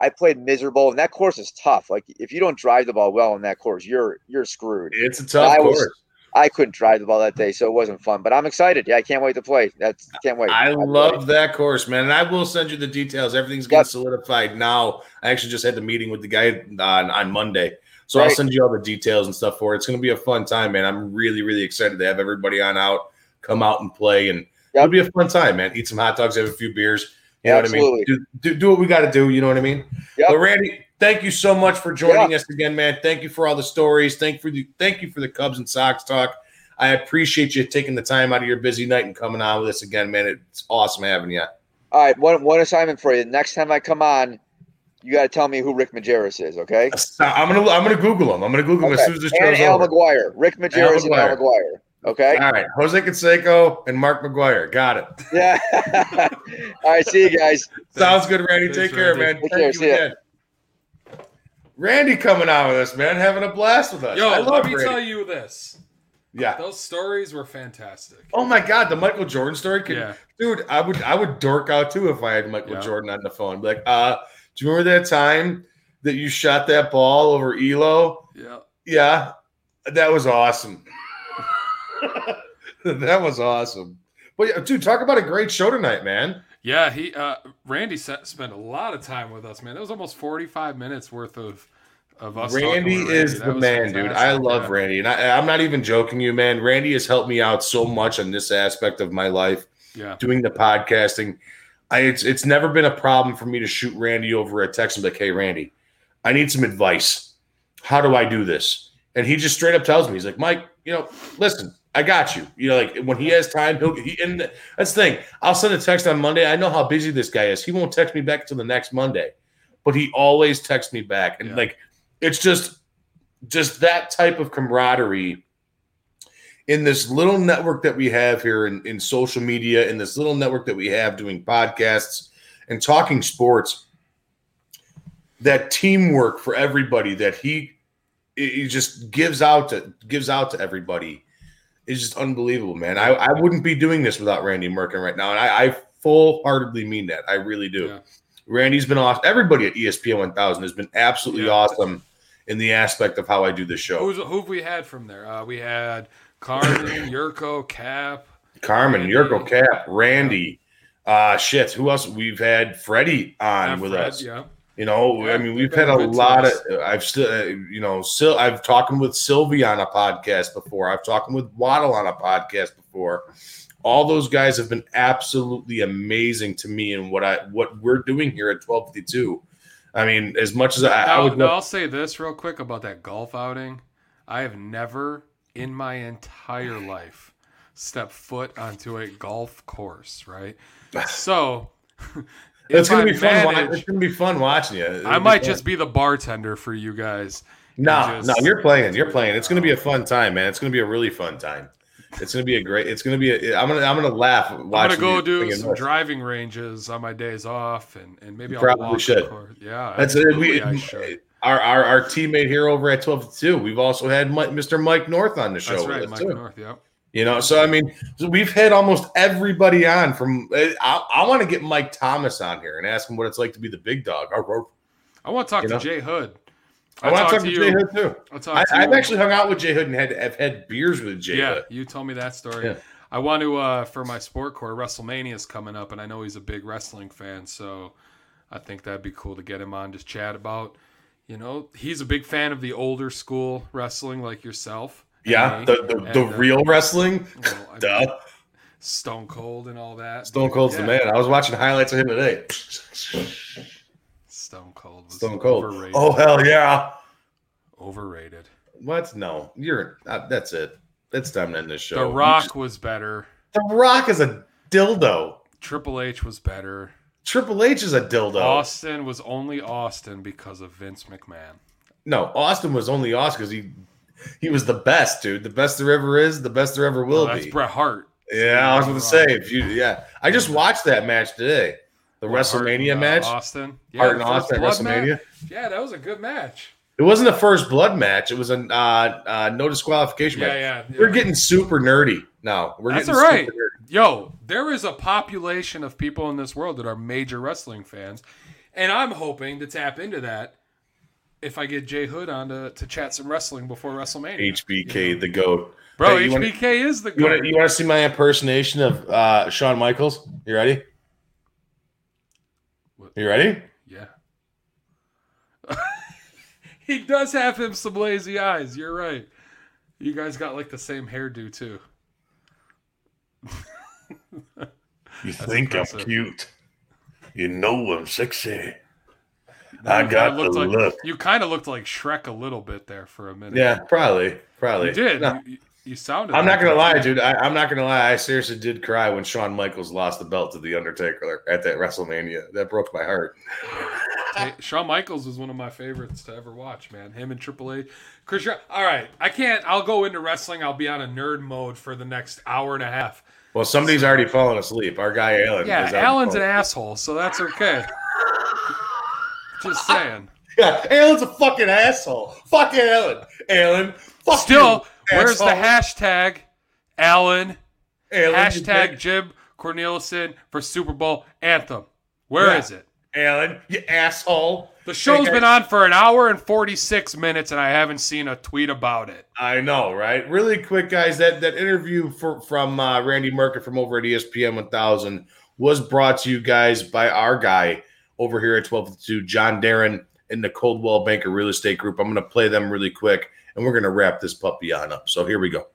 I played miserable and that course is tough. Like if you don't drive the ball well in that course, you're, you're screwed. It's a tough I was- course. I couldn't drive the ball that day, so it wasn't fun. But I'm excited. Yeah, I can't wait to play. That's can't wait. I I'm love that course, man. And I will send you the details. Everything's getting Yep. solidified now. I actually just had the meeting with the guy on, on Monday. So I'll send you all the details and stuff for it. It's going to be a fun time, man. I'm really, really excited to have everybody on out, come out and play, and it'll be a fun time, man. Eat some hot dogs, have a few beers. You know what I mean? Do, do, do what we got to do. You know what I mean? But Randy, thank you so much for joining us again, man. Thank you for all the stories. Thank for the thank you for the Cubs and Sox talk. I appreciate you taking the time out of your busy night and coming on with us again, man. It's awesome having you. All right, one one assignment for you. Next time I come on, you got to tell me who Rick Majerus is, okay? Uh, I'm gonna I'm gonna Google him. I'm gonna Google him as soon as this and show's Al over. McGuire, Rick Majerus and Al McGuire. McGuire. Okay. All right, Jose Canseco and Mark McGwire. Got it. Yeah. [LAUGHS] All right. See you guys. Sounds good, Randy. Thanks, Take care, man. Take Thank care. you See ya. again. Randy coming out with us, man, having a blast with us. Yo, I let me Randy. tell you this. Yeah. Those stories were fantastic. Oh my God, the Michael Jordan story, Could- Yeah. dude. I would I would dork out too if I had Michael Yeah. Jordan on the phone. Be like, uh, do you remember that time that you shot that ball over Ehlo? Yeah. Yeah, that was awesome. [LAUGHS] that was awesome. But yeah, dude, talk about a great show tonight, man. Yeah, he uh Randy se- spent a lot of time with us, man. That was almost 45 minutes worth of of us Randy is That the man, dude. I love yeah. Randy, and I, I'm not even joking, you man. Randy has helped me out so much on this aspect of my life. Yeah. doing the podcasting. I it's it's never been a problem for me to shoot Randy over a text and be like, "Hey, Randy, I need some advice. How do I do this?" And he just straight up tells me, he's like, "Mike, you know, listen, I got you. You know, like when he has time, he'll he, and that's the thing. I'll send a text on Monday. I know how busy this guy is. He won't text me back until the next Monday, but he always texts me back, and like it's just just that type of camaraderie in this little network that we have here in, in social media, in this little network that we have doing podcasts and talking sports, that teamwork for everybody that he he just gives out to gives out to everybody is just unbelievable, man. I, I wouldn't be doing this without Randy Merkin right now. And I, I full heartedly mean that. I really do. Randy's been awesome. Everybody at ESPN 1000 has been absolutely Yeah. awesome in the aspect of how I do this show. Who's who have we had from there? Uh, we had Carmen, [CLEARS THROAT] Jurko, Cap. Carmen, Randy. Jurko Cap, Randy, uh shit. Who else? We've had Freddie on Yeah, with Fred, us. yeah. You know, Yeah, I mean, we've had a lot of. I've still, uh, you know, still. I've talked with Silvy on a podcast before. I've talked with Waddle on a podcast before. All those guys have been absolutely amazing to me and what I what we're doing here at twelve fifty two. I mean, as much as I, I would now I'll say this real quick about that golf outing. I have never in my entire life stepped foot onto a golf course, right? [LAUGHS] So it's gonna I be fun. manage- It's gonna be fun watching you. It'll I might fun. just be the bartender for you guys. No, no, you're playing. You're playing. It's going to be a fun time, man. It's going to be a really fun time. It's going to be a great. It's going to be. A, I'm gonna. I'm going to laugh. I'm gonna go do some this. driving ranges on my days off, and, and maybe You I'll probably should. Yeah, That's it. We, I should. our, our our teammate here over at 12 2. We've also had Mike, Mr. Mike North on the show. That's right, Mike too. North. Yep. You know, so I mean, so we've had almost everybody on. From I, I want to get Mike Thomas on here and ask him what it's like to be the big dog. I want to talk You to know? Jay Hood. I want to talk to Jay Hood too. I talked I, to I've you- actually hung out with Jay Hood and had have had beers with Jay yeah, Hood. you told me that story. Yeah. I want to uh, for my sport core. WrestleMania is coming up, and I know he's a big wrestling fan, so I think that'd be cool to get him on, just chat about. You know, he's a big fan of the older school wrestling, like yourself. Yeah, the the, the uh, real wrestling. [LAUGHS] well, I [LAUGHS] Duh. mean, Stone Cold and all that. Stone Cold's Yeah. the man. I was watching highlights of him today. Stone Cold was Stone Cold. overrated. Oh hell yeah! Overrated. What? No, you're. Uh, that's it. It's time to end this show. The Rock just- was better. the Rock is a dildo. Triple H was better. Triple H is a dildo. Austin was only Austin because of Vince McMahon. No, Austin was only Austin because he he was the best, dude. The best there ever is. The best there ever will Oh, that's be. Bret Hart. Yeah, I was going to say if you. Yeah, I just watched that match today. The Hart WrestleMania and, uh, match. Austin. Hart and Austin WrestleMania. match? Yeah, that was a good match. It wasn't a first blood match. It was a uh, uh, no disqualification Yeah, match. yeah, yeah, We're getting super nerdy now. We're That's getting all right. super nerdy. Yo, there is a population of people in this world that are major wrestling fans, and I'm hoping to tap into that if I get Jay Hood on to, to chat some wrestling before WrestleMania. HBK, the goat. Bro, Hey, you wanna- HBK is the goat. you want to see my impersonation of uh, Shawn Michaels? You ready? You ready? Yeah. [LAUGHS] he does have him some lazy eyes. You're right. You guys got like the same hairdo too. You [LAUGHS] That's think impressive. I'm cute? You know I'm sexy. I you got the like, look. You kind of looked like Shrek a little bit there for a minute. Yeah, probably, probably. You did. No. You, you sounded. I'm like not gonna lie, dude. I, I'm not gonna lie. I seriously did cry when Shawn Michaels lost the belt to the Undertaker at that WrestleMania. That broke my heart. [LAUGHS] Hey, Shawn Michaels was one of my favorites to ever watch, man. Him and Triple H. Chris, all right. I can't. I'll go into wrestling. I'll be on a nerd mode for the next hour and a half. Well, somebody's already fallen asleep. Our guy Alan. Yeah, Alan's an asshole, so that's okay. Just saying. [LAUGHS] Yeah, Alan's a fucking asshole. Fuck Alan. Alan. Fuck Still, you, where's the hashtag Alan? Alan, hashtag. Jim Cornelison for Super Bowl anthem. Where is Yeah. it? Alan, you asshole. The show's been on for an hour and 46 minutes, and I haven't seen a tweet about it. I know, right? Really quick, guys. That that interview for, from uh, Randy Merkin from over at ESPN 1000 was brought to you guys by our guy over here at 1252, John Darren in the Coldwell Banker Real Estate Group. I'm going to play them really quick, and we're going to wrap this puppy on up. So here we go.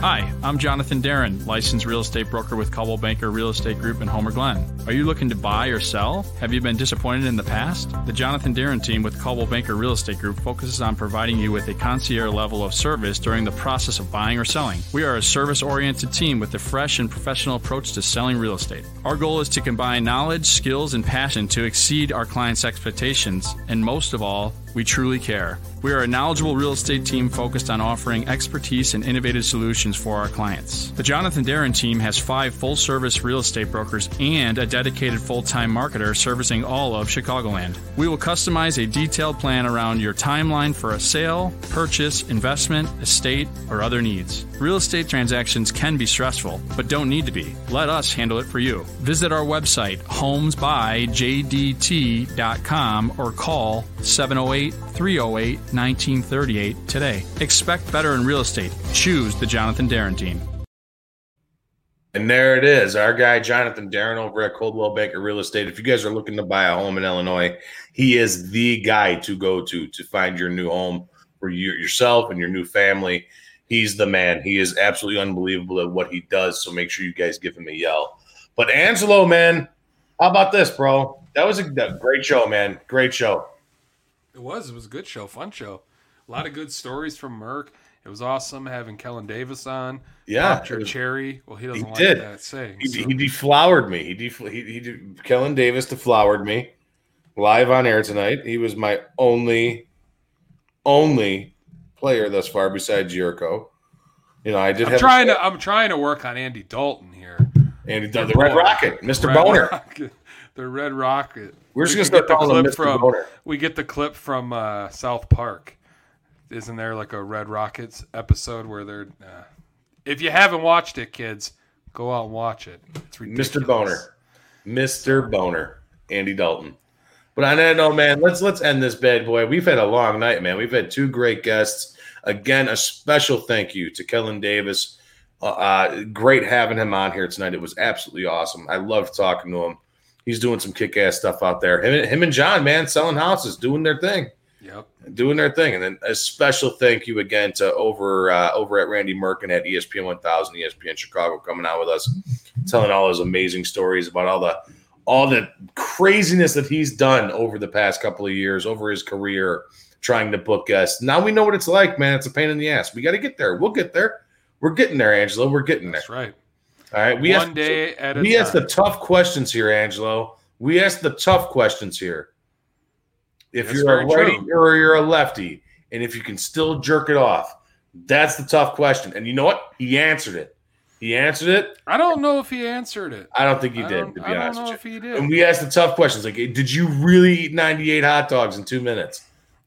Hi, I'm Jonathan Darren, licensed real estate broker with Coldwell Banker Real Estate Group in Homer Glen. Are you looking to buy or sell? Have you been disappointed in the past? The Jonathan Darren team with Coldwell Banker Real Estate Group focuses on providing you with a concierge level of service during the process of buying or selling. We are a service oriented team with a fresh and professional approach to selling real estate. Our goal is to combine knowledge, skills, and passion to exceed our clients' expectations, and most of all, we truly care. We are a knowledgeable real estate team focused on offering expertise and innovative solutions for our clients. The Jonathan Darren team has five full service real estate brokers and a dedicated full time marketer servicing all of Chicagoland. We will customize a detailed plan around your timeline for a sale, purchase, investment, estate, or other needs. Real estate transactions can be stressful, but don't need to be. Let us handle it for you. Visit our website, homesbyjdt.com, or call 708 308 1938 today. Expect better in real estate. Choose the Jonathan Darren team. And there it is, our guy Jonathan Darren over at Coldwell Banker Real Estate. If you guys are looking to buy a home in Illinois, he is the guy to go to to find your new home for you yourself and your new family. He's the man. He is absolutely unbelievable at what he does. So make sure you guys give him a yell. But Angelo, man, how about this, bro? That was a great show, man. Great show. It was. It was a good show, fun show. A lot of good stories from Merck. It was awesome having Kellen Davis on. Yeah, Popped your it was- cherry. Well, he doesn't He like did. that saying. He, so- he deflowered me. He, def- he, he did- Kellen Davis deflowered me live on air tonight. He was my only, only player thus far besides Jericho. You know, I did I'm have trying to. I'm trying to work on Andy Dalton here. Andy Dalton, the Red Rocket, Mr. Red Boner. Rocket. The Red Rocket. We're just We gonna start calling him clip Mr. from. Boner. We get the clip from uh, South Park. Isn't there like a Red Rockets episode where they're? Uh, if you haven't watched it, kids, go out and watch it. It's ridiculous. Mr. Boner, Mr. Boner, Andy Dalton. But that note, man, let's let's end this bad boy. We've had a long night, man. We've had two great guests. Again, a special thank you to Kellen Davis. Uh, uh, great having him on here tonight. It was absolutely awesome. I loved talking to him. He's doing some kick-ass stuff out there. Him, him and John, man, selling houses, doing their thing Yep. doing their thing. And then a special thank you again to over uh, over at Randy Merkin at ESPN 1000, ESPN Chicago, coming out with us, telling all those amazing stories about all the all the craziness that he's done over the past couple of years, over his career, trying to book guests. Now we know what it's like, man. It's a pain in the ass. We got to get there. We'll get there. We're getting there, Angelo. We're getting there. That's right. All right. We One ask, day at a we ask the tough questions here, Angelo. We ask the tough questions here. If That's you're a righty true. or you're a lefty, and if you can still jerk it off, that's the tough question. And you know what? He answered it. He answered it. I don't know if he answered it. I don't think he I did, to be I don't honest know with you. if he did. And we asked the tough questions like, did you really eat 98 hot dogs in two minutes?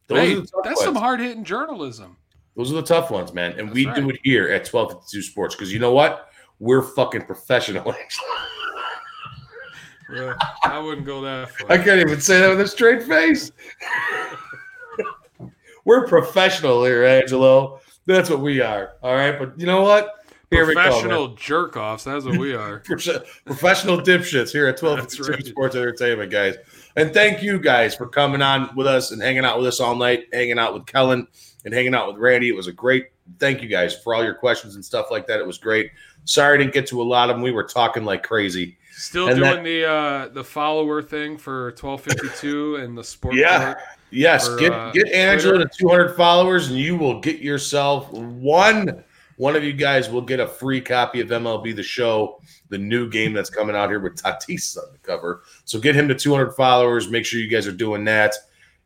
Those Hey, are the tough that's some hard hitting journalism. Those are the tough ones, man. And we That's do it here at 1252 Sports because you know what? We're fucking professional. [LAUGHS] Yeah, I wouldn't go that far. I can't even say that with a straight face. We're professional here, Angelo. That's what we are. All right. But you know what? Here. Professional jerk offs. That's what we are. [LAUGHS] Professional dipshits here at 12 right. Sports Entertainment, guys. And thank you guys for coming on with us and hanging out with us all night, hanging out with Kellen and hanging out with Randy. It was a great thank you guys for all your questions and stuff like that. It was great. Sorry I didn't get to a lot of them. We were talking like crazy. Still And doing that- the uh, the follower thing for twelve fifty two and the sport. Yeah. Yes, for, get uh, get Angelo Twitter. to 200 followers, and you will get yourself one. One of you guys will get a free copy of MLB The Show, the new game that's coming out here with Tatis on the cover. So get him to 200 followers. Make sure you guys are doing that.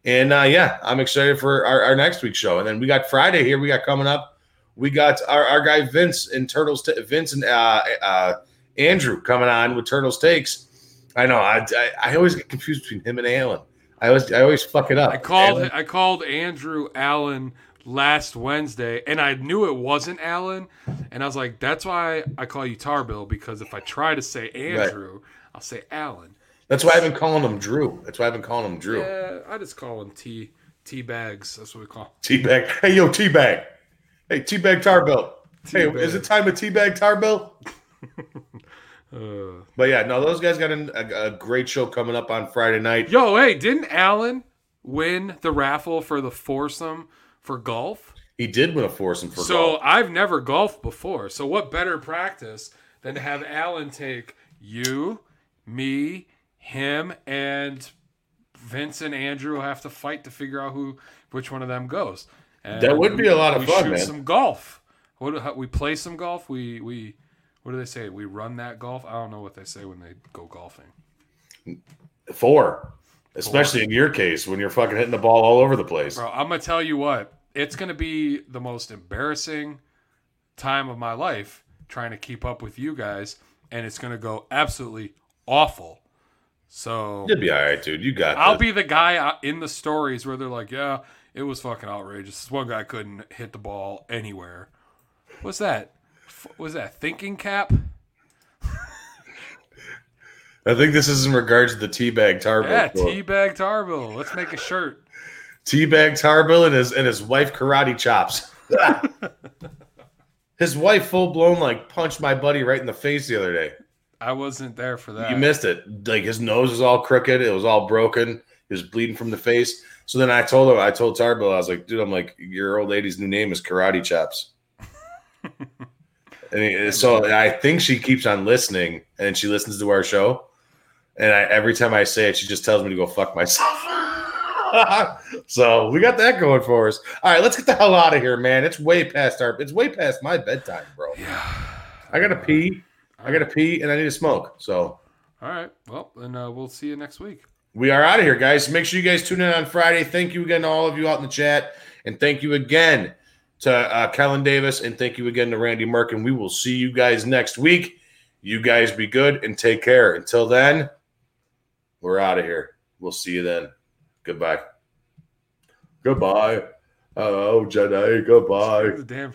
And uh, yeah, I'm excited for our, our next week's show. And then we got Friday here. We got coming up. We got our, our guy Vince and Turtles. Ta- Vince and uh, uh, Andrew coming on with Turtles takes. I know. I, I I always get confused between him and Alan. I always I always fuck it up. I called Alan- I called Andrew Allen last Wednesday, and I knew it wasn't Allen, and I was like, "That's why I call you Tarbell because if I try to say Andrew, I'll say Allen." That's why I've been calling him Drew. That's why I've been calling him Drew. Yeah, I just call him T T bags. That's what we call. Teabag. Hey, yo, Teabag. Hey, Teabag Tarbell. Hey, Teabag. is it time to Teabag Tarbell? [LAUGHS] Uh, But yeah, no, those guys got an, a, a great show coming up on Friday night. yo, hey, didn't Allen win the raffle for the foursome for golf? He did win a foursome for golf. so golf. I've never golfed before. So what better practice than to have Alan take you, me, him, and Vince and Andrew have to fight to figure out who which one of them goes. And That would be a lot of we fun, shoot man. Some golf. What we play some golf. We we what do they say? We run that golf. I don't know what they say when they go golfing. Four. Especially in your case when you're fucking hitting the ball all over the place. Bro, I'm gonna tell you what. It's gonna be the most embarrassing time of my life trying to keep up with you guys, and it's gonna go absolutely awful. So You'll be all right, dude. You got I'll this. be the guy uh, in the stories where they're like, "Yeah, it was fucking outrageous. This one guy couldn't hit the ball anywhere." What's that? Was that thinking cap? I think this is in regards to the Teabag Tarbell. Yeah, quote. teabag Tarbell. Let's make a shirt. Teabag Tarbell and his and his wife karate chops. [LAUGHS] his wife full blown like punched my buddy right in the face the other day. I wasn't there for that. You missed it. Like his nose was all crooked. It was all broken. He was bleeding from the face. So then I told him, I told Tarbell, I was like, dude, I'm like, your old lady's new name is Karate Chops. [LAUGHS] and he- so I think she keeps on listening and she listens to our show. And I, every time I say it, she just tells me to go fuck myself. [LAUGHS] so we got that going for us. All right, let's get the hell out of here, man. It's way past our, it's way past my bedtime, bro. Yeah. I gotta pee. I gotta pee, and I need to smoke. So All right. Well, then uh, we'll see you next week. We are out of here, guys. Make sure you guys tune in on Friday. Thank you again to all of you out in the chat, and thank you again to uh, Kellen Davis, and thank you again to Randy Merkin. We will see you guys next week. You guys be good and take care. Until then, we're out of here. We'll see you then. Goodbye. Goodbye. Oh, Jedi. Goodbye. The damn